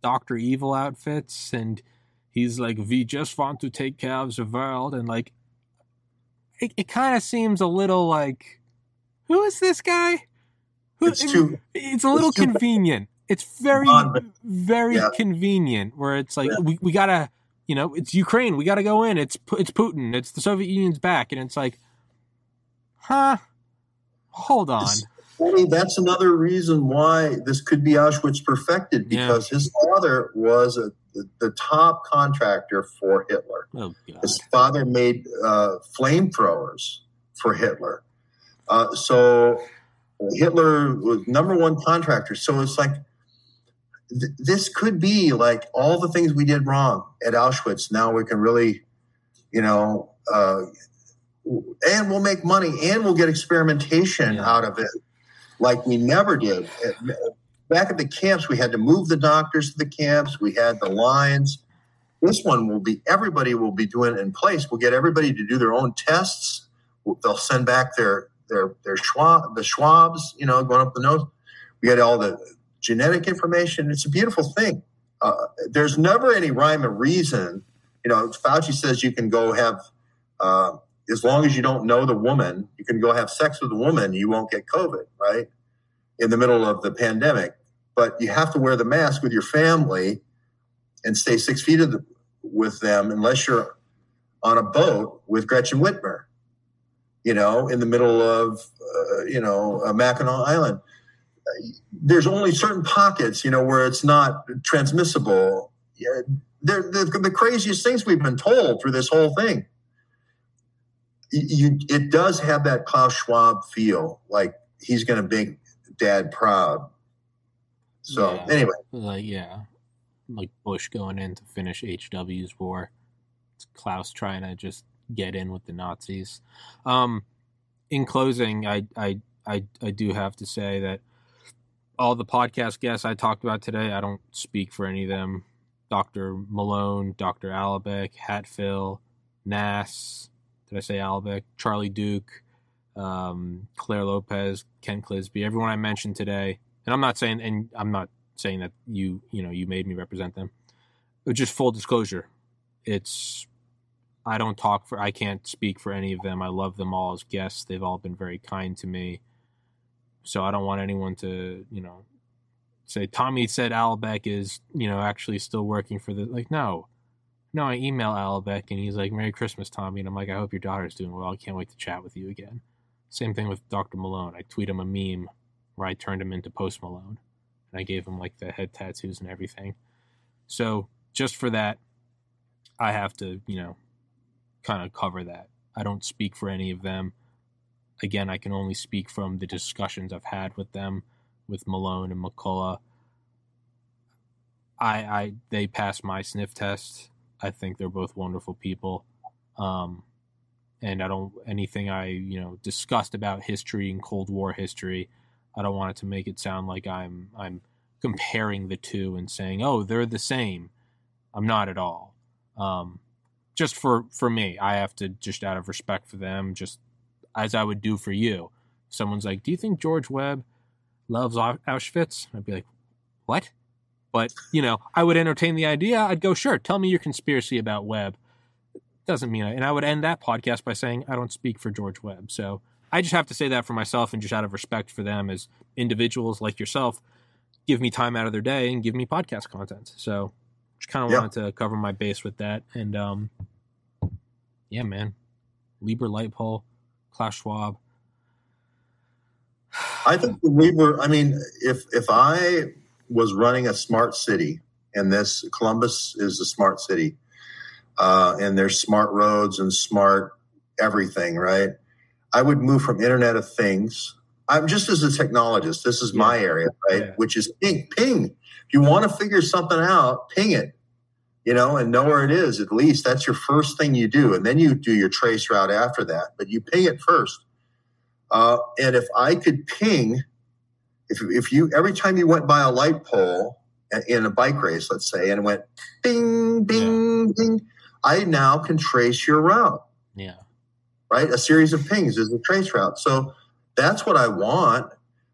Doctor Evil outfits, and he's like, "We just want to take care of the world," and like, it, it kind of seems a little like, who is this guy? Who, it's too. It's a little it's convenient. It's very, very yeah. convenient where it's like yeah. we, we gotta, you know, it's Ukraine. We gotta go in. It's it's Putin. It's the Soviet Union's back, and it's like, huh? Hold on. Funny, that's another reason why this could be Auschwitz perfected because yeah. his father was a, the, the, top contractor for Hitler. Oh, his father made uh, flamethrowers for Hitler. Uh, so Hitler was number one contractor. So it's like th- this could be like all the things we did wrong at Auschwitz. Now we can really, you know, uh, and we'll make money and we'll get experimentation yeah. out of it like we never did. Back at the camps, we had to move the doctors to the camps. We had the lines. This one will be everybody will be doing it in place. We'll get everybody to do their own tests. They'll send back their their their schwab the schwabs, you know, going up the nose. We get all the genetic information. It's a beautiful thing. Uh, there's never any rhyme or reason. You know, Fauci says you can go have, uh, as long as you don't know the woman, you can go have sex with a woman, you won't get COVID, right? In the middle of the pandemic. But you have to wear the mask with your family and stay six feet the, with them unless you're on a boat with Gretchen Whitmer, you know, in the middle of, uh, you know, Mackinac Island there's only certain pockets, you know, where it's not transmissible. Yeah, they're, they're, the craziest things we've been told through this whole thing. You, it does have that Klaus Schwab feel, like he's going to make dad proud. So yeah, anyway, like yeah, like Bush going in to finish HW's war. It's Klaus trying to just get in with the Nazis. Um, in closing, I I I, I do have to say that all the podcast guests I talked about today, I don't speak for any of them. Dr. Malone, Dr. Alibek, Hatfill, Nass, did I say Alibek? Charlie Duke, um, Clare Lopez, Kent Clizbe, everyone I mentioned today. And I'm not saying, and I'm not saying that you, you know, you made me represent them. But just full disclosure, it's, I don't talk for, I can't speak for any of them. I love them all as guests. They've all been very kind to me. So I don't want anyone to, you know, say Tommy said Alibek is, you know, actually still working for the like no. No, I email Alibek and he's like, Merry Christmas, Tommy. And I'm like, I hope your daughter's doing well. I can't wait to chat with you again. Same thing with Dr. Malone. I tweet him a meme where I turned him into Post Malone. And I gave him like the head tattoos and everything. So just for that, I have to, you know, kind of cover that. I don't speak for any of them again, I can only speak from the discussions I've had with them, with Malone and McCullough. I, I, they passed my sniff test. I think they're both wonderful people. Um, and I don't anything I you know discussed about history and Cold War history. I don't want it to make it sound like I'm I'm comparing the two and saying oh they're the same. I'm not at all. Um, just for for me, I have to just out of respect for them, just as I would do for you. Someone's like, "Do you think George Webb loves Auschwitz?" I'd be like, "What?" But you know, I would entertain the idea. I'd go, "Sure, tell me your conspiracy about Webb." Doesn't mean, I, and I would end that podcast by saying, "I don't speak for George Webb." So I just have to say that for myself and just out of respect for them as individuals like yourself, give me time out of their day and give me podcast content. So just kind of wanted to cover my base with that. And um, yeah, man, Lieber Lightpole, Klaus Schwab. I think the Lieber. I mean, if if I was running a smart city, and this Columbus is a smart city, uh, and there's smart roads and smart everything, right? I would move from Internet of Things. I'm just as a technologist. This is yeah. my area, right? Yeah. Which is ping, ping. If you want to figure something out, ping it, you know, and know where it is. At least that's your first thing you do, and then you do your trace route after that. But you ping it first. Uh, and if I could ping, if if you every time you went by a light pole in a bike race, let's say, and it went bing, bing, yeah. bing, I now can trace your route. Yeah right? A series of pings is a trace route. So that's what I want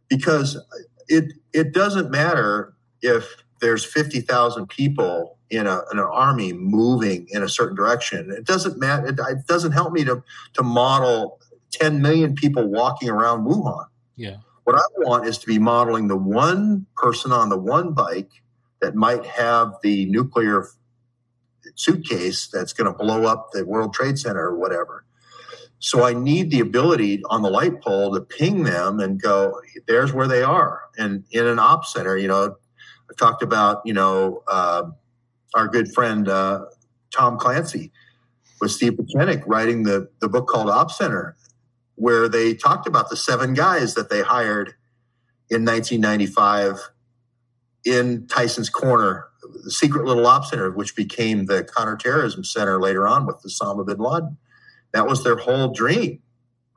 because it it doesn't matter if there's 50,000 people in, a, in an army moving in a certain direction. It doesn't matter. It, it, doesn't help me to, to model 10 million people walking around Wuhan. Yeah. What I want is to be modeling the one person on the one bike that might have the nuclear suitcase that's going to blow up the World Trade Center or whatever. So I need the ability on the light pole to ping them and go, there's where they are. And in an op center, you know, I talked about, you know, uh, our good friend uh, Tom Clancy with Steve Pieczenik writing the, the book called Op Center, where they talked about the seven guys that they hired in 1995 in Tyson's Corner, the secret little op center, which became the counterterrorism center later on with the Osama bin Laden. That was their whole dream,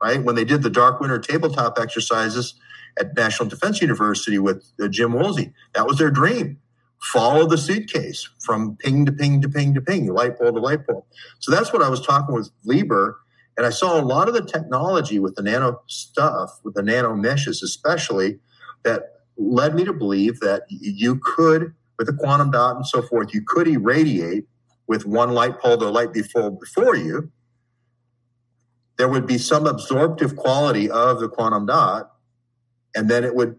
right? When they did the Dark Winter tabletop exercises at National Defense University with uh, Jim Woolsey, that was their dream. Follow the suitcase from ping to ping to ping to ping, light pole to light pole. So that's what I was talking with Lieber. And I saw a lot of the technology with the nano stuff, with the nano meshes especially, that led me to believe that you could, with the quantum dot and so forth, you could irradiate with one light pole to light before before you, there would be some absorptive quality of the quantum dot, and then it would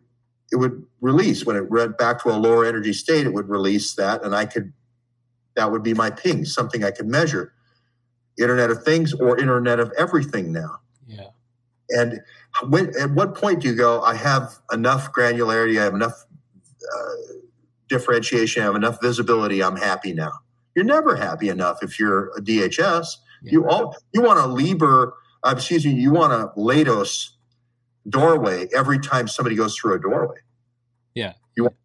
it would release when it went back to a lower energy state. It would release that, and I could that would be my ping, something I could measure. Internet of Things or Internet of Everything now. Yeah. And when at what point do you go? I have enough granularity. I have enough uh, differentiation. I have enough visibility. I'm happy now. You're never happy enough if you're a DHS. Yeah. You all you want a Lieber uh, excuse me, you want a Leidos doorway every time somebody goes through a doorway. Yeah. You want,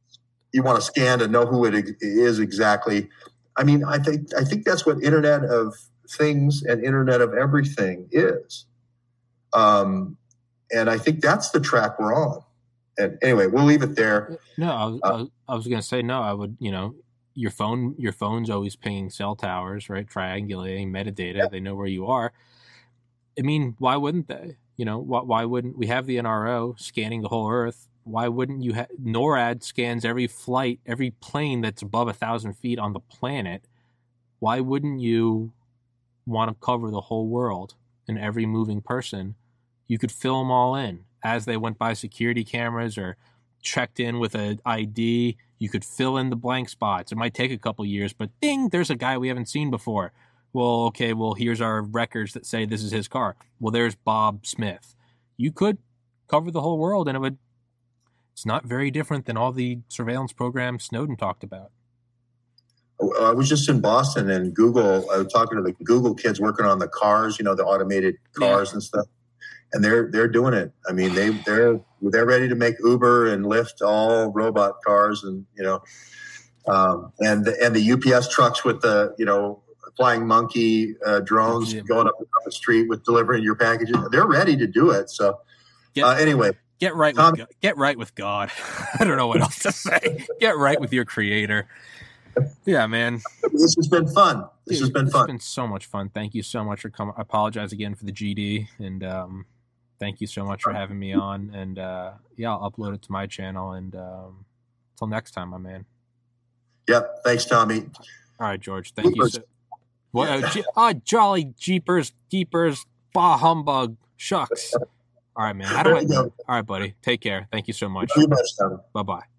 you want to scan to know who it is exactly. I mean, I think I think that's what Internet of Things and Internet of Everything is. Um, and I think that's the track we're on. And anyway, we'll leave it there. No, I was, uh, I was going to say no. I would, you know, your phone, your phone's always pinging cell towers, right? Triangulating metadata. Yeah. They know where you are. I mean, why wouldn't they? You know, why, why wouldn't we have the NRO scanning the whole Earth? Why wouldn't you have NORAD scans every flight, every plane that's above a thousand feet on the planet? Why wouldn't you want to cover the whole world and every moving person? You could fill them all in as they went by security cameras or checked in with an ID. You could fill in the blank spots. It might take a couple years, but ding, there's a guy we haven't seen before well, okay, well, here's our records that say this is his car. Well, there's Bob Smith. You could cover the whole world, and it would. It's not very different than all the surveillance programs Snowden talked about. I was just in Boston, and Google. I was talking to the Google kids working on the cars, you know, the automated cars yeah. and stuff, and they're they're doing it. I mean, they they're they're ready to make Uber and Lyft all robot cars, and you know, um, and and the UPS trucks with the you know flying monkey uh, drones yeah. going up the street with delivering your packages. They're ready to do it. So get, uh, anyway, get right. Tom, with, get right with God. I don't know what else to say. Get right with your Creator. Yeah, man. This has been fun. This Dude, has been fun. It's been so much fun. Thank you so much for coming. I apologize again for the GD, and um, thank you so much for having me on. And uh, yeah, I'll upload it to my channel. And um, until next time, my man. Yep. Thanks, Tommy. All right, George. Thank you. So- what? Uh, ah, jolly jeepers, keepers, bah humbug, shucks. All right, man. How do I, all right, buddy. Take care. Thank you so much. Bye bye.